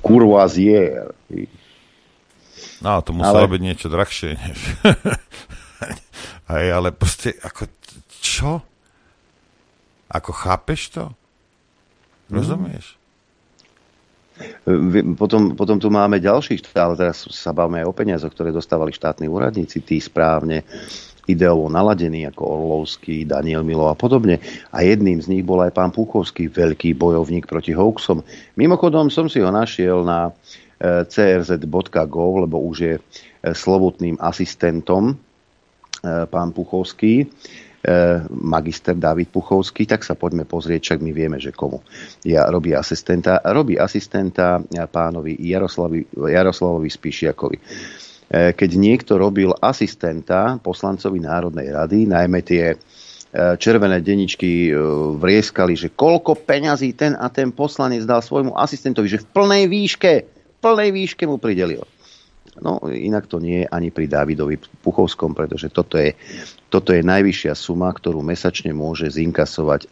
Courvoisier. No, to muselo ale... byť niečo drahšie. Než... Hej, ale proste, ako, čo? Ako chápeš to? Mhm. Rozumieš? Potom, potom tu máme ďalších, ale teraz sa bavíme aj o peniazoch, ktoré dostávali štátni úradníci, tí správne ideovo naladení ako Orlovský, Daniel Milo a podobne. A jedným z nich bol aj pán Púchovský, veľký bojovník proti hoaxom. Mimochodom som si ho našiel na e, crz.gov, lebo už je e, slovutným asistentom e, pán Puchovský magister David Puchovský, tak sa poďme pozrieť, však my vieme, že komu ja robí asistenta. Robí asistenta pánovi Jaroslavovi, Jaroslavovi Spíšiakovi. E, keď niekto robil asistenta poslancovi Národnej rady, najmä tie e, červené deničky e, vrieskali, že koľko peňazí ten a ten poslanec dal svojmu asistentovi, že v plnej výške, plnej výške mu pridelil. No, inak to nie je ani pri Davidovi Puchovskom, pretože toto je, toto je najvyššia suma, ktorú mesačne môže zinkasovať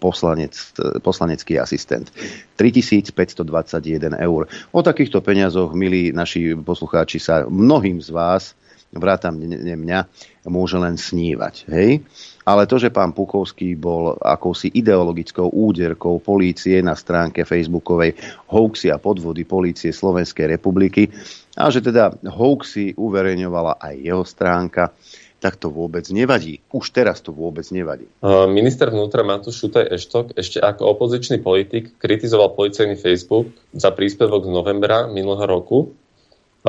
poslanec, poslanecký asistent. 3521 eur. O takýchto peniazoch, milí naši poslucháči, sa mnohým z vás, vrátam mňa, môže len snívať. Hej? Ale to, že pán Pukovský bol akousi ideologickou úderkou polície na stránke facebookovej hoaxy a podvody polície Slovenskej republiky, a že teda hoaxy uverejňovala aj jeho stránka, tak to vôbec nevadí. Už teraz to vôbec nevadí. Minister vnútra Matúš Šutaj Eštok ešte ako opozičný politik kritizoval policajný Facebook za príspevok z novembra minulého roku.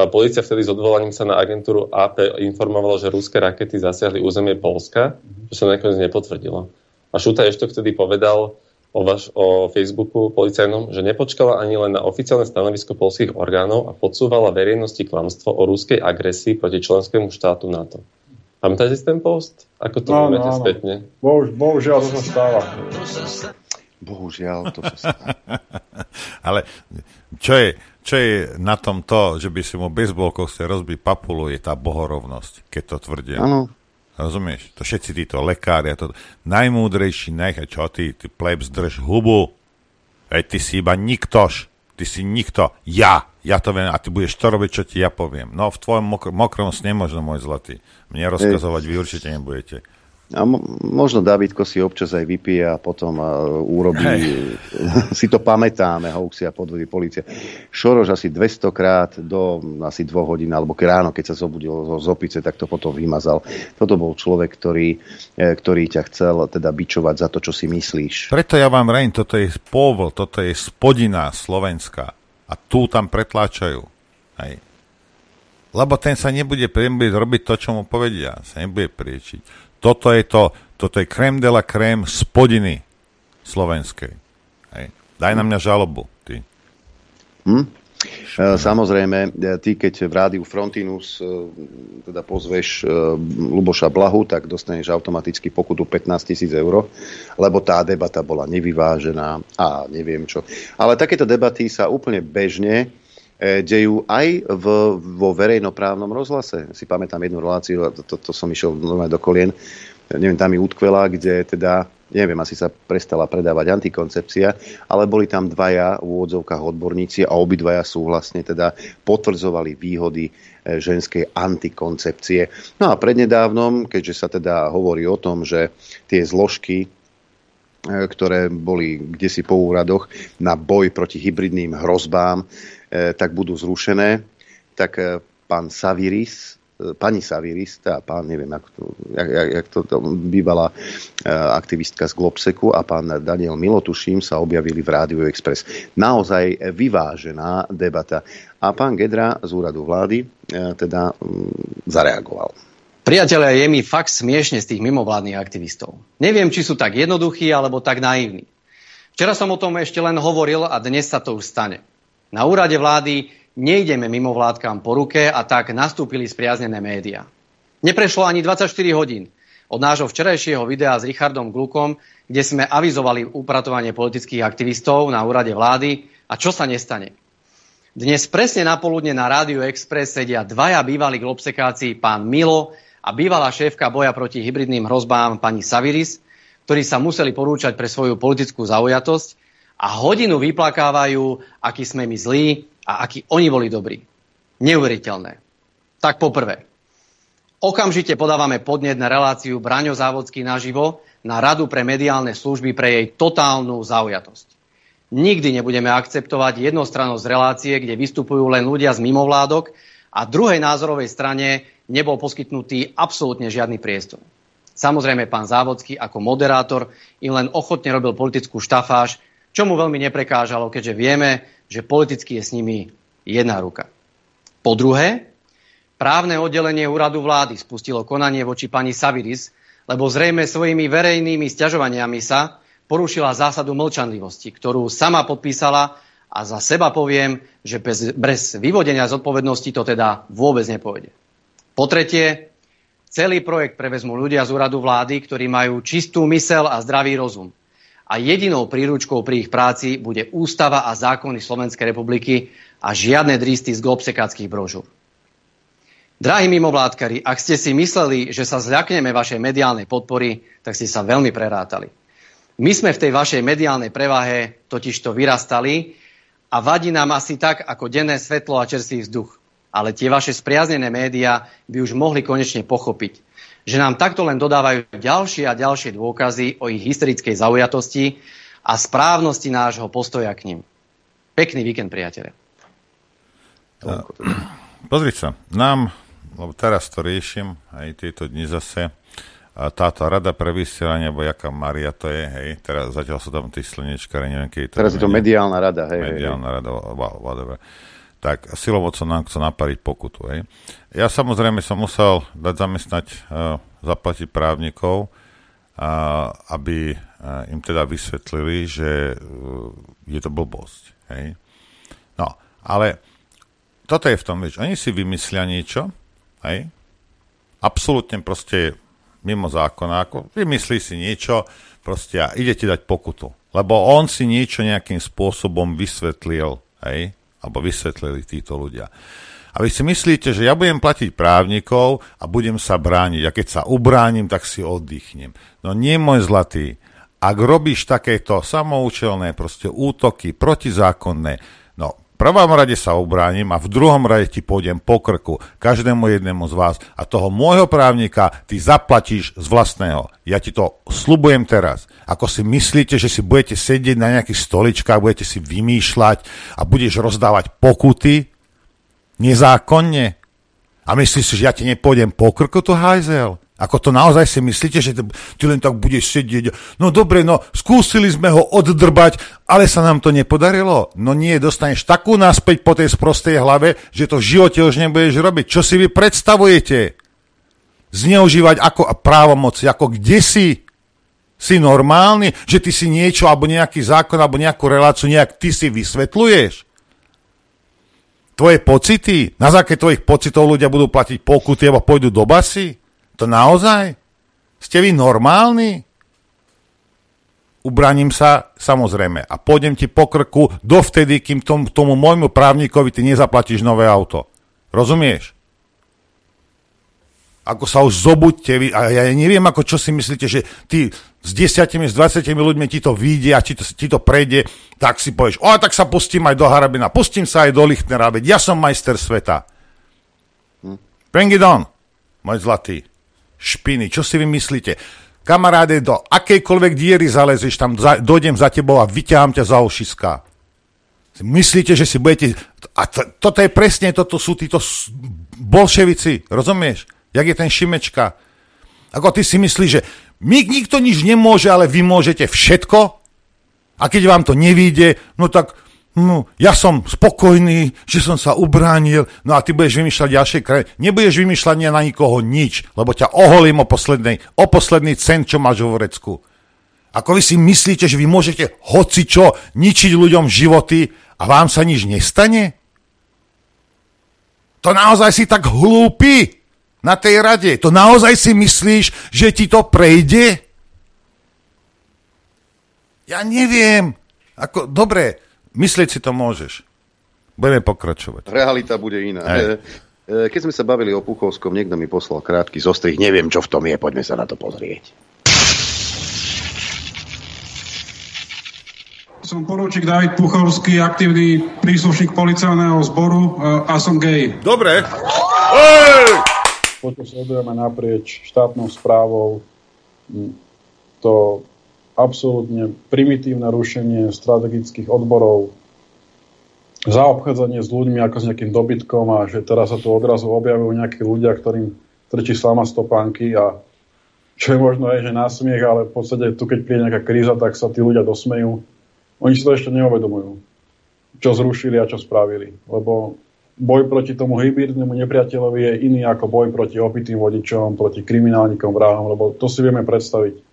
Polícia vtedy s odvolaním sa na agentúru AP informovala, že ruské rakety zasiahli územie Polska, čo sa nakoniec nepotvrdilo. A Šutaj Eštok vtedy povedal, o, vaš, o Facebooku policajnom, že nepočkala ani len na oficiálne stanovisko polských orgánov a podsúvala verejnosti klamstvo o ruskej agresii proti členskému štátu NATO. Pamätáte si ten post? Ako to no, no, spätne? Bohuž, bohužiaľ, to sa stáva. Bohužiaľ, to sa stáva. Ale čo je, čo je na tom to, že by si mu bezbolkou ste rozbiť papulu, je tá bohorovnosť, keď to tvrdia. Áno, Rozumieš? To všetci títo lekári, to najmúdrejší, nech, čo ty, ty plebs, drž hubu. Veď ty si iba niktož. Ty si nikto. Ja. Ja to viem a ty budeš to robiť, čo ti ja poviem. No v tvojom mokr- mokrom sne možno, môj zlatý. Mne rozkazovať vy určite nebudete. A mo- možno Davidko si občas aj vypije a potom uh, urobí, hey. si to pamätáme, hoaxy a podvody policie. Šoroš asi 200 krát do asi dvoch hodín, alebo ráno, keď sa zobudil z opice, tak to potom vymazal. Toto bol človek, ktorý, e, ktorý ťa chcel teda bičovať za to, čo si myslíš. Preto ja vám rejím, toto je pôvol, toto je spodina Slovenska. A tu tam pretláčajú. Hej. Lebo ten sa nebude robiť to, čo mu povedia. Sa nebude priečiť toto je to, toto je krém de la krém spodiny slovenskej. Hej. Daj na mňa žalobu, ty. Hm? E, samozrejme, e, ty keď v rádiu Frontinus e, teda pozveš Luboša Blahu, tak dostaneš automaticky pokutu 15 tisíc eur, lebo tá debata bola nevyvážená a neviem čo. Ale takéto debaty sa úplne bežne dejú aj v, vo verejnoprávnom rozhlase. Si pamätám jednu reláciu, to, to, to som išiel normálne do kolien, neviem, tam mi utkvela, kde teda, neviem, asi sa prestala predávať antikoncepcia, ale boli tam dvaja v úvodzovkách odborníci a obidvaja súhlasne teda potvrdzovali výhody e, ženskej antikoncepcie. No a prednedávnom, keďže sa teda hovorí o tom, že tie zložky e, ktoré boli kde si po úradoch na boj proti hybridným hrozbám, E, tak budú zrušené, tak e, pán Saviris, e, pani Saviris, tá pán, neviem, jak to, jak, jak to, to bývalá aktivistka z Globseku a pán Daniel Milotuším sa objavili v Rádiu Express. Naozaj vyvážená debata. A pán Gedra z úradu vlády teda mm, zareagoval. Priatelia, je mi fakt smiešne z tých mimovládnych aktivistov. Neviem, či sú tak jednoduchí alebo tak naivní. Včera som o tom ešte len hovoril a dnes sa to už stane. Na úrade vlády nejdeme mimo vládkam po ruke a tak nastúpili spriaznené médiá. Neprešlo ani 24 hodín od nášho včerajšieho videa s Richardom Glukom, kde sme avizovali upratovanie politických aktivistov na úrade vlády a čo sa nestane. Dnes presne na poludne na Rádiu Express sedia dvaja bývalí globsekáci, pán Milo a bývalá šéfka boja proti hybridným hrozbám pani Saviris, ktorí sa museli porúčať pre svoju politickú zaujatosť a hodinu vyplakávajú, aký sme my zlí a akí oni boli dobrí. Neuveriteľné. Tak poprvé. Okamžite podávame podnet na reláciu Braňo Závodský naživo na Radu pre mediálne služby pre jej totálnu zaujatosť. Nikdy nebudeme akceptovať jednostrannosť relácie, kde vystupujú len ľudia z mimovládok a druhej názorovej strane nebol poskytnutý absolútne žiadny priestor. Samozrejme, pán Závodský ako moderátor im len ochotne robil politickú štafáž, čo mu veľmi neprekážalo, keďže vieme, že politicky je s nimi jedna ruka. Po druhé, právne oddelenie úradu vlády spustilo konanie voči pani Saviris, lebo zrejme svojimi verejnými sťažovaniami sa porušila zásadu mlčanlivosti, ktorú sama podpísala a za seba poviem, že bez, bez vyvodenia zodpovednosti to teda vôbec nepôjde. Po tretie, celý projekt prevezmú ľudia z úradu vlády, ktorí majú čistú mysel a zdravý rozum. A jedinou príručkou pri ich práci bude ústava a zákony Slovenskej republiky a žiadne dristy z globsekáckých brožúr. Drahí mimovládkari, ak ste si mysleli, že sa zľakneme vašej mediálnej podpory, tak ste sa veľmi prerátali. My sme v tej vašej mediálnej prevahe totižto vyrastali a vadí nám asi tak ako denné svetlo a čerstvý vzduch. Ale tie vaše spriaznené médiá by už mohli konečne pochopiť, že nám takto len dodávajú ďalšie a ďalšie dôkazy o ich historickej zaujatosti a správnosti nášho postoja k ním. Pekný víkend, priateľe. Pozri sa, nám, lebo teraz to riešim, aj tieto dni zase, a táto rada pre vysielanie, alebo jaká Maria to je, hej, teraz zatiaľ sú tam tí slnečkári, neviem, keď Teraz je to mediálna rada, hej. Mediálna hej. rada, whatever. Tak silovocom nám chcú napariť pokutu, hej. Ja samozrejme som musel dať zamestnať, uh, zaplatiť právnikov, uh, aby uh, im teda vysvetlili, že je to blbosť, hej. No, ale toto je v tom, že oni si vymyslia niečo, hej, absolútne proste mimo zákona, ako vymyslí si niečo proste a ide ti dať pokutu. Lebo on si niečo nejakým spôsobom vysvetlil, hej? Alebo vysvetlili títo ľudia. A vy si myslíte, že ja budem platiť právnikov a budem sa brániť. A keď sa ubránim, tak si oddychnem. No nie, môj zlatý. Ak robíš takéto samoučelné proste útoky, protizákonné, prvom rade sa obránim a v druhom rade ti pôjdem po krku, každému jednému z vás a toho môjho právnika ty zaplatíš z vlastného. Ja ti to slubujem teraz. Ako si myslíte, že si budete sedieť na nejakých stoličkách, budete si vymýšľať a budeš rozdávať pokuty nezákonne? A myslíš si, že ja ti nepôjdem po krku, to hajzel? Ako to naozaj si myslíte, že ty len tak budeš sedieť? No dobre, no skúsili sme ho oddrbať, ale sa nám to nepodarilo. No nie, dostaneš takú náspäť po tej sprostej hlave, že to v živote už nebudeš robiť. Čo si vy predstavujete? Zneužívať ako právomoci, ako kde si? Si normálny, že ty si niečo, alebo nejaký zákon, alebo nejakú reláciu nejak ty si vysvetľuješ? Tvoje pocity? Na základe tvojich pocitov ľudia budú platiť pokuty, alebo pôjdu do basy? To naozaj? Ste vy normálni? Ubraním sa, samozrejme. A pôjdem ti po krku dovtedy, kým tom, tomu môjmu právnikovi ty nezaplatíš nové auto. Rozumieš? Ako sa už zobuďte vy, a ja neviem, ako čo si myslíte, že ty s desiatimi, s 20 ľuďmi ti to vyjde a ti to, ti to prejde, tak si povieš, o, tak sa pustím aj do Harabina, pustím sa aj do Lichtnera, veď ja som majster sveta. Hm. Bring it on, môj zlatý špiny. Čo si vy myslíte? Kamaráde, do akejkoľvek diery zalezeš, tam za, dojdem za tebou a vyťahám ťa za ušiska. Myslíte, že si budete... A t- toto je presne, toto sú títo bolševici, rozumieš? Jak je ten Šimečka. Ako ty si myslíš, že my nikto nič nemôže, ale vy môžete všetko? A keď vám to nevíde, no tak No, ja som spokojný, že som sa ubránil, no a ty budeš vymýšľať ďalšie kraje. Nebudeš vymýšľať na nikoho nič, lebo ťa oholím o, poslednej, o posledný cent, čo máš vo vrecku. Ako vy si myslíte, že vy môžete hoci čo ničiť ľuďom životy a vám sa nič nestane? To naozaj si tak hlúpy na tej rade. To naozaj si myslíš, že ti to prejde? Ja neviem. Ako, dobre, Myslieť si to môžeš. Budeme pokračovať. Realita bude iná. Aj. E, e, keď sme sa bavili o Puchovskom, niekto mi poslal krátky zostrih. Neviem, čo v tom je. Poďme sa na to pozrieť. Som poručík David Puchovský, aktívny príslušník policajného zboru e, a som gay. Dobre. Poďme sledujeme naprieč štátnou správou to absolútne primitívne rušenie strategických odborov, zaobchádzanie s ľuďmi ako s nejakým dobytkom a že teraz sa tu odrazu objavujú nejakí ľudia, ktorým trčí slama stopánky a čo je možno aj, že násmiech, ale v podstate tu, keď príde nejaká kríza, tak sa tí ľudia dosmejú. Oni si to ešte neuvedomujú, čo zrušili a čo spravili. Lebo boj proti tomu hybridnému nepriateľovi je iný ako boj proti opitým vodičom, proti kriminálnikom, vrahom, lebo to si vieme predstaviť.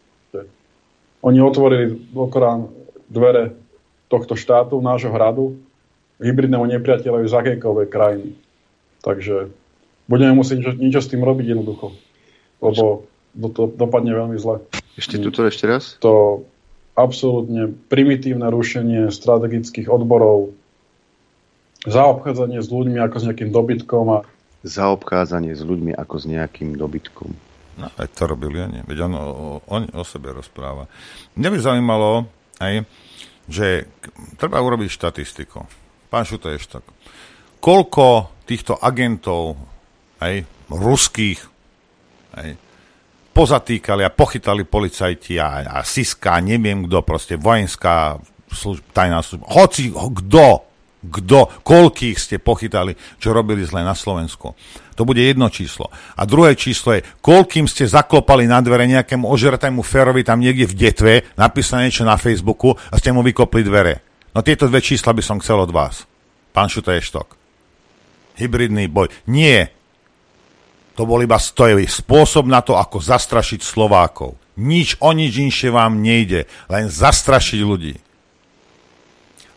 Oni otvorili okrán dvere tohto štátu, nášho hradu, hybridnému nepriateľovi z akejkoľvek krajiny. Takže budeme musieť niečo s tým robiť jednoducho. Lebo do, to dopadne veľmi zle. Ešte tuto ešte raz? To absolútne primitívne rušenie strategických odborov, zaobchádzanie s ľuďmi ako s nejakým dobytkom. A... Zaobchádzanie s ľuďmi ako s nejakým dobytkom. No, aj to robili oni. Veď on o, o, sebe rozpráva. Mňa by zaujímalo aj, že treba urobiť štatistiku. Pán Šutejštok, koľko týchto agentov, aj ruských, aj, pozatýkali a pochytali policajti a, a Siska, neviem kto, proste vojenská služba, tajná služba, hoci kto, kto, koľkých ste pochytali, čo robili zle na Slovensku. To bude jedno číslo. A druhé číslo je, koľkým ste zaklopali na dvere nejakému ožratému férovi tam niekde v detve, napísané niečo na Facebooku a ste mu vykopli dvere. No tieto dve čísla by som chcel od vás. Pán Šutaještok. Hybridný boj. Nie, to bol iba stojový spôsob na to, ako zastrašiť Slovákov. Nič o nič inšie vám nejde, len zastrašiť ľudí.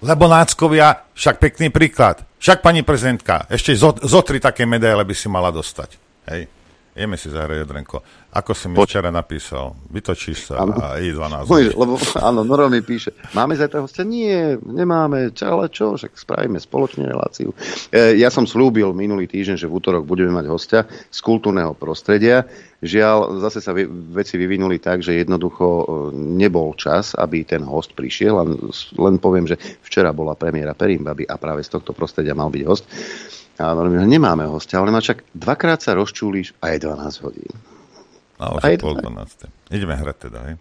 Lebo náckovia, však pekný príklad. Však pani prezidentka, ešte zo, zo tri také medaile by si mala dostať. Hej. Ideme si zahrať jedrenko. Ako si mi Poč- včera napísal? Vytočíš sa ano. a I12. lebo áno, Noro mi píše, máme zajtra hostia? Nie, nemáme. Čo, ale čo? Však spravíme spoločne reláciu. E, ja som slúbil minulý týždeň, že v útorok budeme mať hostia z kultúrneho prostredia. Žiaľ, zase sa veci vyvinuli tak, že jednoducho e, nebol čas, aby ten host prišiel. Len, len poviem, že včera bola premiéra Perimbaby a práve z tohto prostredia mal byť host. A hovorím, že nemáme hostia, ale ma čak dvakrát sa rozčúliš a je 12 hodín. A už je pol 12. Ideme hrať teda, hej?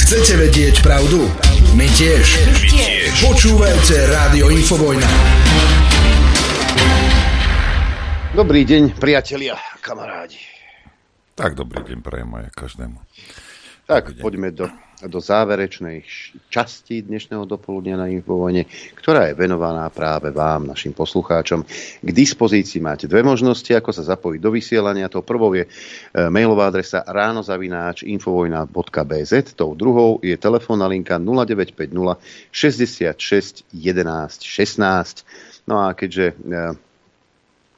Chcete vedieť pravdu? My tiež. My tiež. Počúvajte Rádio Infovojna. Dobrý deň, priatelia, kamarádi. Tak dobrý deň prajem aj každému. Tak, poďme do do záverečnej časti dnešného dopoludnia na Infovojne, ktorá je venovaná práve vám, našim poslucháčom. K dispozícii máte dve možnosti, ako sa zapojiť do vysielania. To prvou je e, mailová adresa ránozavináč infovojna.bz, tou druhou je telefónna linka 0950 66 11 16. No a keďže uh,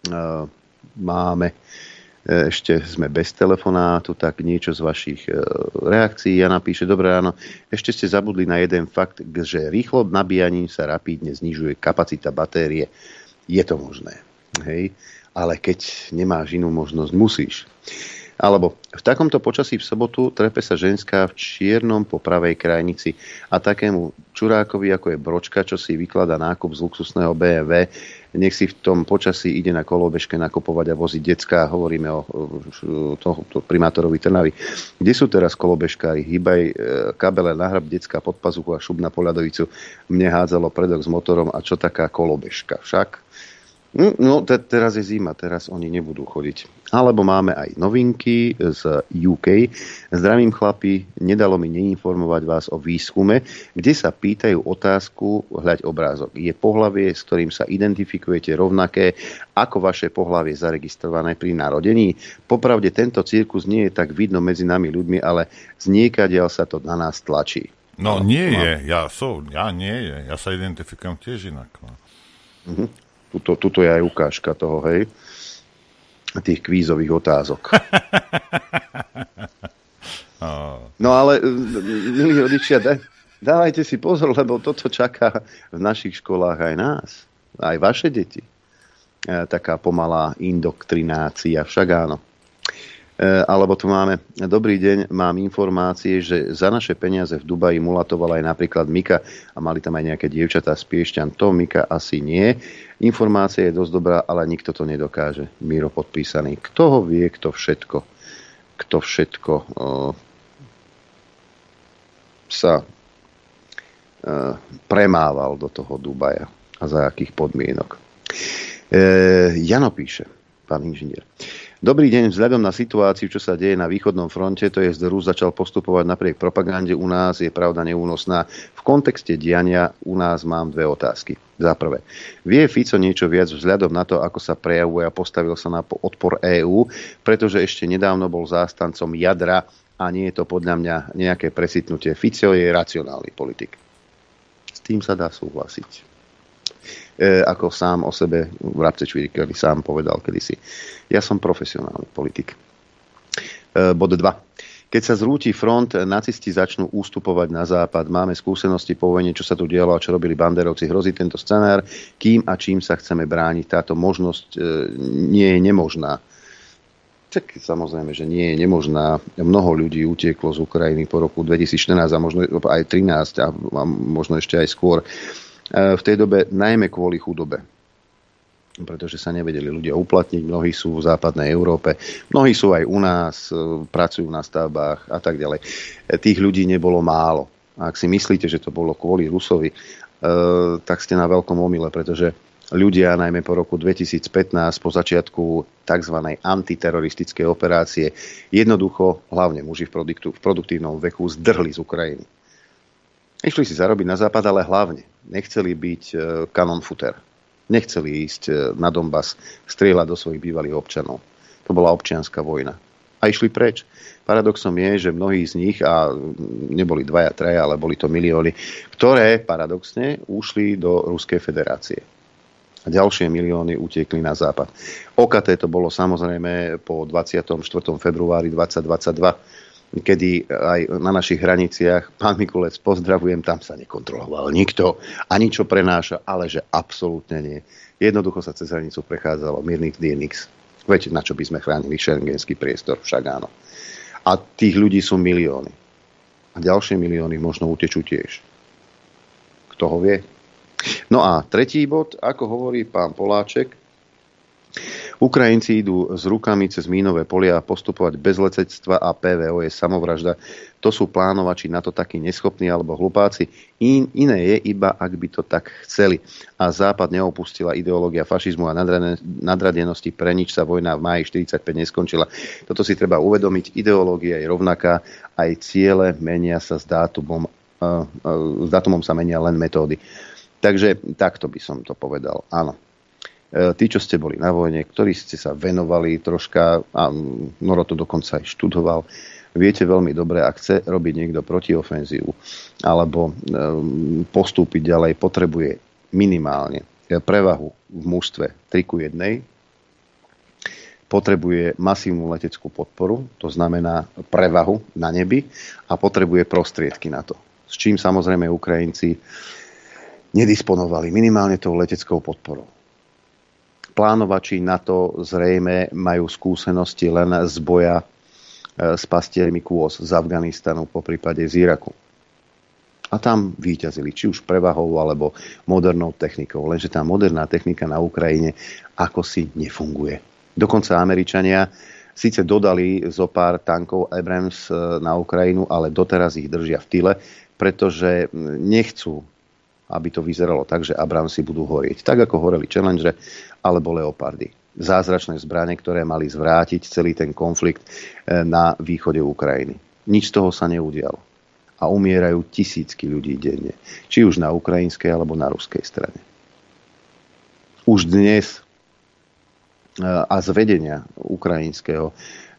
uh, máme E, ešte sme bez telefonátu, tak niečo z vašich e, reakcií. Ja napíše, dobré ráno, ešte ste zabudli na jeden fakt, že rýchlo nabíjaním sa rapidne znižuje kapacita batérie. Je to možné. Hej? Ale keď nemáš inú možnosť, musíš. Alebo v takomto počasí v sobotu trepe sa ženská v čiernom po pravej krajnici a takému čurákovi, ako je bročka, čo si vyklada nákup z luxusného BMW, nech si v tom počasí ide na kolobežke nakupovať a voziť decka. Hovoríme o to, to primátorovi Trnavy. Kde sú teraz kolobežkári? Hýbaj e, kabele, nahrab decka pod pazuchu a šup na poľadovicu. Mne hádzalo predok s motorom a čo taká kolobežka? Však no, te, teraz je zima, teraz oni nebudú chodiť. Alebo máme aj novinky z UK. Zdravím chlapi, nedalo mi neinformovať vás o výskume, kde sa pýtajú otázku, hľaď obrázok. Je pohlavie, s ktorým sa identifikujete rovnaké ako vaše pohlavie zaregistrované pri narodení? Popravde tento cirkus nie je tak vidno medzi nami ľuďmi, ale z niekadiaľ sa to na nás tlačí. No, no nie no. je, ja som, ja nie je, ja sa identifikujem tiež inak. No. Mm-hmm. Tuto, tuto je aj ukážka toho, hej, tých kvízových otázok. No ale, milí rodičia, dávajte si pozor, lebo toto čaká v našich školách aj nás, aj vaše deti. E, taká pomalá indoktrinácia, však áno. E, alebo tu máme, dobrý deň, mám informácie, že za naše peniaze v Dubaji mulatovala aj napríklad Mika a mali tam aj nejaké dievčatá z Piešťan. To Mika asi nie. Informácia je dosť dobrá, ale nikto to nedokáže. Miro podpísaný. Kto ho vie, kto všetko, kto všetko sa premával do toho Dubaja a za akých podmienok. Jano píše, pán inžinier. Dobrý deň, vzhľadom na situáciu, čo sa deje na východnom fronte, to je Rus začal postupovať napriek propagande u nás, je pravda neúnosná. V kontexte diania u nás mám dve otázky. Za prvé, vie Fico niečo viac vzhľadom na to, ako sa prejavuje a postavil sa na odpor EÚ, pretože ešte nedávno bol zástancom jadra a nie je to podľa mňa nejaké presitnutie. Fico je racionálny politik. S tým sa dá súhlasiť. E, ako sám o sebe Vrabce Čvirikeli sám povedal kedysi. Ja som profesionálny politik. E, bod 2. Keď sa zrúti front, nacisti začnú ústupovať na západ. Máme skúsenosti po vojne, čo sa tu dialo a čo robili banderovci. Hrozí tento scenár, kým a čím sa chceme brániť. Táto možnosť e, nie je nemožná. Tak samozrejme, že nie je nemožná. Mnoho ľudí utieklo z Ukrajiny po roku 2014 a možno aj 13 a, možno ešte aj skôr. V tej dobe najmä kvôli chudobe pretože sa nevedeli ľudia uplatniť. Mnohí sú v západnej Európe, mnohí sú aj u nás, e, pracujú na stavbách a tak ďalej. E, tých ľudí nebolo málo. A ak si myslíte, že to bolo kvôli Rusovi, tak ste na veľkom omyle, pretože ľudia najmä po roku 2015, po začiatku tzv. antiteroristickej operácie, jednoducho, hlavne muži v, produktívnom veku, zdrhli z Ukrajiny. Išli si zarobiť na západ, ale hlavne nechceli byť e, kanon futer. Nechceli ísť e, na Donbass, strieľať do svojich bývalých občanov. To bola občianská vojna. A išli preč. Paradoxom je, že mnohí z nich, a neboli dvaja, traja, ale boli to milióny, ktoré paradoxne ušli do Ruskej federácie. A ďalšie milióny utiekli na západ. OKT to bolo samozrejme po 24. februári 2022 kedy aj na našich hraniciach, pán Mikulec, pozdravujem, tam sa nekontroloval nikto, ani čo prenáša, ale že absolútne nie. Jednoducho sa cez hranicu prechádzalo miernych DNX. Viete, na čo by sme chránili šengenský priestor, však áno. A tých ľudí sú milióny. A ďalšie milióny možno utečú tiež. Kto ho vie? No a tretí bod, ako hovorí pán Poláček, Ukrajinci idú s rukami cez mínové polia a postupovať bez letectva a PVO je samovražda. To sú plánovači na to takí neschopní alebo hlupáci. In, iné je iba, ak by to tak chceli. A Západ neopustila ideológia fašizmu a nadradenosti, pre nič sa vojna v máji 45 neskončila. Toto si treba uvedomiť. Ideológia je rovnaká, aj ciele menia sa s dátumom, uh, uh, s dátumom sa menia len metódy. Takže takto by som to povedal. Áno, tí, čo ste boli na vojne, ktorí ste sa venovali troška, a Noro to dokonca aj študoval, viete veľmi dobre, ak chce robiť niekto protiofenzívu alebo e, postúpiť ďalej, potrebuje minimálne prevahu v mužstve 3 ku 1, potrebuje masívnu leteckú podporu, to znamená prevahu na nebi a potrebuje prostriedky na to. S čím samozrejme Ukrajinci nedisponovali minimálne tou leteckou podporou plánovači na to zrejme majú skúsenosti len z boja e, s pastiermi kôz z Afganistanu, po prípade z Iraku. A tam výťazili, či už prevahou alebo modernou technikou. Lenže tá moderná technika na Ukrajine ako si nefunguje. Dokonca Američania síce dodali zo pár tankov Abrams e, na Ukrajinu, ale doteraz ich držia v tyle, pretože nechcú aby to vyzeralo tak, že Abramsy budú horieť. Tak ako horeli Challenger alebo Leopardy. Zázračné zbranie, ktoré mali zvrátiť celý ten konflikt eh, na východe Ukrajiny. Nič z toho sa neudialo. A umierajú tisícky ľudí denne. Či už na ukrajinskej alebo na ruskej strane. Už dnes eh, a z vedenia ukrajinského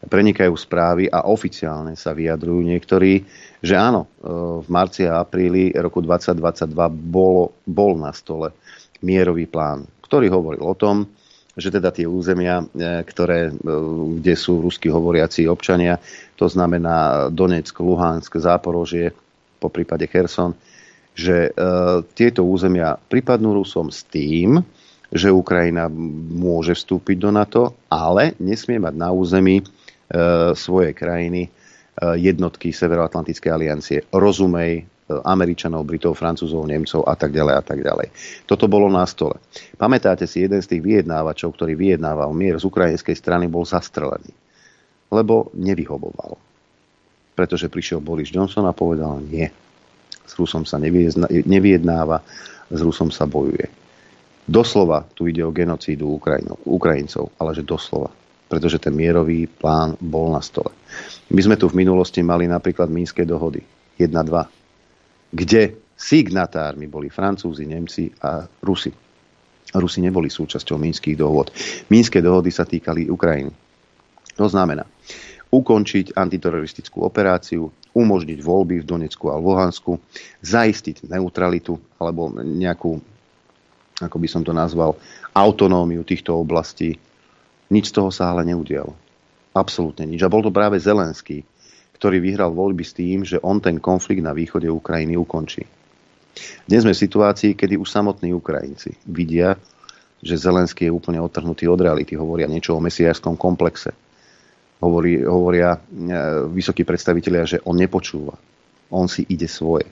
prenikajú správy a oficiálne sa vyjadrujú niektorí, že áno, e, v marci a apríli roku 2022 bol, bol na stole mierový plán, ktorý hovoril o tom, že teda tie územia, e, ktoré, e, kde sú rusky hovoriaci občania, to znamená Donetsk, Luhansk, Záporožie, po prípade Kherson, že e, tieto územia pripadnú Rusom s tým, že Ukrajina môže vstúpiť do NATO, ale nesmie mať na území svojej krajiny Eh, jednotky Severoatlantickej aliancie. Rozumej eh, Američanov, Britov, Francúzov, Nemcov a tak ďalej a tak ďalej. Toto bolo na stole. Pamätáte si, jeden z tých vyjednávačov, ktorý vyjednával mier z ukrajinskej strany, bol zastrelený. Lebo nevyhoboval. Pretože prišiel Boris Johnson a povedal nie. S Rusom sa nevyjednáva, s Rusom sa bojuje. Doslova tu ide o genocídu Ukrajincov, ale že doslova. Pretože ten mierový plán bol na stole. My sme tu v minulosti mali napríklad Mínske dohody 1-2, kde signatármi boli Francúzi, Nemci a Rusi. Rusi neboli súčasťou Mínskych dohod. Mínske dohody sa týkali Ukrajiny. To znamená, ukončiť antiteroristickú operáciu, umožniť voľby v Donecku a Luhansku, zaistiť neutralitu alebo nejakú, ako by som to nazval, autonómiu týchto oblastí. Nič z toho sa ale neudialo. Absolútne nič. A bol to práve Zelenský, ktorý vyhral voľby s tým, že on ten konflikt na východe Ukrajiny ukončí. Dnes sme v situácii, kedy už samotní Ukrajinci vidia, že Zelenský je úplne odtrhnutý od reality. Hovoria niečo o mesiárskom komplexe hovorí, hovoria e, vysokí predstavitelia, že on nepočúva. On si ide svoje.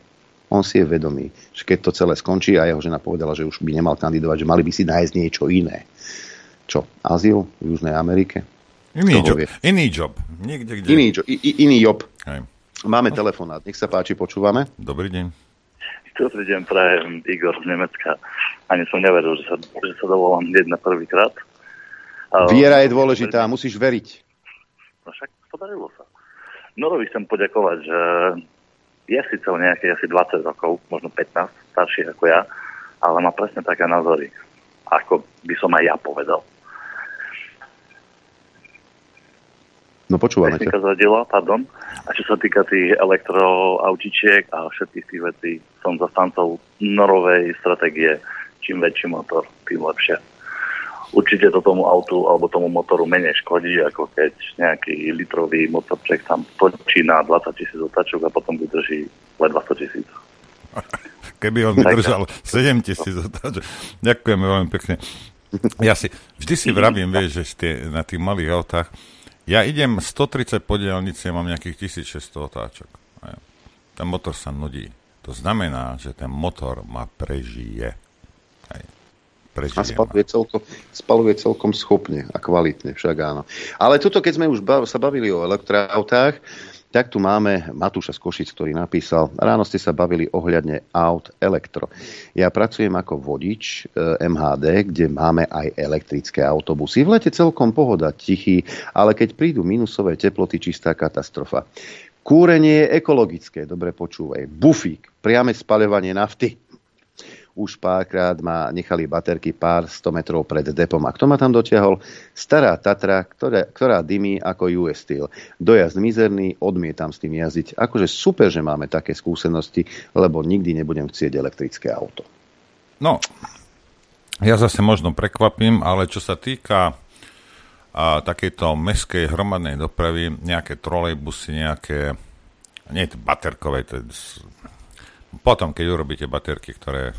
On si je vedomý, že keď to celé skončí a jeho žena povedala, že už by nemal kandidovať, že mali by si nájsť niečo iné. Čo? Azyl v Južnej Amerike? Iný job. Iný job. Niekde, kde... Iný, jo, i, iný job. Hej. Máme no. telefonát. Nech sa páči, počúvame. Dobrý deň. Dobrý deň, prajem Igor z Nemecka. Ani som neveril, že sa, že sa dovolám hneď na prvýkrát. Viera je dôležitá, musíš veriť. No však podarilo sa. Norovi chcem poďakovať, že je síce o nejakých asi 20 rokov, možno 15, starší ako ja, ale má presne také názory, ako by som aj ja povedal. No počúvame ťa. Zadila, pardon. A čo sa týka tých elektroautičiek a všetkých tých vecí, som zastancov norovej stratégie. Čím väčší motor, tým lepšie určite to tomu autu alebo tomu motoru menej škodí, ako keď nejaký litrový motorček tam točí na 20 tisíc otáčok a potom vydrží len 20 tisíc. Keby on vydržal 7 tisíc otáčok. Ďakujeme veľmi pekne. Ja si vždy si vravím, vieš, že tie, na tých malých autách, ja idem 130 po dielnici a mám nejakých 1600 otáčok. Ten motor sa nudí. To znamená, že ten motor ma prežije a spaluje celkom, spaluje celkom schopne a kvalitne, však áno. Ale tuto, keď sme už bav, sa bavili o elektroautách, tak tu máme Matúša z Košic, ktorý napísal, ráno ste sa bavili ohľadne aut elektro. Ja pracujem ako vodič e, MHD, kde máme aj elektrické autobusy. V lete celkom pohoda, tichý, ale keď prídu minusové teploty, čistá katastrofa. Kúrenie je ekologické, dobre počúvaj. Bufík, priame spaľovanie nafty už párkrát ma nechali baterky pár 100 metrov pred depom. A kto ma tam dotiahol? Stará Tatra, ktorá, ktorá dymí ako US Steel. Dojazd mizerný, odmietam s tým jazdiť. Akože super, že máme také skúsenosti, lebo nikdy nebudem chcieť elektrické auto. No, ja zase možno prekvapím, ale čo sa týka a takejto meskej hromadnej dopravy, nejaké trolejbusy, nejaké, nie je to baterkové, to je potom, keď urobíte baterky, ktoré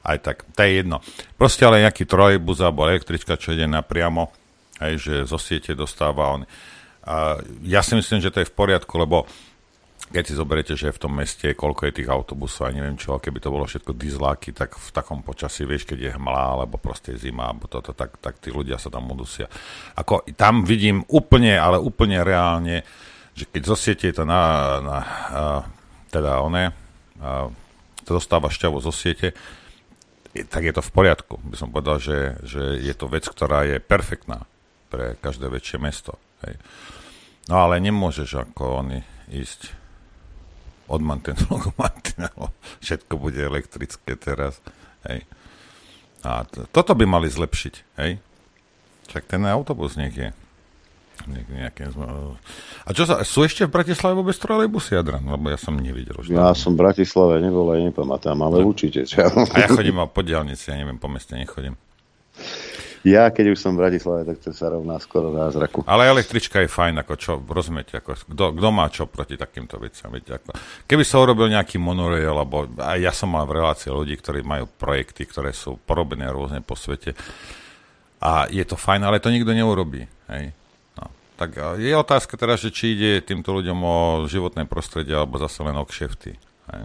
aj tak, to je jedno. Proste ale nejaký trojbus alebo električka, čo ide napriamo, aj že zo siete dostáva on. A ja si myslím, že to je v poriadku, lebo keď si zoberiete, že v tom meste koľko je tých autobusov, a neviem čo, keby to bolo všetko dizláky, tak v takom počasí, vieš, keď je hmlá, alebo proste zima, alebo toto, tak, tak tí ľudia sa tam udusia. Ako tam vidím úplne, ale úplne reálne, že keď zosiete to na, na a, teda to dostáva šťavu zo siete, tak je to v poriadku. By som povedal, že, že je to vec, ktorá je perfektná pre každé väčšie mesto. Hej. No ale nemôžeš ako oni ísť od mantinelu k mantinelu. Všetko bude elektrické teraz. Hej. A to, toto by mali zlepšiť. Hej. Však ten autobus nech je. Nejaké, a čo sa, sú ešte v Bratislave vôbec trolejbusy, Adran? Lebo ja som nevidel. Už ja som v Bratislave nebol aj nepamätám, ale no. určite. Čo? A ja chodím po diálnici, ja neviem, po meste nechodím. Ja, keď už som v Bratislave, tak to sa rovná skoro zraku. Ale električka je fajn, ako čo, rozumiete, ako, kto, kto má čo proti takýmto veciam, viete, ako, keby sa urobil nejaký monorail, alebo aj ja som mal v relácii ľudí, ktorí majú projekty, ktoré sú porobené rôzne po svete, a je to fajn, ale to nikto neurobí, hej. Tak je otázka teda, že či ide týmto ľuďom o životné prostredie alebo zase len o kšefty. Hej.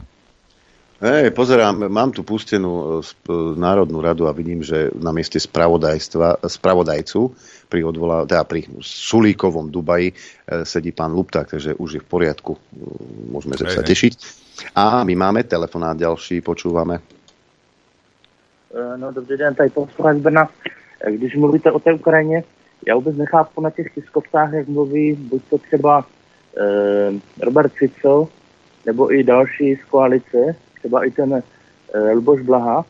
Hej, pozerám, mám tu pustenú e, e, Národnú radu a vidím, že na mieste spravodajstva, spravodajcu pri, odvolá, teda pri Sulíkovom Dubaji e, sedí pán Lupták, takže už je v poriadku, môžeme sa tešiť. A my máme telefonát ďalší, počúvame. No dobrý den, tady poslouchám z Brna. Když mluvíte o té Ukrajině, já vůbec nechápu na těch tiskovkách, jak mluví buď to třeba eh, Robert Fico, nebo i další z koalice, třeba i ten eh, Luboš Blaha,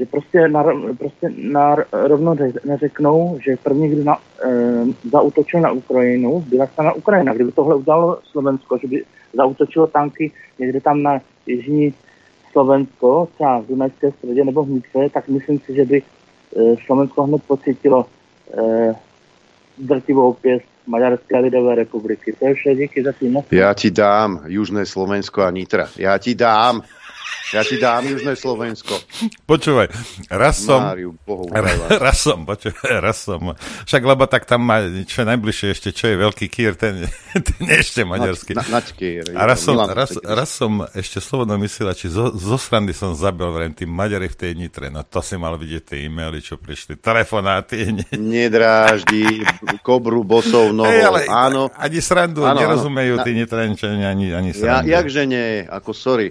že prostě, na, prostě na, rovno neřeknou, že první, kdo na, e, zautočil na Ukrajinu, byla na Ukrajina. Kdyby tohle udělalo Slovensko, že by zautočilo tanky někde tam na jižní Slovensko, třeba v Dunajské středě nebo v Nitře, tak myslím si, že by e, Slovensko hned pocítilo drtivou pěst Maďarské lidové republiky. To je vše, díky za tým. Ja ti dám Južné Slovensko a Nitra. Ja ti dám. Ja ti dám Južné Slovensko. Počúvaj, raz som... Máriu, raz som, počúvaj, raz som. Však lebo tak tam má, čo najbližšie ešte, čo je veľký kýr, ten, ten ešte maďarský. Na, na, kýr, a raz som, raz, raz som ešte slobodno myslel, či zo, zo srandy som zabil vrem tým Maďari v tej Nitre. No to si mal vidieť tie e-maily, čo prišli, telefonáty. Ne... Nedráždi, kobru bosov nohou, hey, ale áno. Ani srandu áno, nerozumejú áno. tí Nitrenčania, ani, ani srandu. Ja, jakže nie, ako sorry.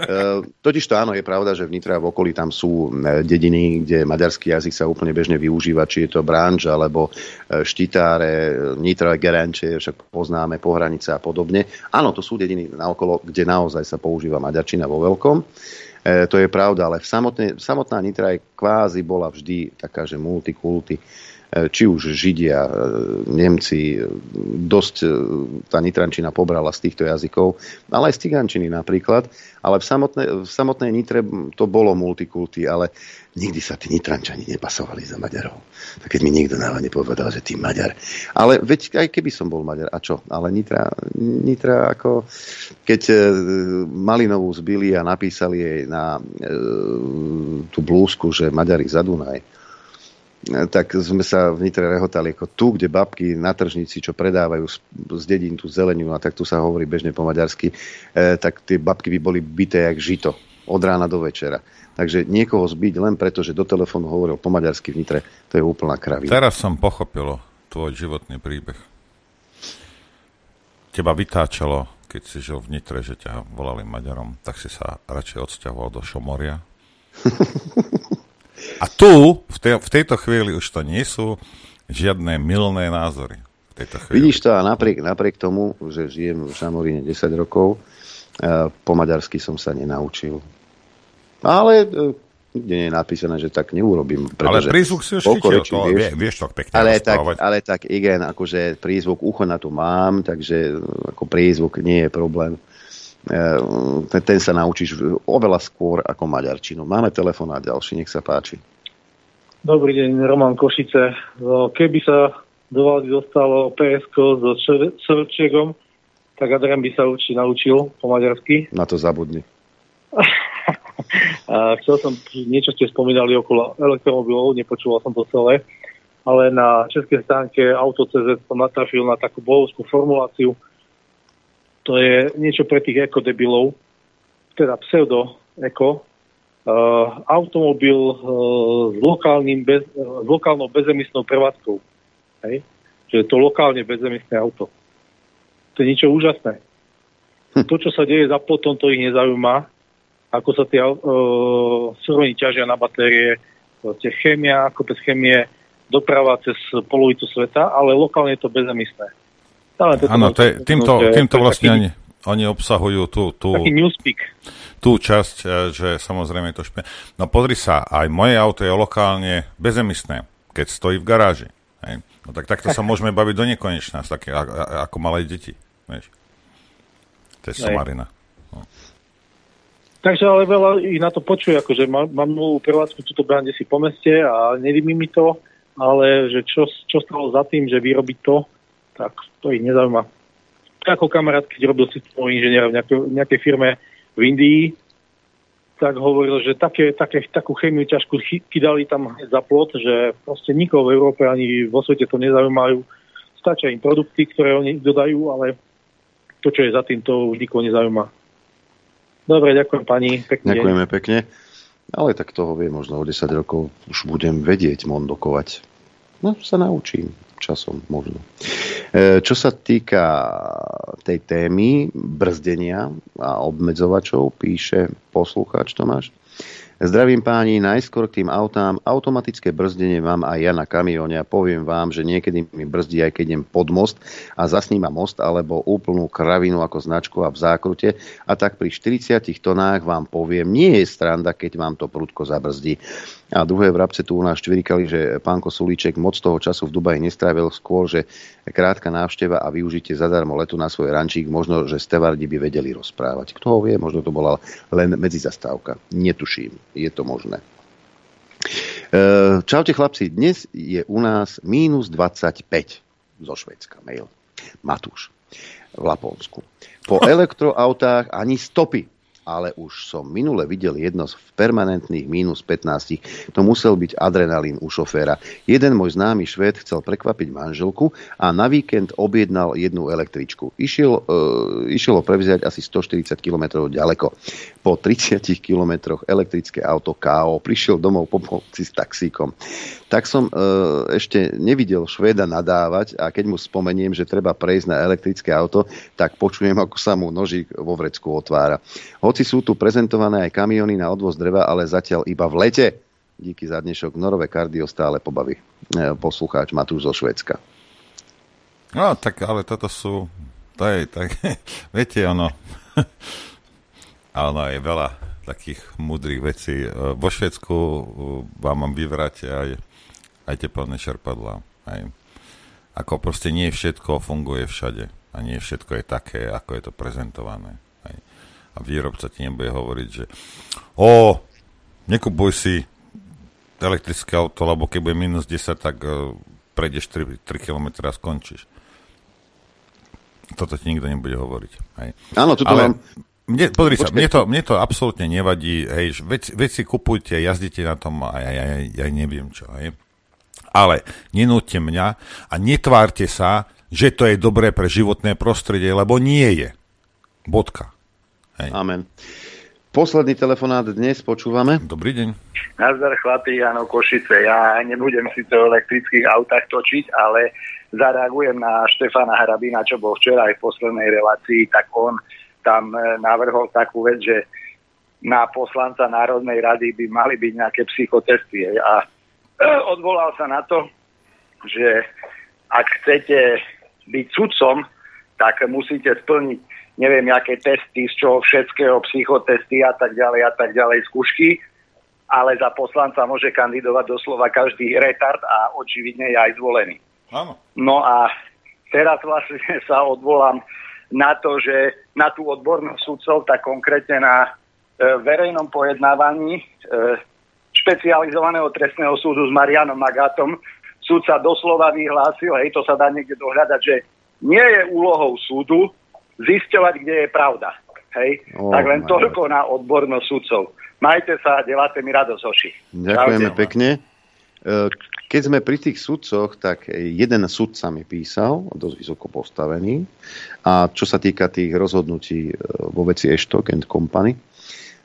E, totiž to áno, je pravda, že v Nitre a v okolí tam sú e, dediny, kde maďarský jazyk sa úplne bežne využíva, či je to branž, alebo e, štitáre, Nitra, Geranče, však poznáme, pohranice a podobne. Áno, to sú dediny naokolo, kde naozaj sa používa maďarčina vo veľkom. E, to je pravda, ale v samotné, samotná Nitra je kvázi bola vždy taká, že multikulty E, či už Židia, e, Nemci, e, dosť tá Nitrančina pobrala z týchto jazykov, ale aj z Tigančiny napríklad. Ale v samotnej, v samotnej Nitre to bolo multikulty, ale nikdy sa tí Nitrančani nepasovali za Maďarov. Tak keď mi niekto náva nepovedal, že ty Maďar. Ale veď aj keby som bol Maďar, a čo? Ale Nitra, Nitra ako keď Malinovú zbili a napísali jej na e, tú blúzku, že Maďari za Dunaj, tak sme sa v Nitre rehotali ako tu, kde babky na tržnici, čo predávajú z, dedín tú zeleninu, a tak tu sa hovorí bežne po maďarsky, e, tak tie babky by boli bité jak žito od rána do večera. Takže niekoho zbiť len preto, že do telefónu hovoril po maďarsky v Nitre, to je úplná kravina. Teraz som pochopil tvoj životný príbeh. Teba vytáčalo, keď si žil v Nitre, že ťa volali Maďarom, tak si sa radšej odsťahoval do Šomoria. A tu, v, te, v tejto chvíli už to nie sú žiadne milné názory. V tejto chvíli. Vidíš to a napriek, napriek tomu, že žijem v Šamoríne 10 rokov, uh, po maďarsky som sa nenaučil. Ale nie je napísané, že tak neurobím. Ale prízvuk si už chytil, to, vieš, vieš to pekne ale tak, ale tak, igen, akože prízvuk ucho na to mám, takže ako prízvuk nie je problém. Uh, ten, sa naučíš oveľa skôr ako maďarčinu. Máme telefonát ďalší, nech sa páči. Dobrý deň, Roman Košice. No, keby sa do vlády dostalo PSK so Srčegom, tak Adrian by sa určite naučil po maďarsky. Na to zabudni. a chcel som, niečo ste spomínali okolo elektromobilov, nepočúval som to celé, ale na českej stránke Auto.cz som natrafil na takú bohovskú formuláciu. To je niečo pre tých ekodebilov, teda pseudo-eko, uh, automobil uh, s, lokálnym bez, uh, s lokálnou bezemisnou prevádzkou. Hej? Že je to lokálne bezemisné auto. To je niečo úžasné. Hm. To, čo sa deje za potom, to ich nezaujíma. Ako sa tie uh, suroviny ťažia na batérie, tie chémia, ako bez chémie, doprava cez polovicu sveta, ale lokálne je to bezemisné. Áno, týmto, týmto vlastne ani, oni obsahujú tú, tú, tú časť, e, že samozrejme je to špe... No pozri sa, aj moje auto je lokálne bezemisné, keď stojí v garáži. Hej. No tak takto sa môžeme baviť do nekonečná, také, ako malé deti. Vieš. To je somarina. No. Takže ale veľa ich na to počuje, akože mám, mám novú prevádzku túto brande si po meste a nelíbi mi to, ale že čo, čo stalo za tým, že vyrobiť to, tak to ich nezaujíma ako kamarát, keď robil systémový inžiniera v nejakej, nejakej firme v Indii, tak hovoril, že také, také, takú chemiu ťažkú kydali tam za plot, že proste nikoho v Európe ani vo svete to nezaujímajú. Stačia im produkty, ktoré oni dodajú, ale to, čo je za tým, to už nikoho nezaujíma. Dobre, ďakujem pani. Pekne Ďakujeme pekne. Ale tak toho vie, možno o 10 rokov už budem vedieť mondokovať. No, sa naučím časom možno. Čo sa týka tej témy brzdenia a obmedzovačov, píše poslucháč Tomáš, Zdravím páni, najskôr k tým autám. Automatické brzdenie mám aj ja na kamióne a poviem vám, že niekedy mi brzdí aj keď idem pod most a zasníma most alebo úplnú kravinu ako značku a v zákrute a tak pri 40 tonách vám poviem, nie je stranda, keď vám to prudko zabrzdí. A druhé vrabce tu u nás čvirikali, že pánko Sulíček moc toho času v Dubaji nestrávil skôr, že krátka návšteva a využitie zadarmo letu na svoj rančík, možno, že stevardi by vedeli rozprávať. Kto ho vie, možno to bola len medzizastávka. Netuším, je to možné. E, čaute chlapci, dnes je u nás mínus 25 zo Švedska, mail. Matúš v Laponsku. Po elektroautách ani stopy ale už som minule videl jedno v permanentných mínus 15. To musel byť adrenalín u šoféra. Jeden môj známy švéd chcel prekvapiť manželku a na víkend objednal jednu električku. Išiel, e, išiel prevziať asi 140 km ďaleko. Po 30 km elektrické auto KO prišiel domov po pomoci s taxíkom tak som e, ešte nevidel Švéda nadávať a keď mu spomeniem, že treba prejsť na elektrické auto, tak počujem, ako sa mu nožík vo vrecku otvára. Hoci sú tu prezentované aj kamiony na odvoz dreva, ale zatiaľ iba v lete. Díky za dnešok. Norové kardio stále pobaví e, poslucháč Matúš zo Švédska. No, tak ale toto sú, to je, tak, viete, ono, ono je veľa takých múdrych vecí. E, vo Švedsku vám mám vyvrať aj aj teplné čerpadlá. Aj. Ako proste nie všetko funguje všade a nie všetko je také, ako je to prezentované. A výrobca ti nebude hovoriť, že o, nekupuj si elektrické auto, lebo keď bude minus 10, tak uh, prejdeš 3, 3 km a skončíš. Toto ti nikto nebude hovoriť. Hej. Áno, tuto Ale... mám mne, pozri sa, mne to, mne to absolútne nevadí, hej, veci, veci kupujte, jazdite na tom a ja, ja, ja, ja neviem čo, hej. Ale nenúďte mňa a netvárte sa, že to je dobré pre životné prostredie, lebo nie je. Bodka. Hej. Amen. Posledný telefonát dnes počúvame. Dobrý deň. Nazdar chlapi, Jano Košice. Ja nebudem síce o elektrických autách točiť, ale zareagujem na Štefana Hrabina, čo bol včera aj v poslednej relácii, tak on tam e, navrhol takú vec, že na poslanca Národnej rady by mali byť nejaké psychotesty. A odvolal sa na to, že ak chcete byť sudcom, tak musíte splniť neviem, aké testy, z čoho všetkého, psychotesty a tak ďalej a tak ďalej, skúšky, ale za poslanca môže kandidovať doslova každý retard a očividne je aj zvolený. Áno. No a teraz vlastne sa odvolám na to, že na tú odbornosť sudcov, tak konkrétne na e, verejnom pojednávaní e, špecializovaného trestného súdu s Marianom Magatom. Súd sa doslova vyhlásil, hej, to sa dá niekde dohľadať, že nie je úlohou súdu zisťovať, kde je pravda. Hej? Oh, tak len toľko na odbornosť súdcov. Majte sa deláte mi radosť, Hoši. Ďakujeme Čaute. pekne. E, keď sme pri tých sudcoch, tak jeden sudca mi písal, dosť vysoko postavený, a čo sa týka tých rozhodnutí e, vo veci Eštok and Company,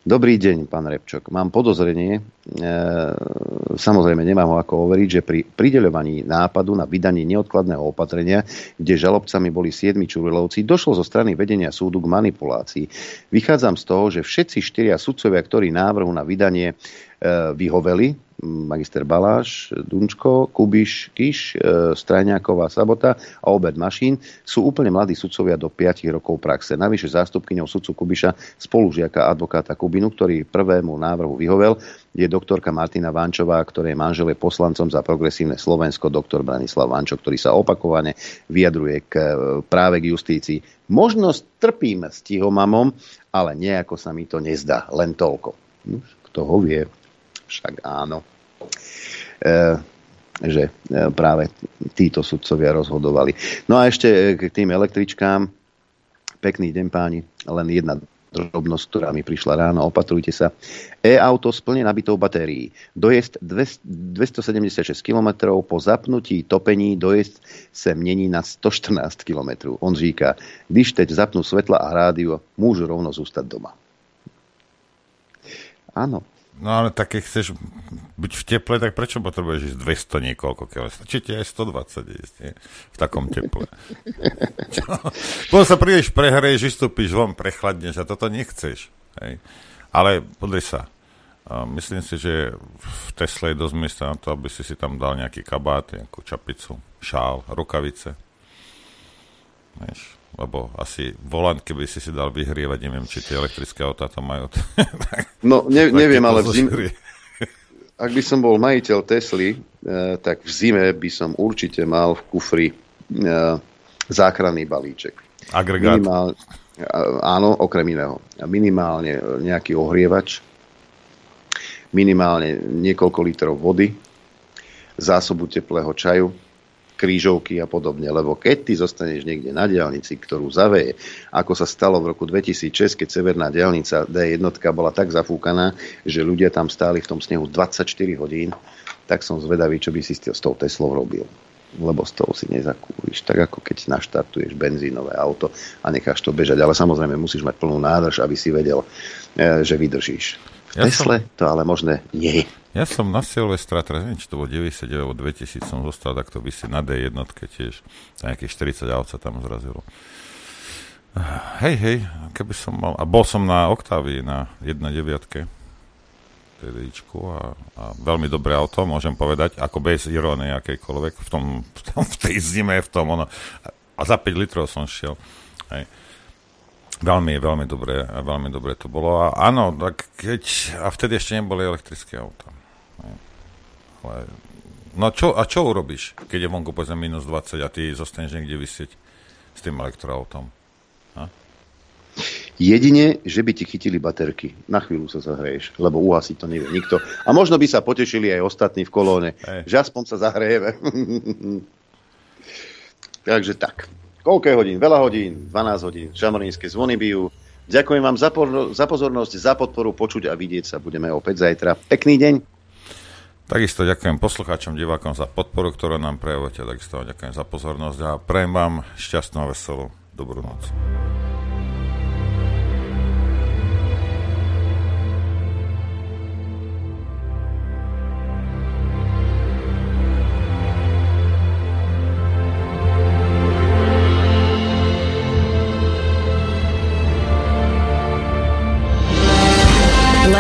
Dobrý deň, pán Repčok. Mám podozrenie, e, samozrejme nemám ho ako overiť, že pri prideľovaní nápadu na vydanie neodkladného opatrenia, kde žalobcami boli siedmi čurilovci, došlo zo strany vedenia súdu k manipulácii. Vychádzam z toho, že všetci štyria sudcovia, ktorí návrhu na vydanie e, vyhoveli, magister Baláš, Dunčko, Kubiš, Kiš, e, Strajňáková, Sabota a obed Mašín sú úplne mladí sudcovia do 5 rokov praxe. Navyše zástupkyňou sudcu Kubiša, spolužiaka advokáta Kubinu, ktorý prvému návrhu vyhovel, je doktorka Martina Vančová, ktoré je manžel poslancom za progresívne Slovensko, doktor Branislav Vančo, ktorý sa opakovane vyjadruje k, e, práve k justícii. Možno trpím stihomamom, ale nejako sa mi to nezdá. Len toľko. Kto ho vie však áno, e, že e, práve títo sudcovia rozhodovali. No a ešte e, k tým električkám. Pekný deň páni, len jedna drobnosť, ktorá mi prišla ráno, opatrujte sa. E-auto s plne nabitou batérií. Dojezd 276 km, po zapnutí topení dojezd se mění na 114 km. On říká, když teď zapnú svetla a rádio, môžu rovno zústať doma. Áno, No ale tak keď chceš byť v teple, tak prečo potrebuješ ísť 200 niekoľko kilometrov? Stačí ti aj 120 ísť, nie? V takom teple. Potom sa príliš prehreješ, vystúpiš von, prechladneš a toto nechceš. Hej. Ale podri sa, myslím si, že v Tesle je dosť miesta na to, aby si si tam dal nejaký kabát, nejakú čapicu, šál, rukavice. Vieš, lebo asi volant, keby si si dal vyhrievať, neviem, či tie elektrické autá to majú. no, ne, neviem, ale v zim... ak by som bol majiteľ Tesly, eh, tak v zime by som určite mal v kufri eh, záchranný balíček. Agregát. Minimál, áno, okrem iného. Minimálne nejaký ohrievač, minimálne niekoľko litrov vody, zásobu teplého čaju, krížovky a podobne. Lebo keď ty zostaneš niekde na diálnici, ktorú zaveje, ako sa stalo v roku 2006, keď severná diálnica D1 bola tak zafúkaná, že ľudia tam stáli v tom snehu 24 hodín, tak som zvedavý, čo by si s tou Teslou robil lebo z toho si nezakúriš. Tak ako keď naštartuješ benzínové auto a necháš to bežať. Ale samozrejme musíš mať plnú nádrž, aby si vedel, e, že vydržíš. Ja Tesle som... to ale možné nie je. Ja som na Silvestra, teraz neviem, či to bolo 99 alebo 2000, som zostal takto vysieť na D1 tiež. Za nejakých 40 aut sa tam zrazilo. Hej, hej, keby som mal... A bol som na Octavii na 1.9 TDIčku a, a veľmi dobré auto, môžem povedať, ako bez irónie akejkoľvek v, tom, v, tom, v tej zime, v tom ono. A za 5 litrov som šiel. Hej. Veľmi, veľmi dobre, veľmi dobre to bolo. A áno, tak keď, a vtedy ešte neboli elektrické auta. Ale, no čo, a čo urobíš, keď je vonku povedzme minus 20 a ty zostaneš niekde vysieť s tým elektroautom? Ha? Jedine, že by ti chytili baterky. Na chvíľu sa zahreješ, lebo uhasiť to nevie nikto. A možno by sa potešili aj ostatní v kolóne, hey. že aspoň sa zahrejeme. Takže tak. Koľko hodín? Veľa hodín, 12 hodín. Žamorínske zvony bijú. Ďakujem vám za, por- za pozornosť, za podporu, počuť a vidieť sa budeme opäť zajtra. Pekný deň. Takisto ďakujem poslucháčom, divákom za podporu, ktorú nám prejavujete. Takisto ďakujem za pozornosť a prejem vám šťastnú a veselú dobrú noc.